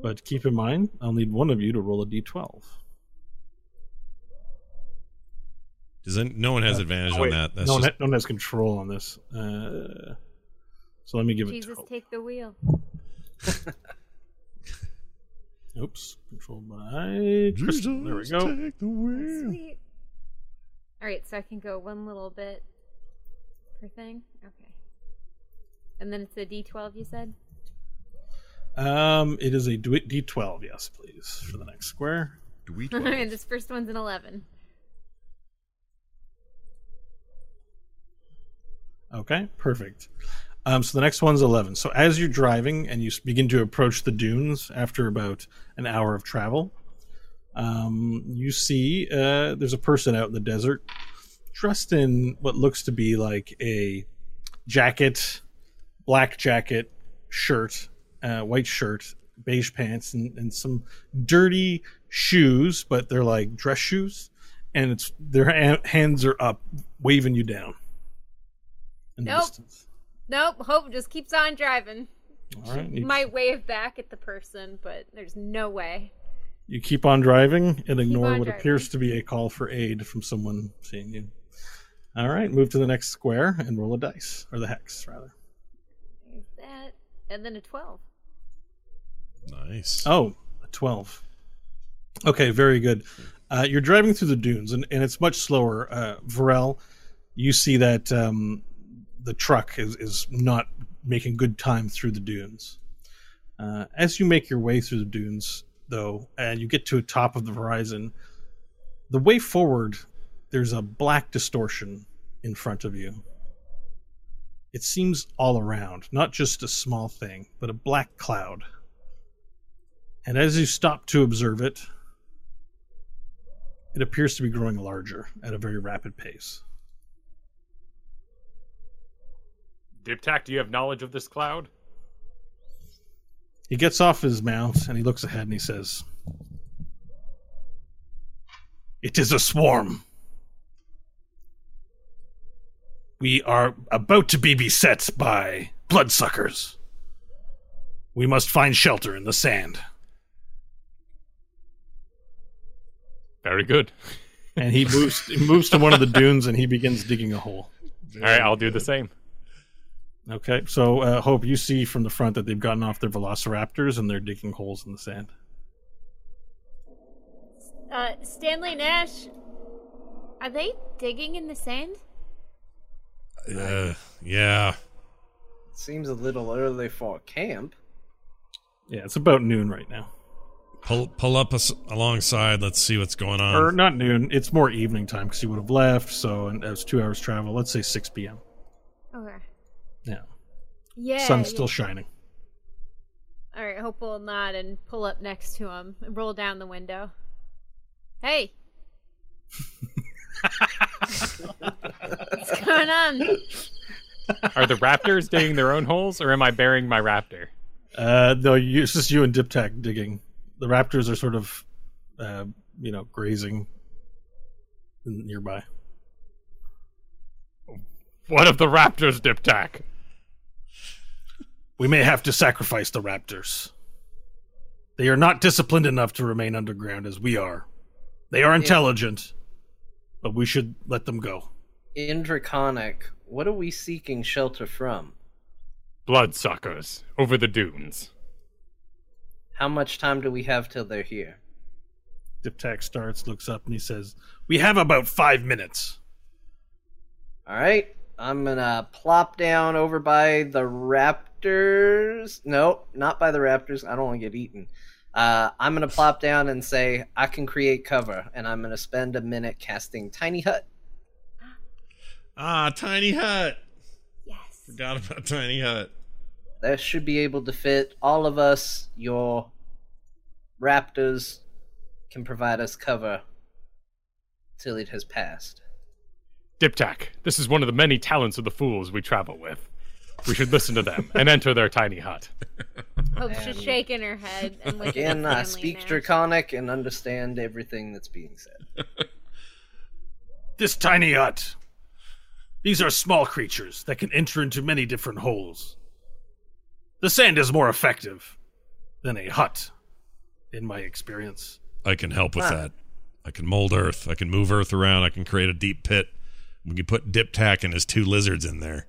But keep in mind, I'll need one of you to roll a d12. Does it, no one has advantage Oh, on that. That's no, one just, ha- no one has control on this. Uh, so let me give it to Jesus, to take the wheel. (laughs) Oops, controlled by Kristen. There we go. take the wheel. Sweet. All right, so I can go one little bit per thing. Okay. And then it's a D12, you said? Um, it is a d- d12, yes, please, for the next square. Do we (laughs) All right, this first one's an 11. Okay, perfect. Um, so the next one's 11. So as you're driving and you begin to approach the dunes after about an hour of travel, Um, you see, uh, there's a person out in the desert dressed in what looks to be like a jacket, black jacket, shirt, uh, white shirt, beige pants, and, and some dirty shoes, but they're like dress shoes, and it's their ha- hands are up, waving you down. In the Nope. distance. Nope, Hope just keeps on driving. All right, you, Might wave back at the person, but there's no way. you keep on driving and ignore what driving. appears to be a call for aid from someone seeing you. All right, move to the next square and roll a dice, or the hex rather. There's that. And then a 12. Nice. Oh, a 12. Okay, very good. Uh, you're driving through the dunes, and, and it's much slower. Uh, Varel, you see that um, the truck is, is not making good time through the dunes. Uh, as you make your way through the dunes, though, and you get to the top of the horizon, the way forward, there's a black distortion in front of you. It seems all around, not just a small thing, but a black cloud. And as you stop to observe it, it appears to be growing larger at a very rapid pace. Diptak, do you have knowledge of this cloud? He gets off his mount and he looks ahead and he says, It is a swarm. We are about to be beset by bloodsuckers. We must find shelter in the sand. Very good. and he moves he moves to one of the dunes and he begins digging a hole. All right, I'll do the same. Okay, so uh, Hope, you see from the front that they've gotten off their velociraptors and they're digging holes in the sand. Uh, Stanley Nash, are they digging in the sand? Uh, yeah. Seems a little early for camp. Yeah, it's about noon right now. Pull pull up us alongside. Let's see what's going on. or not noon. It's more evening time because you would have left. So and was two hours travel. Let's say six p.m. Okay. Yeah, Yeah. sun's yeah. still shining. All right, Hope we'll nod and pull up next to him and roll down the window. Hey. What's going on? Are the raptors digging their own holes, or am I burying my raptor? Uh, no, you, it's just you and Diptak digging. The raptors are sort of, uh, you know, grazing nearby. What of the raptors, Diptak? We may have to sacrifice the raptors. They are not disciplined enough to remain underground as we are. They are intelligent, but we should let them go. In Draconic, what are we seeking shelter from? Bloodsuckers over the dunes. How much time do we have till they're here? Diptak starts, looks up, and he says, We have about five minutes. Alright, I'm gonna plop down over by the raptors. No, not by the raptors. I don't want to get eaten. Uh, I'm gonna plop down and say, I can create cover, and I'm gonna spend a minute casting Tiny Hut. (gasps) ah, tiny hut. Yes. Forgot about tiny hut. That should be able to fit all of us. Your raptors can provide us cover till it has passed. Diptak, this is one of the many talents of the fools we travel with. We should listen to them and enter their tiny hut. Hope's just And- shaking her head. And looking Again, at I speak Nash. Draconic and understand everything that's being said. (laughs) This tiny hut. These are small creatures that can enter into many different holes. The sand is more effective than a hut, in my experience. I can help with Ah. that. I can mold earth. I can move earth around. I can create a deep pit. We can put Diptak and his two lizards in there.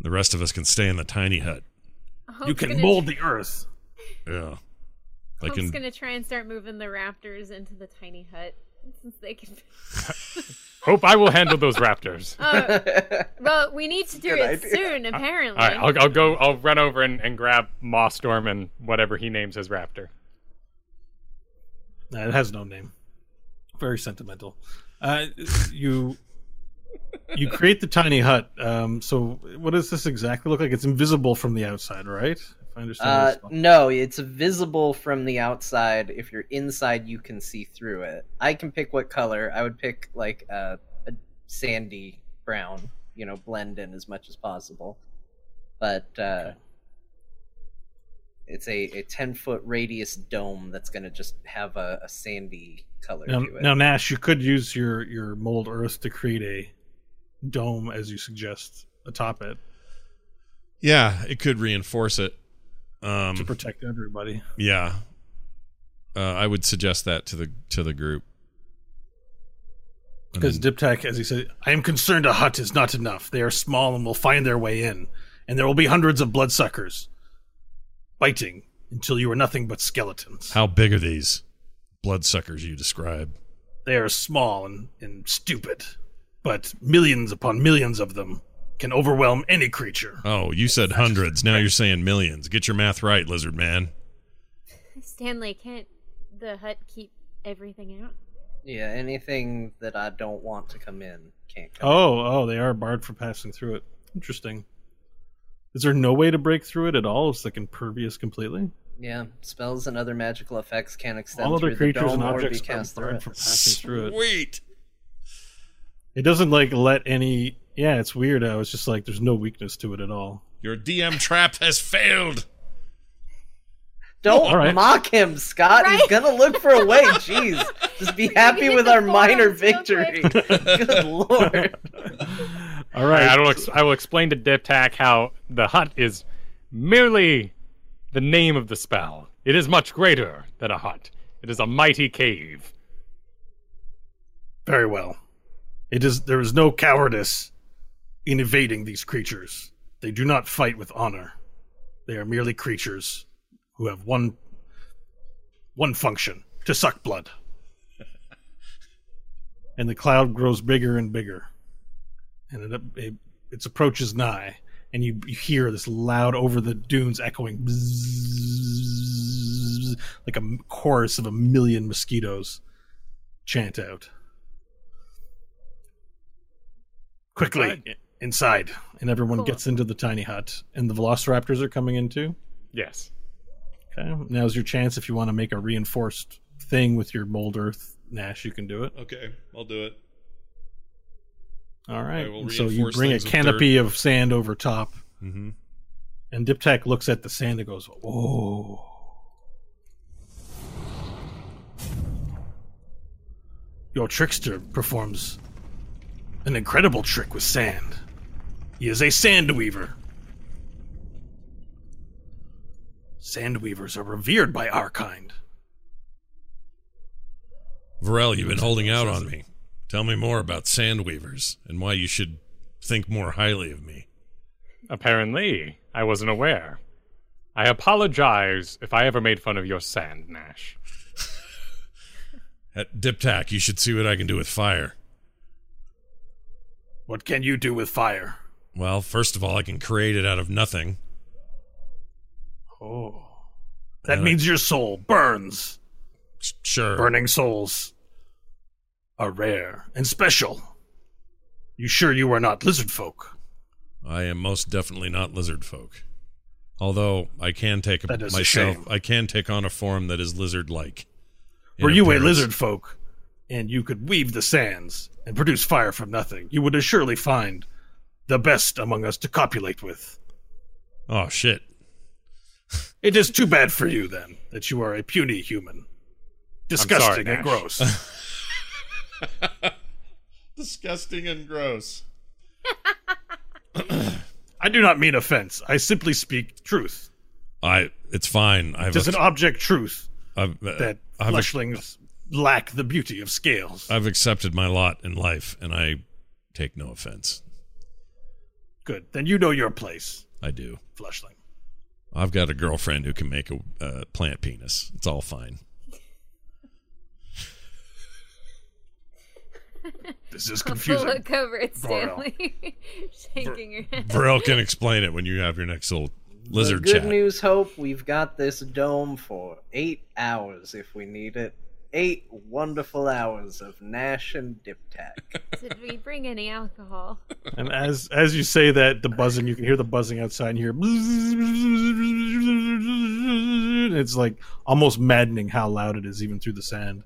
The rest of us can stay in the tiny hut. Hope's you can mold tr- the earth. Yeah. I Hope's can. gonna try and start moving the raptors into the tiny hut since they can. (laughs) Hope I will handle those raptors. Oh, (laughs) well, we need to do Good it idea. soon. Apparently. All right, I'll, I'll go. I'll run over and, and grab Mosstorm and whatever he names his raptor. Uh, it has no name. Very sentimental. Uh, you you create the tiny hut. Um, so what does this exactly look like? It's invisible from the outside, right? If I understand. Uh, no, it's visible from the outside. If you're inside, you can see through it. I can pick what color. I would pick like a, a sandy brown. You know, blend in as much as possible. But uh, it's a, a ten foot radius dome that's gonna just have a, a sandy color Now, to it. now, Nash, you could use your your mold earth to create a dome, as you suggest, atop it Yeah, it could reinforce it. Um, to protect everybody. yeah, uh, I would suggest that to the to the group. Because then- Diptak, as he said, I am concerned a hut is not enough. They are small and will find their way in, and there will be hundreds of bloodsuckers biting until you are nothing but skeletons. how big are these bloodsuckers you describe? They are small and, and stupid, but millions upon millions of them can overwhelm any creature. Oh, you said hundreds. Now you're saying millions. Get your math right, lizard man. Stanley, can't the hut keep everything out? Yeah, anything that I don't want to come in can't come. oh, oh, they are barred for passing through it. Interesting. Is there no way to break through it at all? It's like impervious completely. Yeah, spells and other magical effects can't extend all other through the creatures dome and objects are cast through barred it. for passing through it. Sweet. It doesn't like let any. Yeah, it's weird. I was just like, there's no weakness to it at all. Your DM trap has failed. Don't All right. mock him, Scott. He's gonna look for a way. (laughs) Jeez, just be happy with our minor victory. (laughs) Good lord. (laughs) All right. I, will ex- I will explain to Diptak how the hut is merely the name of the spell. It is much greater than a hut. It is a mighty cave. Very well. It is there is no cowardice in evading these creatures. They do not fight with honor. They are merely creatures who have one one function to suck blood. (laughs) and the cloud grows bigger and bigger, and it, it its approach is nigh, and you, you hear this loud over the dunes echoing bzzz, like a chorus of a million mosquitoes chant out. Quickly, inside. and everyone Cool. gets into the tiny hut, and the velociraptors are coming in too. Yes. Okay, now's your chance if you want to make a reinforced thing with your mold earth Nash, you can do it. Okay, I'll do it. All right. So you bring a canopy of sand over top, Mm-hmm. and Diptak looks at the sand and goes, "Whoa." Your trickster performs an incredible trick with sand. He is a sand weaver. Sand weavers are revered by our kind. Varel, you've been holding out on me. Tell me more about sandweavers and why you should think more highly of me. Apparently, I wasn't aware. I apologize if I ever made fun of your sand, Nash. (laughs) At Diptak, you should see what I can do with fire. What can you do with fire? Well, first of all, I can create it out of nothing. Oh. That means your soul burns. Sure. Burning souls are rare and special. You sure you are not lizard folk? I am most definitely not lizard folk. Although I can take a myself. I can take on a form that is lizard-like. Were you a lizard folk and you could weave the sands and produce fire from nothing, you would surely find the best among us to copulate with. Oh shit! (laughs) It is too bad for you, then, that you are a puny human. Disgusting and gross. (laughs) (laughs) Disgusting and gross. (clears throat) I do not mean offense. I simply speak truth. I. It's fine. I've. It is an object truth I've, uh, that I've, fleshlings lack the beauty of scales. I've accepted my lot in life, and I take no offense. Good. Then you know your place, I do. fleshling. I've got a girlfriend who can make a uh, plant penis. It's all fine. This is (laughs) I'll confusing. look over at Stanley, (laughs) shaking her head. Varel can explain it when you have your next little lizard the good chat. news, Hope, we've got this dome for eight hours if we need it. eight wonderful hours of Nash and Dip Tac. (laughs) Did we bring any alcohol? And as as you say that, the buzzing you can hear the buzzing outside and you hear it's like almost maddening how loud it is even through the sand.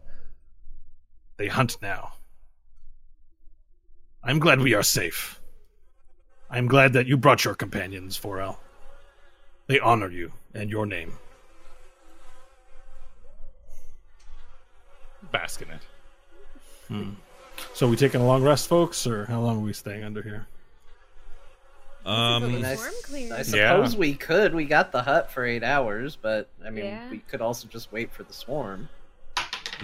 They hunt now. I'm glad we are safe. I'm glad that you brought your companions, Varel. They honor you and your name. Bask in it. So we taking a long rest, folks, or how long are we staying under here? Um, mean, I- Storm cleared. I Yeah. suppose we could. We got the hut for eight hours, but I mean, Yeah. we could also just wait for the swarm.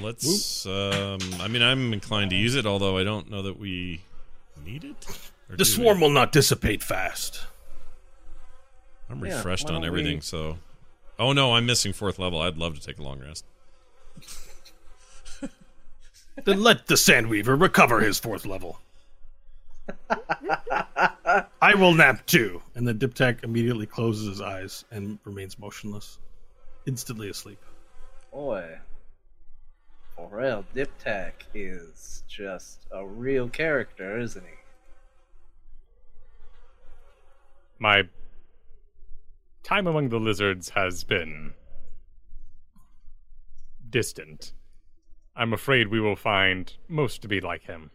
let's. Um, I mean, I'm inclined to use it, although I don't know that we need it. Or The swarm we? will not dissipate fast. I'm Yeah, refreshed why on everything, we- so. Oh no, I'm missing fourth level. I'd love to take a long rest. (laughs) Then let the Sandweaver recover his fourth level. I will nap too. And the Diptak immediately closes his eyes and remains motionless, instantly asleep. Boy, for real, Diptak is just a real character, isn't he? My time among the lizards has been distant. I'm afraid we will find most to be like him.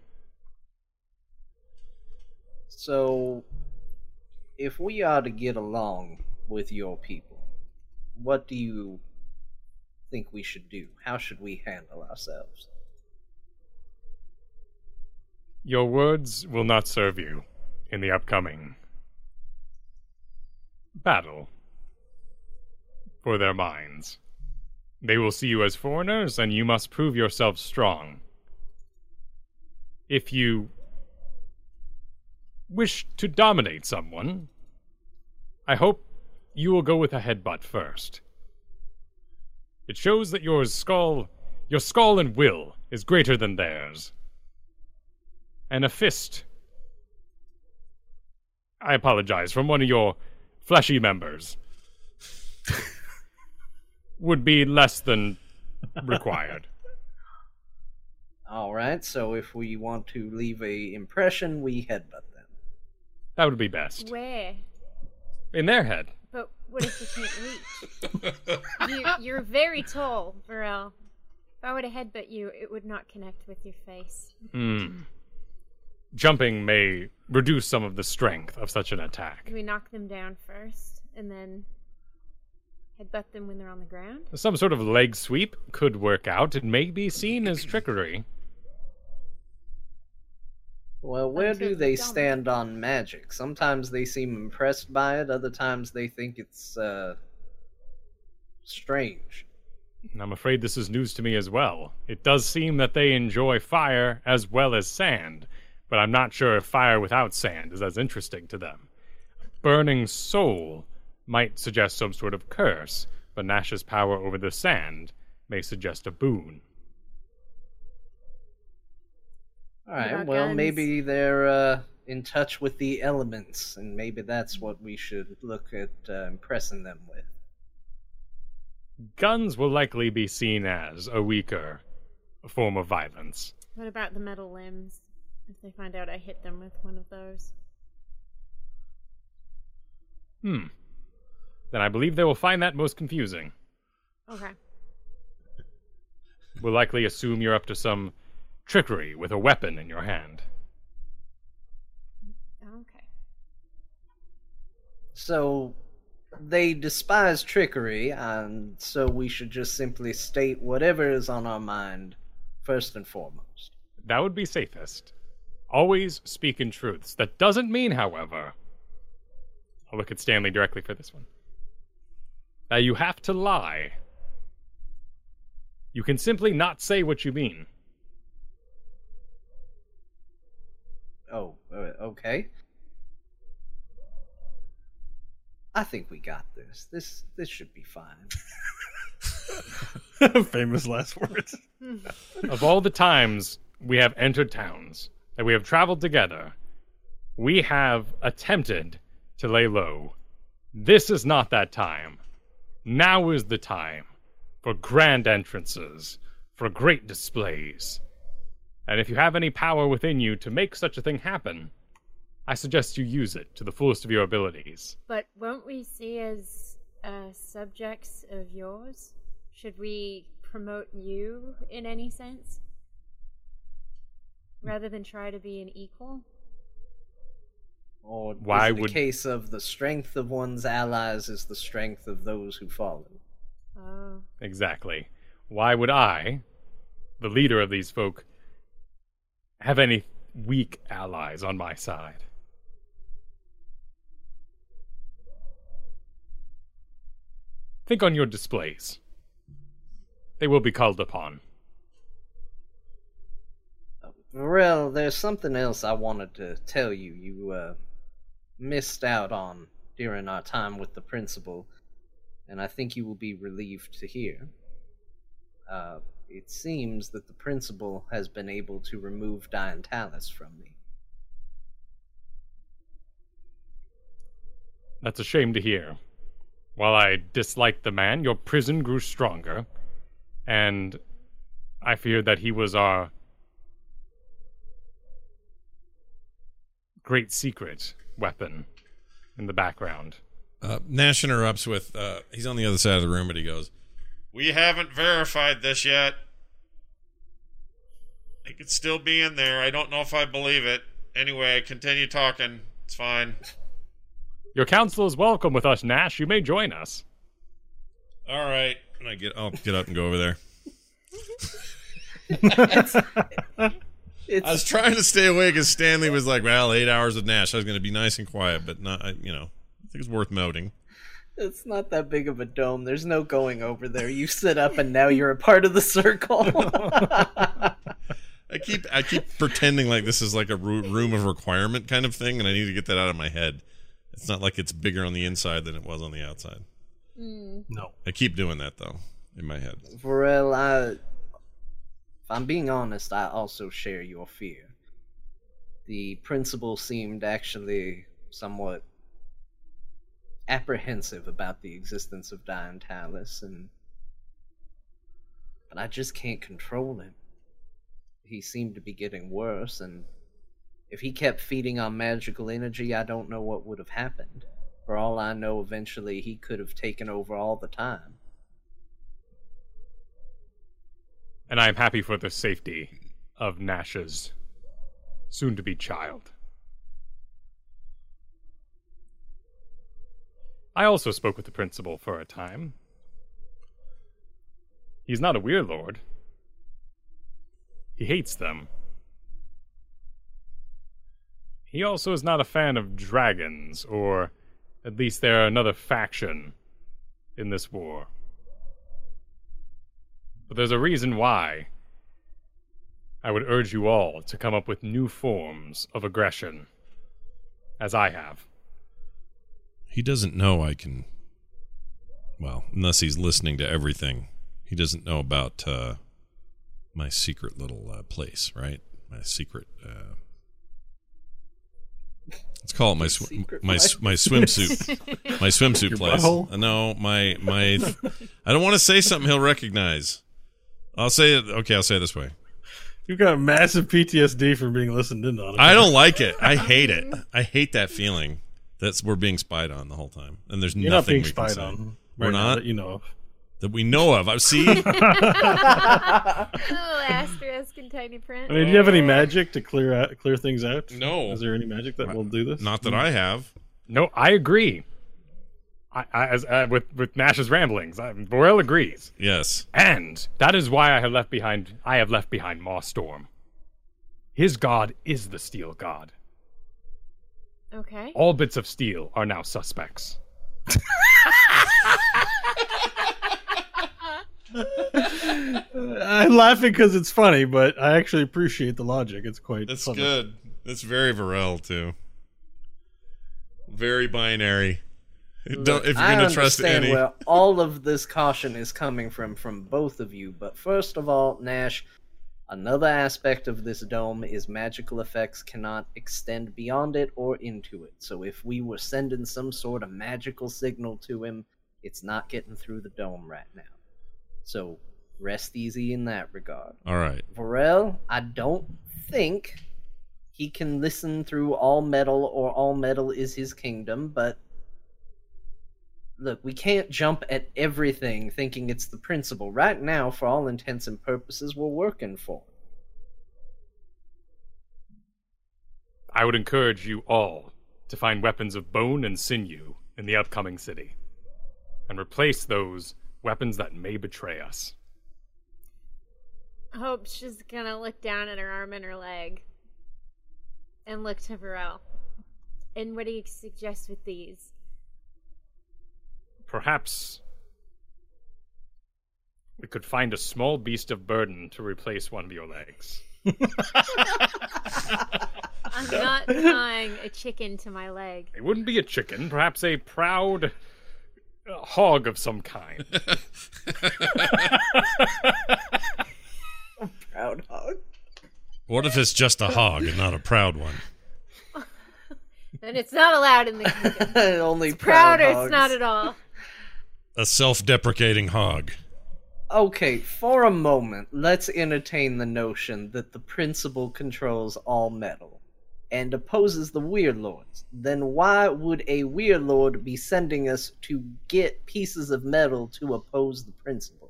So, if we are to get along with your people, what do you think we should do? How should we handle ourselves? Your words will not serve you in the upcoming battle for their minds. They will see you as foreigners, and you must prove yourself strong. If you wish to dominate someone, I hope you will go with a headbutt first. It shows that your skull, your skull and will is greater than theirs and a fist. I apologize from one of your fleshy members. Would be less than required. All right. So, if we want to leave a impression, we headbutt them. That would be best. Where? In their head. But what if you can't reach? you, you're very tall, Varel. If I were to headbutt you, it would not connect with your face. Hmm. Jumping may reduce some of the strength of such an attack. Do we knock them down first and then headbutt them when they're on the ground? Some sort of leg sweep could work out. It may be seen as trickery. Well, where do they they stand on magic? Sometimes they seem impressed by it, other times they think it's uh strange. I'm afraid this is news to me as well. It does seem that they enjoy fire as well as sand, but I'm not sure if fire without sand is as interesting to them. Burning soul might suggest some sort of curse, but Nash's power over the sand may suggest a boon. All right, well, guns? maybe they're uh in touch with the elements, and maybe that's what we should look at uh, impressing them with. Guns will likely be seen as a weaker form of violence. What about the metal limbs? If they find out I hit them with one of those. Hmm. Then I believe they will find that most confusing. Okay. (laughs) We'll likely assume you're up to some trickery with a weapon in your hand. Okay. So they despise trickery, and so we should just simply state whatever is on our mind first and foremost. That would be safest. Always speak in truths. That doesn't mean, however, I'll look at Stanley directly for this one, that you have to lie. You can simply not say what you mean. Oh, uh, okay. I think we got this. This this should be fine. (laughs) Famous last words. (laughs) of all the times we have entered towns, that we have traveled together, we have attempted to lay low. This is not that time. Now is the time for grand entrances, for great displays. And if you have any power within you to make such a thing happen, I suggest you use it to the fullest of your abilities. But won't we see as uh, subjects of yours? Should we promote you in any sense? Rather than try to be an equal? Or Why is it a case of the strength of one's allies is the strength of those who fallen? Oh. Exactly. Why would I, the leader of these folk, have any weak allies on my side? Think on your displays. They will be called upon. Varel, there's something else I wanted to tell you. You uh, missed out on during our time with the principal, and I think you will be relieved to hear. Uh, it seems that the principal has been able to remove Diantalis from me. That's a shame to hear. While I disliked the man, your prison grew stronger, and I feared that he was our great secret weapon in the background. Uh, Nash interrupts with, uh, he's on the other side of the room, but he goes, We haven't verified this yet. It could still be in there. I don't know if I believe it. Anyway, continue talking. It's fine. (laughs) Your counsel is welcome with us, Nash. You may join us. All right. And I get, I'll get up and go over there. (laughs) It's I was trying to stay awake because Stanley was like, well, eight hours with Nash. I was going to be nice and quiet, but not, you know, I think it's worth noting. it's not that big of a dome. There's no going over there. You sit up and now you're a part of the circle. (laughs) I keep I keep pretending like this is like a room of requirement kind of thing, and I need to get that out of my head. It's not like it's bigger on the inside than it was on the outside. Mm. No. I keep doing that though in my head. Varel, I, if I'm being honest, I also share your fear. The principal seemed actually somewhat apprehensive about the existence of Diantalis, and but I just can't control him. He seemed to be getting worse, and if he kept feeding on magical energy, I don't know what would have happened. For all I know, eventually he could have taken over all the time. And I am happy for the safety of Nash's soon to be child. I also spoke with the principal for a time. He's not a weird lord. He hates them. He also is not a fan of dragons, or at least they're another faction in this war. But there's a reason why. I would urge you all to come up with new forms of aggression, as I have. He doesn't know I can. Well, unless he's listening to everything, he doesn't know about uh, my secret little uh, place, right? My secret. Uh, let's call it my sw- my place. my swimsuit my (laughs) swimsuit place. butthole? Uh, No, my my. I don't want to say something he'll recognize. I'll say it. Okay, I'll say it this way. You've got massive PTSD from being listened in on. I don't like it. I hate it. I hate that feeling. That's we're being spied on the whole time, and there's You're not nothing being we can spied say on. We're right not? that you know that we know of. I see. (laughs) Oh, asterisk in tiny print. I mean, do you have any magic to clear out, clear things out? No. Is there any magic that will do this? Not that hmm. I have. No, I agree. I, I as uh, with with Nash's ramblings, I, Varel agrees, Yes. and that is why I have left behind. I have left behind Moss Storm. His god is the steel god. Okay. All bits of steel are now suspects. (laughs) I'm laughing because it's funny, but I actually appreciate the logic. It's quite. That's funny. good. That's very Varel too. Very binary. Don't if you're I gonna trust any. where all of this caution is coming from from both of you, but first of all, Nash, another aspect of this dome is magical effects cannot extend beyond it or into it. So if we were sending some sort of magical signal to him, it's not getting through the dome right now. So Rest easy in that regard. All right. Varel, I don't think he can listen through all metal or all metal is his kingdom, but look, we can't jump at everything thinking it's the principal. Right now, for all intents and purposes, we're working for. I would encourage you all to find weapons of bone and sinew in the upcoming city, and replace those weapons that may betray us. Hope's she's gonna look down at her arm and her leg. And look to Varel. And what do you suggest with these? Perhaps we could find a small beast of burden to replace one of your legs. (laughs) I'm not tying a chicken to my leg. It wouldn't be a chicken, perhaps a proud uh, hog of some kind. (laughs) a Proud hog. What if it's just a hog and not a proud one? (laughs) And it's not allowed in the kingdom. Only Proud proud or it's not at all. A self-deprecating hog. Okay, for a moment, let's entertain the notion that the principal controls all metal and opposes the Weird Lords. Then why would a Weird Lord be sending us to get pieces of metal to oppose the principal?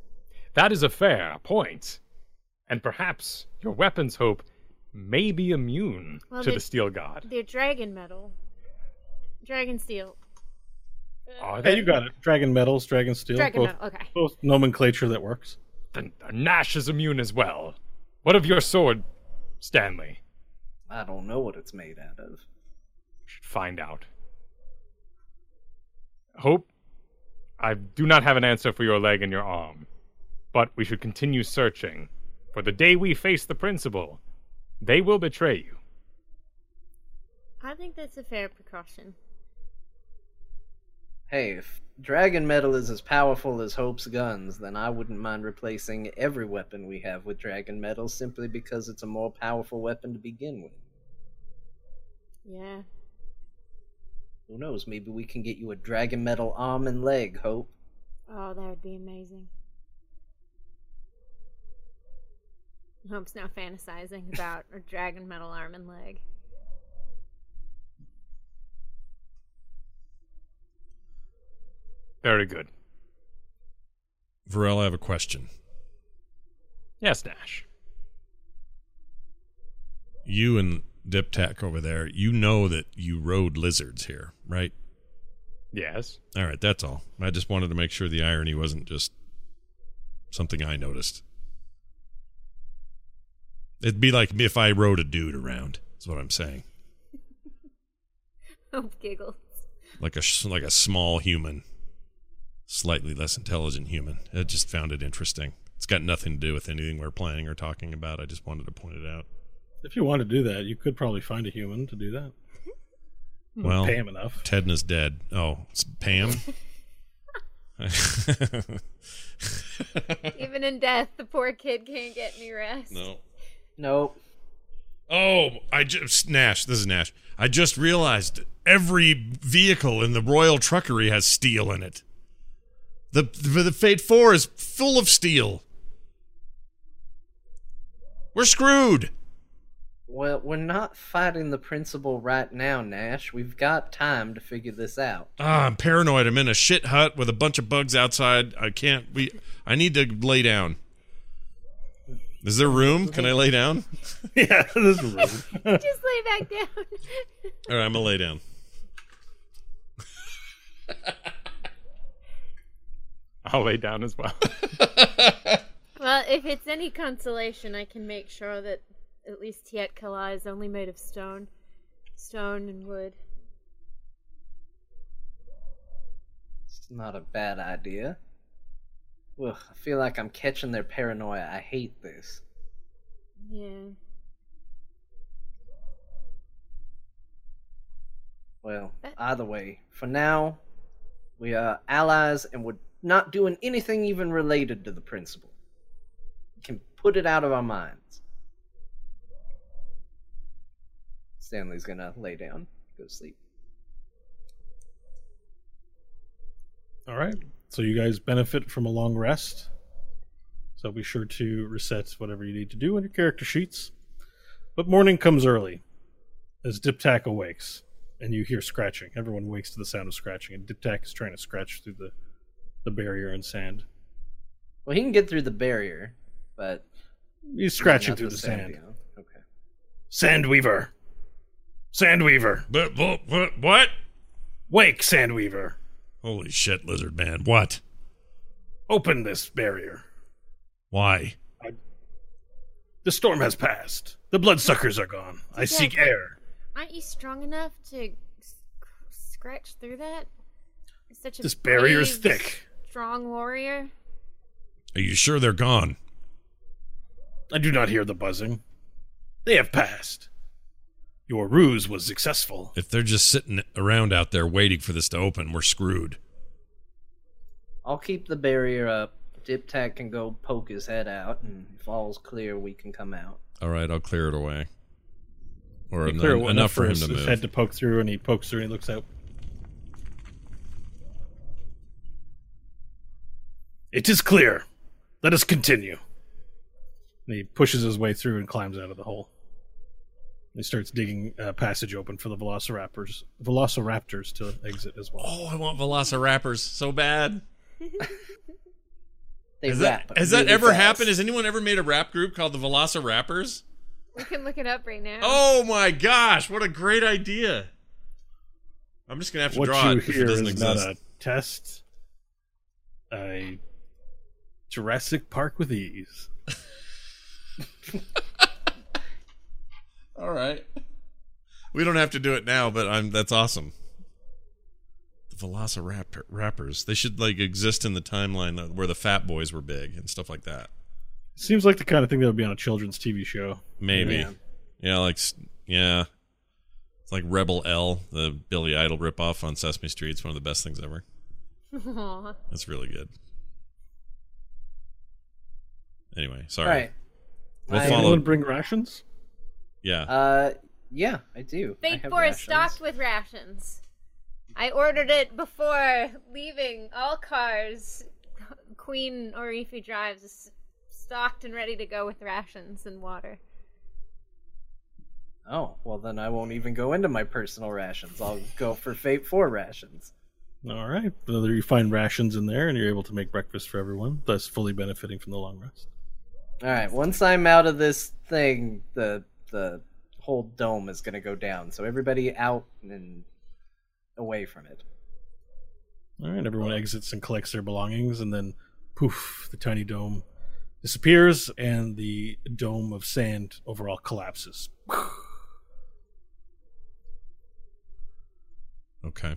that is a fair point. And perhaps your weapons, Hope, may be immune Well, to the Steel God. They're dragon metal. Dragon steel. Uh, oh, Are Hey, they? you got it. Dragon metals, dragon steel. Dragon both, metal, okay. both nomenclature that works. Then Nash is immune as well. What of your sword, Stanley? I don't know what it's made out of. should find out. Hope, I do not have an answer for your leg and your arm, but we should continue searching. For the day we face the principal, they will betray you. I think that's a fair precaution. Hey, if dragon metal is as powerful as Hope's guns, then I wouldn't mind replacing every weapon we have with dragon metal simply because it's a more powerful weapon to begin with. Yeah. Who knows, maybe we can get you a dragon metal arm and leg, Hope. Oh, that would be amazing. Hope's now fantasizing about a dragon metal arm and leg. Very good. Varel, I have a question. Yes, Nash. You and Diptak over there, you know that you rode lizards here, right? Yes. All right, that's all. I just wanted to make sure the irony wasn't just something I noticed. It'd be like if I rode a dude around. Is what I'm saying. (laughs) Hope giggles. Like a like a small human, slightly less intelligent human. I just found it interesting. It's got nothing to do with anything we're planning or talking about. I just wanted to point it out. If you want to do that, you could probably find a human to do that. Hmm. Well, Pay him enough. Tedna's dead. Oh, it's Pam. (laughs) Even in death, the poor kid can't get any rest. no. Nope. Oh, I just Nash. This is Nash. I just realized every vehicle in the Royal Truckery has steel in it. The the, the Fate Four is full of steel. We're screwed. Well, we're not fighting the principal right now, Nash. We've got time to figure this out. Ah, I'm paranoid. I'm in a shit hut with a bunch of bugs outside. I can't. We. I need to lay down. Is there room? Can I lay down? (laughs) yeah, this is rude. Just lay back down. All right, I'm gonna lay down. (laughs) I'll lay down as well. (laughs) well, if it's any consolation, I can make sure that at least Tiet Kala is only made of stone. Stone and wood. It's not a bad idea. Ugh, I feel like I'm catching their paranoia. I hate this. Yeah. Well, But- either way, for now, we are allies and we're not doing anything even related to the principal. We can put it out of our minds. Stanley's gonna lay down, go to sleep. All right. So you guys benefit from a long rest. So be sure to reset whatever you need to do on your character sheets. But morning comes early as Diptak awakes, and you hear scratching. Everyone wakes to the sound of scratching, and Diptak is trying to scratch through the, the barrier and sand. Well, he can get through the barrier, but He's scratching through the sand. you know? Okay. Sandweaver. Sandweaver. But, but, what? What? Wake, Sandweaver. Holy shit, lizard man! What? Open this barrier. Why? The storm has passed. The bloodsuckers are gone. I seek air. Aren't you strong enough to s- scratch through that? Such a This barrier's brave, thick. Strong warrior. Are you sure they're gone? I do not hear the buzzing. They have passed. Your ruse was successful. If they're just sitting around out there waiting for this to open, we're screwed. I'll keep the barrier up. Diptak can go poke his head out, and if all's clear, we can come out. All right, I'll clear it away. Or You en- clear enough, enough for him his, to his move. head to poke through, and he pokes through and he looks out. It is clear. Let us continue. And he pushes his way through and climbs out of the hole. He starts digging a passage open for the velociraptors, velociraptors to exit as well. Oh, I want Velociraptors so bad. (laughs) They Has rap that, has that ever fast. happened? Has anyone ever made a rap group called the Velociraptors? We can look it up right now. Oh my gosh, what a great idea! I'm just gonna have to what draw you it if hear it doesn't is exist. not a test, a Jurassic Park with ease. All right, we don't have to do it now, but I'm that's awesome. The Velociraptor rappers, they should like exist in the timeline where the Fat Boys were big and stuff like that. Seems like the kind of thing that would be on a children's TV show. Maybe, Yeah. yeah, like yeah, it's like Rebel L, the Billy Idol ripoff on Sesame Street. It's one of the best things ever. (laughs) Aw. That's really good. Anyway, sorry. All right. We'll I- follow- Anyone bring rations? Yeah. Uh, yeah, I do. Fate have Four is stocked with rations. I ordered it before leaving. All cars, Queen Orifi drives, is stocked and ready to go with rations and water. Oh, well then I won't even go into my personal rations. I'll go for Fate 4 rations. All right. Whether you find rations in there and you're able to make breakfast for everyone, thus fully benefiting from the long rest. All right, once I'm out of this thing, the the whole dome is going to go down. So everybody out and away from it. All right. Everyone exits and collects their belongings, and then poof, the tiny dome disappears, and the dome of sand overall collapses. Okay.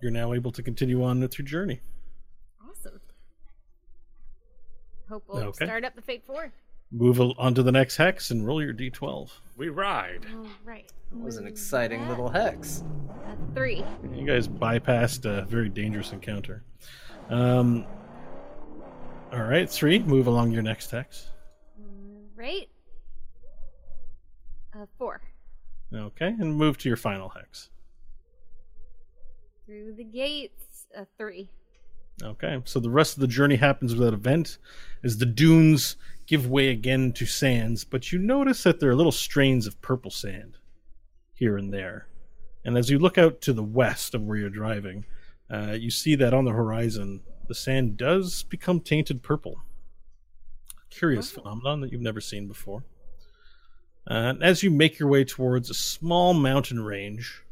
You're now able to continue on with your journey. Awesome. Hope we'll Okay. start up the Fate Four. Move on to the next hex and roll your d12. We ride. All right. That was an exciting that. little hex. Uh, three. You guys bypassed a very dangerous encounter. Um, all right, three. Move along your next hex. Right. Uh, four. Okay, and move to your final hex. Through the gates. a three. Okay, so the rest of the journey happens without event as the dunes give way again to sands, but you notice that there are little strains of purple sand here and there. And as you look out to the west of where you're driving, uh, you see that on the horizon, the sand does become tainted purple. Curious phenomenon that you've never seen before. Uh, and as you make your way towards a small mountain range,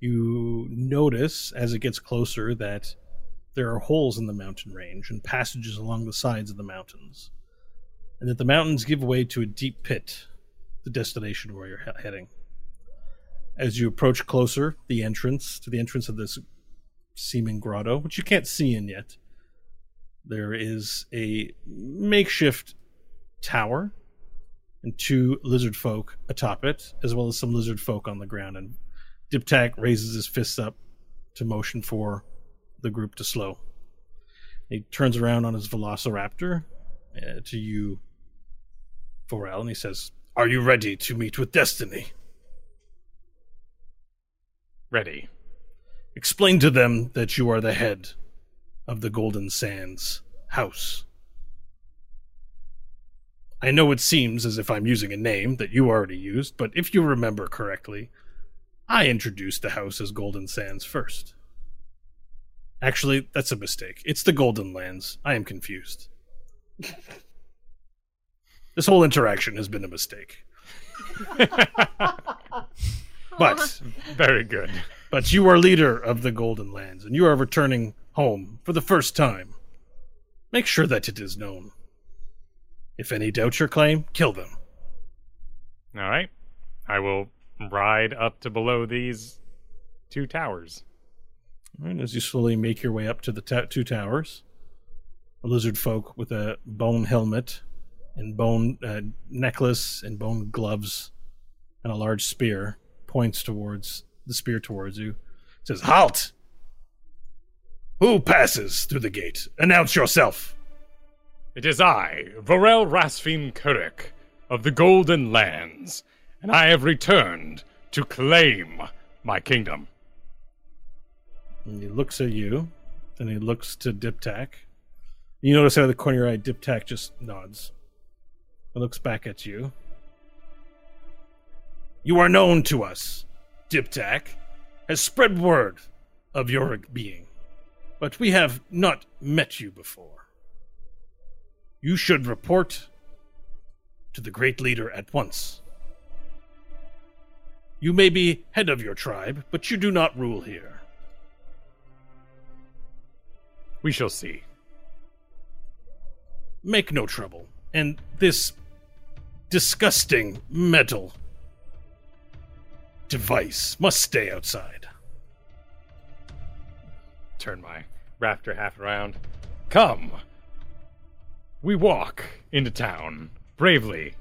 you notice as it gets closer that there are holes in the mountain range and passages along the sides of the mountains, and that the mountains give way to a deep pit, the destination where you're he- heading. As you approach closer, the entrance to the entrance of this seeming grotto, which you can't see in yet, there is a makeshift tower and two lizard folk atop it, as well as some lizard folk on the ground. And Diptak raises his fists up to motion for the group to slow. He turns around on his velociraptor uh, to you, Varel, and he says, Are you ready to meet with destiny? Ready. Explain to them that you are the head of the Golden Sands house. I know it seems as if I'm using a name that you already used, but if you remember correctly, I introduced the house as Golden Sands first. Actually, that's a mistake. It's the Golden Lands. I am confused. (laughs) this whole interaction has been a mistake. (laughs) but Very good. but you are leader of the Golden Lands, and you are returning home for the first time. Make sure that it is known. If any doubt your claim, kill them. All right. I will ride up to below these two towers. As you slowly make your way up to the ta- two towers, a lizard folk with a bone helmet and bone uh, necklace and bone gloves and a large spear points towards the spear towards you. Says, Halt! Who passes through the gate? Announce yourself. It is I, Varel Rasfin Kurik of the Golden Lands, and I have returned to claim my kingdom. And he looks at you, then he looks to Diptak. You notice out of the corner of your eye, Diptak just nods. He looks back at you. You are known to us. Diptak has spread word of your being, but we have not met you before. You should report to the great leader at once. You may be head of your tribe, but you do not rule here. We shall see. Make no trouble, and this disgusting metal device must stay outside. Turn my rafter half around. Come. We walk into town bravely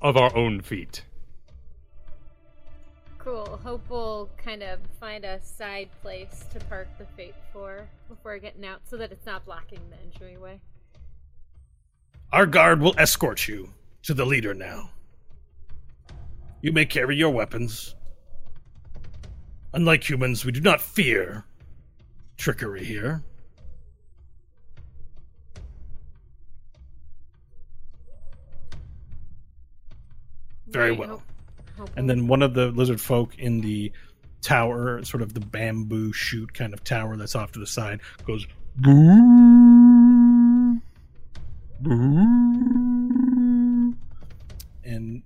of our own feet. Cool. Hope we'll kind of find a side place to park the Fate for before getting out so that it's not blocking the entryway. Our guard will escort you to the leader now. You may carry your weapons. Unlike humans, we do not fear trickery here. Very Right, well. hope And then one of the lizard folk in the tower, sort of the bamboo shoot kind of tower that's off to the side, goes boo, boo. And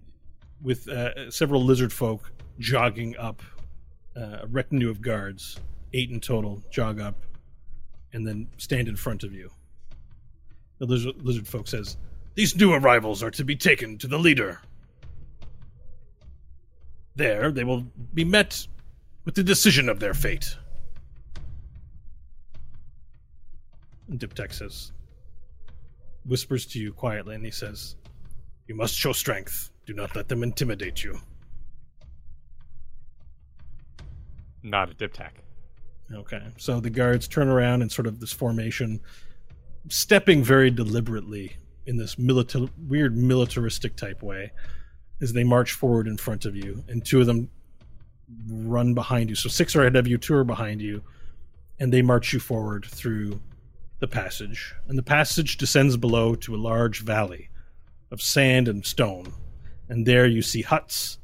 with uh, several lizard folk jogging up, uh, a retinue of guards, eight in total, jog up and then stand in front of you. The lizard, lizard folk says, These new arrivals are to be taken to the leader. There, they will be met with the decision of their fate. And Diptak says, whispers to you quietly, and he says, You must show strength. Do not let them intimidate you. Not a dip tack. Okay. So the guards turn around in sort of this formation, stepping very deliberately in this milita- weird militaristic type way as they march forward in front of you, and two of them run behind you. So six are ahead of you, two are behind you, and they march you forward through the passage. And the passage descends below to a large valley of sand and stone. And there you see huts,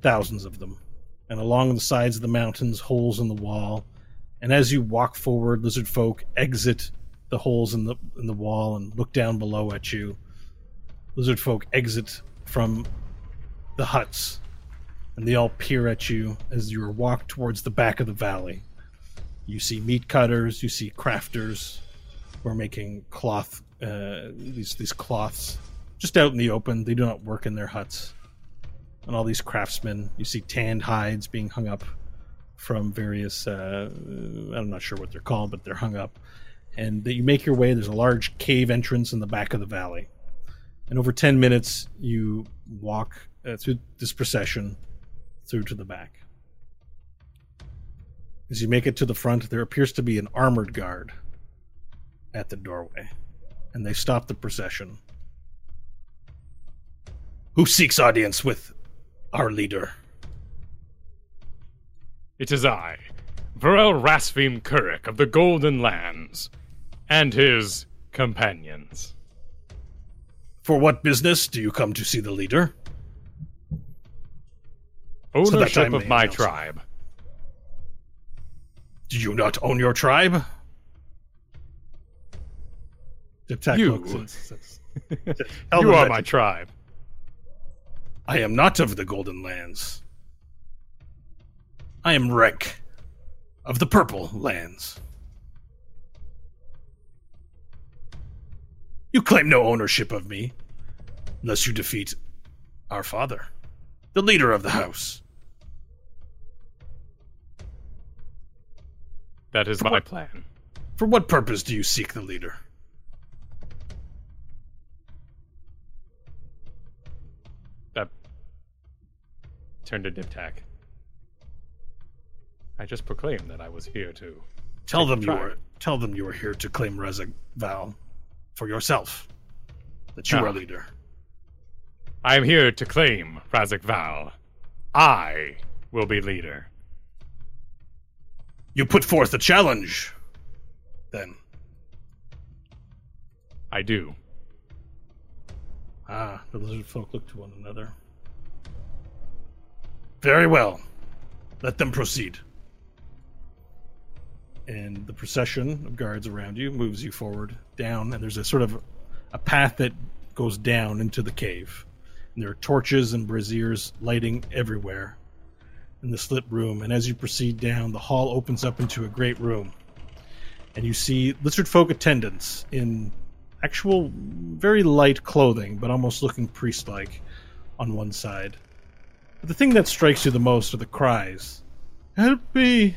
thousands of them and along the sides of the mountains, holes in the wall. And as you walk forward, lizard folk exit the holes in the in the wall and look down below at you. Lizard folk exit from the huts, and they all peer at you as you walk towards the back of the valley. You see meat cutters, you see crafters who are making cloth uh, these these cloths just out in the open. They do not work in their huts and all these craftsmen. You see tanned hides being hung up from various, uh, I'm not sure what they're called, but they're hung up. And that you make your way, there's a large cave entrance in the back of the valley. And over 10 minutes, you walk uh, through this procession through to the back. As you make it to the front, there appears to be an armored guard at the doorway. And they stop the procession. Who seeks audience with our leader? It is I, Varel Rasvim Kurik of the Golden Lands, and his companions. For what business do you come to see the leader? Ownership I of my it. tribe. Do you not own your tribe? You. looks and says, (laughs) Tell you are my tribe. I am not of the Golden Lands. I am Renk of the Purple Lands. You claim no ownership of me unless you defeat our father, the leader of the house. That is my plan. For what purpose do you seek the leader? That turned to Diptak. I just proclaimed that I was here to. Tell them you are tell them you are here to claim Rezig Val for yourself. That you Ah. are leader. I am here to claim Razik Val. I will be leader. You put forth a challenge. Then. I do. Ah, the lizard folk look to one another. Very well. Let them proceed. And the procession of guards around you moves you forward down and there's a sort of a path that goes down into the cave. And there are torches and braziers lighting everywhere in the slit room. And as you proceed down the hall opens up into a great room. And you see lizard folk attendants in actual very light clothing but almost looking priest-like on one side. But the thing that strikes you the most are the cries. Help me!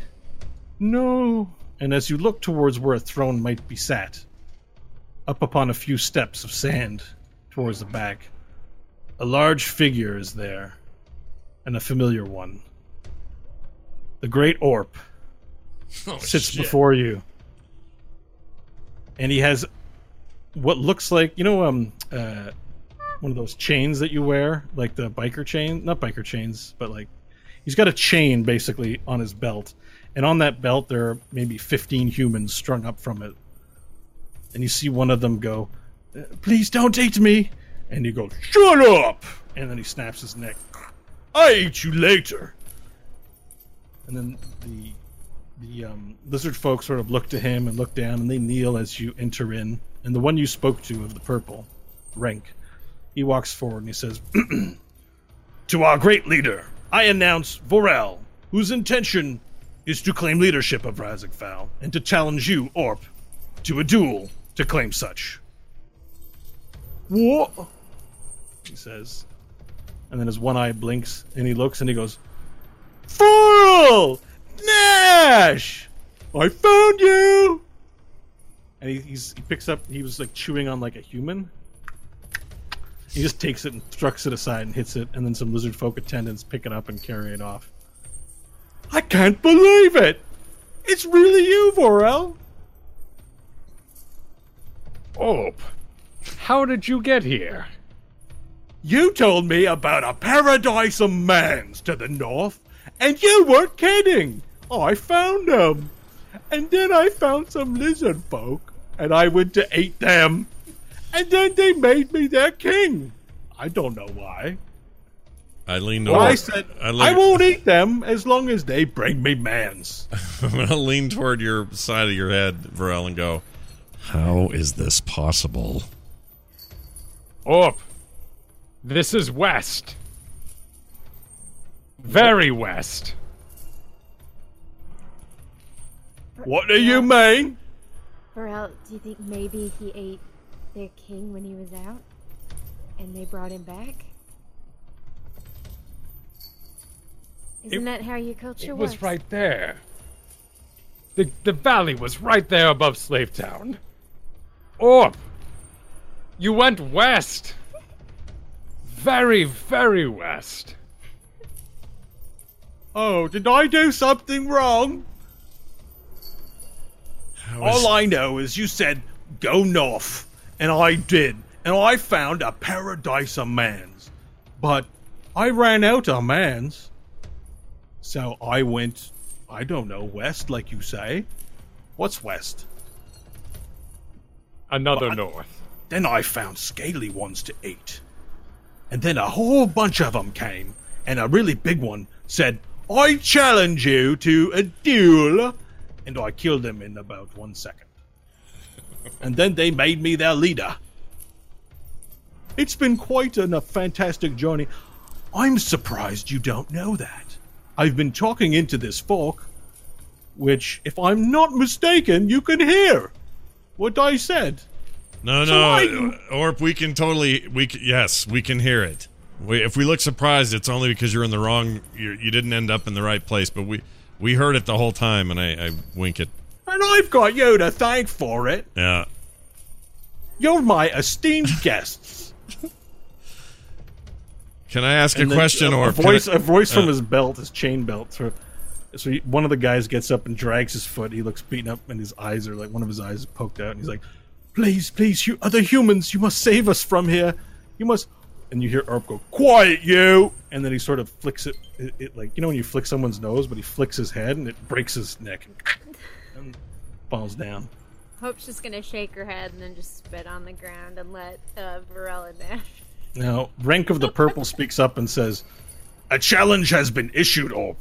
No. And as you look towards where a throne might be sat, up upon a few steps of sand towards the back, a large figure is there, and a familiar one. The great Orp Oh, sits shit. before you, and he has what looks like you know um uh one of those chains that you wear, like the biker chain, not biker chains, but like he's got a chain basically on his belt, and on that belt there are maybe fifteen humans strung up from it, and you see one of them go, "Uh, "Please don't eat me," and he goes, "Shut up!" and then he snaps his neck. I eat you later. And then the the um, lizard folk sort of look to him and look down, and they kneel as you enter in. And the one you spoke to of the purple, rank, he walks forward and he says, (clears throat) To our great leader, I announce Vorel, whose intention is to claim leadership of Razak Val, and to challenge you, Orp, to a duel to claim such. "What?" He says, and then his one eye blinks, and he looks and he goes, "Fool, Nash, I found you!" And he, he's, he picks up. He was like chewing on like a human. He just takes it and thrucks it aside and hits it, and then some lizard folk attendants pick it up and carry it off. I can't believe it! It's really you, Vorel! Orp, how did you get here? You told me about a paradise of mans to the north, and you weren't kidding. I found them. And then I found some lizard folk, and I went to eat them. And then they made me their king. I don't know why. I leaned Well, over. I said, I, I, won't eat them as long as they bring me mans. (laughs) I'm gonna lean toward your side of your head, Varel, and go. How is this possible? Orp, this is west. Very west. What do you mean? Burrell, do you think maybe he ate their king when he was out? And they brought him back? Isn't that how your culture It works? was right there. The, the valley was right there above Slavetown. Orp, you went west. Very, very west. Oh, did I do something wrong? How is- All I know is you said go north, and I did, and I found a paradise of mans. But I ran out of mans. So I went, I don't know, west, like you say. What's west? Another What? north. Then I found scaly ones to eat. And then a whole bunch of them came, and a really big one said, I challenge you to a duel. And I killed them in about one second. (laughs) And then they made me their leader. It's been quite a fantastic journey. I'm surprised you don't know that. I've been talking into this fork, which, if I'm not mistaken, you can hear what I said. No, So no, I- Orp, we can totally, we can, yes, we can hear it. We, if we look surprised, it's only because you're in the wrong. You, you didn't end up in the right place, but we we heard it the whole time, and I, I wink it. And I've got you to thank for it. Yeah, You're my esteemed guests. (laughs) can I ask a And then question, a, or a voice, a voice from uh, his belt, his chain belt. So, so he, one of the guys gets up and drags his foot. He looks beaten up, and his eyes are like one of his eyes is poked out, and he's like, "Please, please, you other humans, you must save us from here. You must." And you hear Erp go, "Quiet, you!" And then he sort of flicks it, it, it like you know when you flick someone's nose, but he flicks his head, and it breaks his neck and, (laughs) and falls down. Hope's just gonna shake her head and then just spit on the ground and let uh, Varela Nash. Now, Rank of the Purple (laughs) speaks up and says, A challenge has been issued, Orp.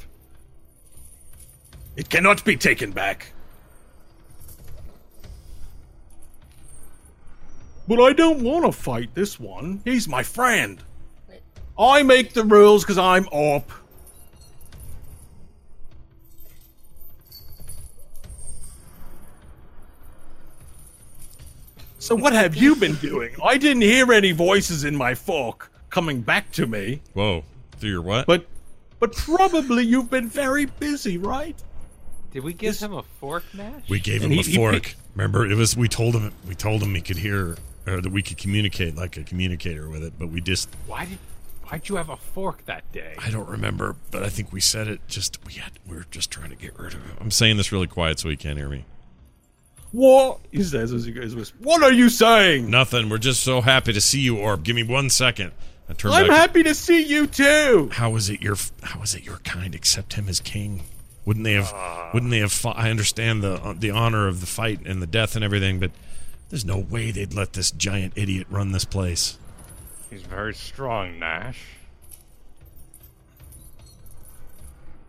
It cannot be taken back. But I don't want to fight this one. He's my friend. I make the rules because I'm up. So what have you been doing? I didn't hear any voices in my fork coming back to me, whoa, through your what? but but probably you've been very busy, right? Did we give him a fork Nash? we gave and him he- a he fork. picked- Remember, it was we told him we told him he could hear or that we could communicate like a communicator with it, but we just Why did why'd you have a fork that day? I don't remember, but I think we said it. Just we had we were just trying to get rid of him. I'm saying this really quiet so he can't hear me. What? He says as he goes, What are you saying? Nothing. We're just so happy to see you, Orp. Give me one second. I turn I'm back. happy to see you too. How is it your How is it your kind accept him as king? Wouldn't they have? wouldn't they have? Fought? I understand the uh, the honor of the fight and the death and everything, but there's no way they'd let this giant idiot run this place. He's very strong, Nash.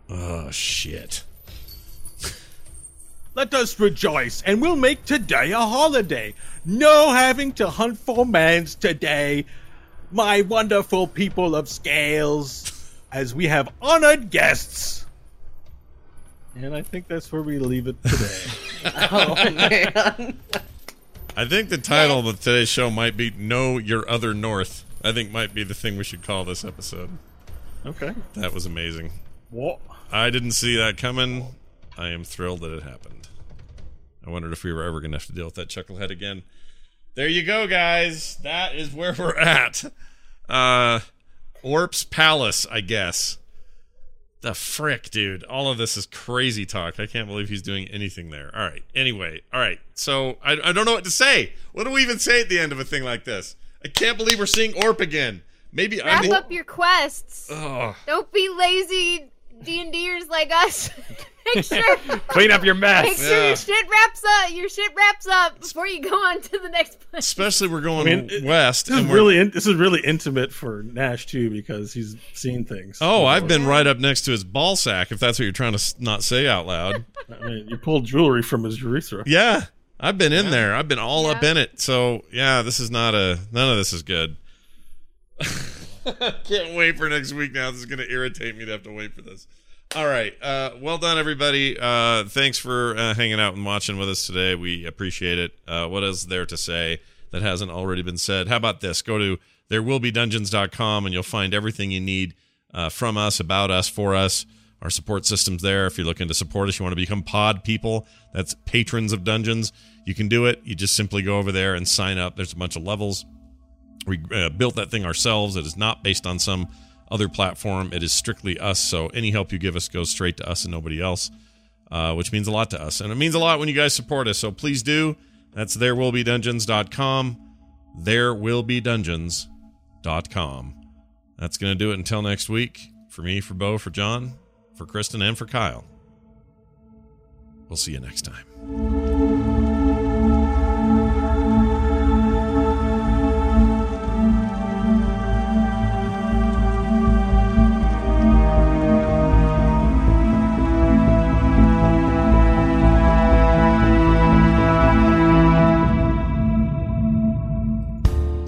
Oh shit! Let us rejoice, and we'll make today a holiday. No having to hunt for mans today, my wonderful people of scales, as we have honored guests. And I think that's where we leave it today. (laughs) Oh man. I think the title of today's show might be "Know Your Other North." I think might be the thing we should call this episode. okay. That was amazing. What? I didn't see that coming. I am thrilled that it happened. I wondered if we were ever going to have to deal with that chucklehead again. There you go, guys. That is where we're at. Uh, Orp's Palace, I guess. The frick, dude. All of this is crazy talk. I can't believe he's doing anything there. All right. Anyway, all right. So I, I don't know what to say. What do we even say at the end of a thing like this? I can't believe we're seeing Orp again. Maybe Wrap I'm. up your quests. Oh, Don't be lazy D and Ders like us. (laughs) make sure, (laughs) Clean up your mess. make sure Yeah. your shit wraps up. Your shit wraps up before you go on to the next place. especially we're going I mean, it- west. This is and we're- really in, this is really intimate for Nash too because he's seen things. Oh, I've been right up next to his ball sack. If that's what you're trying to not say out loud. (laughs) I mean, you pulled jewelry from his urethra. yeah, I've been in there. I've been all up in it. So yeah, this is not a. None of this is good. (laughs) Can't wait for next week. Now this is going to irritate me to have to wait for this. All right. Uh, well done, everybody. Uh, thanks for uh, hanging out and watching with us today. We appreciate it. Uh, what is there to say that hasn't already been said? How about this? Go to therewillbedungeons.com and you'll find everything you need uh, from us, about us, for us. Our support system's there. If you're looking to support us, you want to become pod people, that's patrons of Dungeons, you can do it. You just simply go over there and sign up. There's a bunch of levels. We uh, built that thing ourselves. It is not based on some other platform. It is strictly us. So any help you give us goes straight to us and nobody else, uh, which means a lot to us. And it means a lot when you guys support us. So please do. That's therewillbedungeons.com. Therewillbedungeons.com. That's going to do it until next week. For me, for Bo, for John, for Kristen, and for Kyle. We'll see you next time.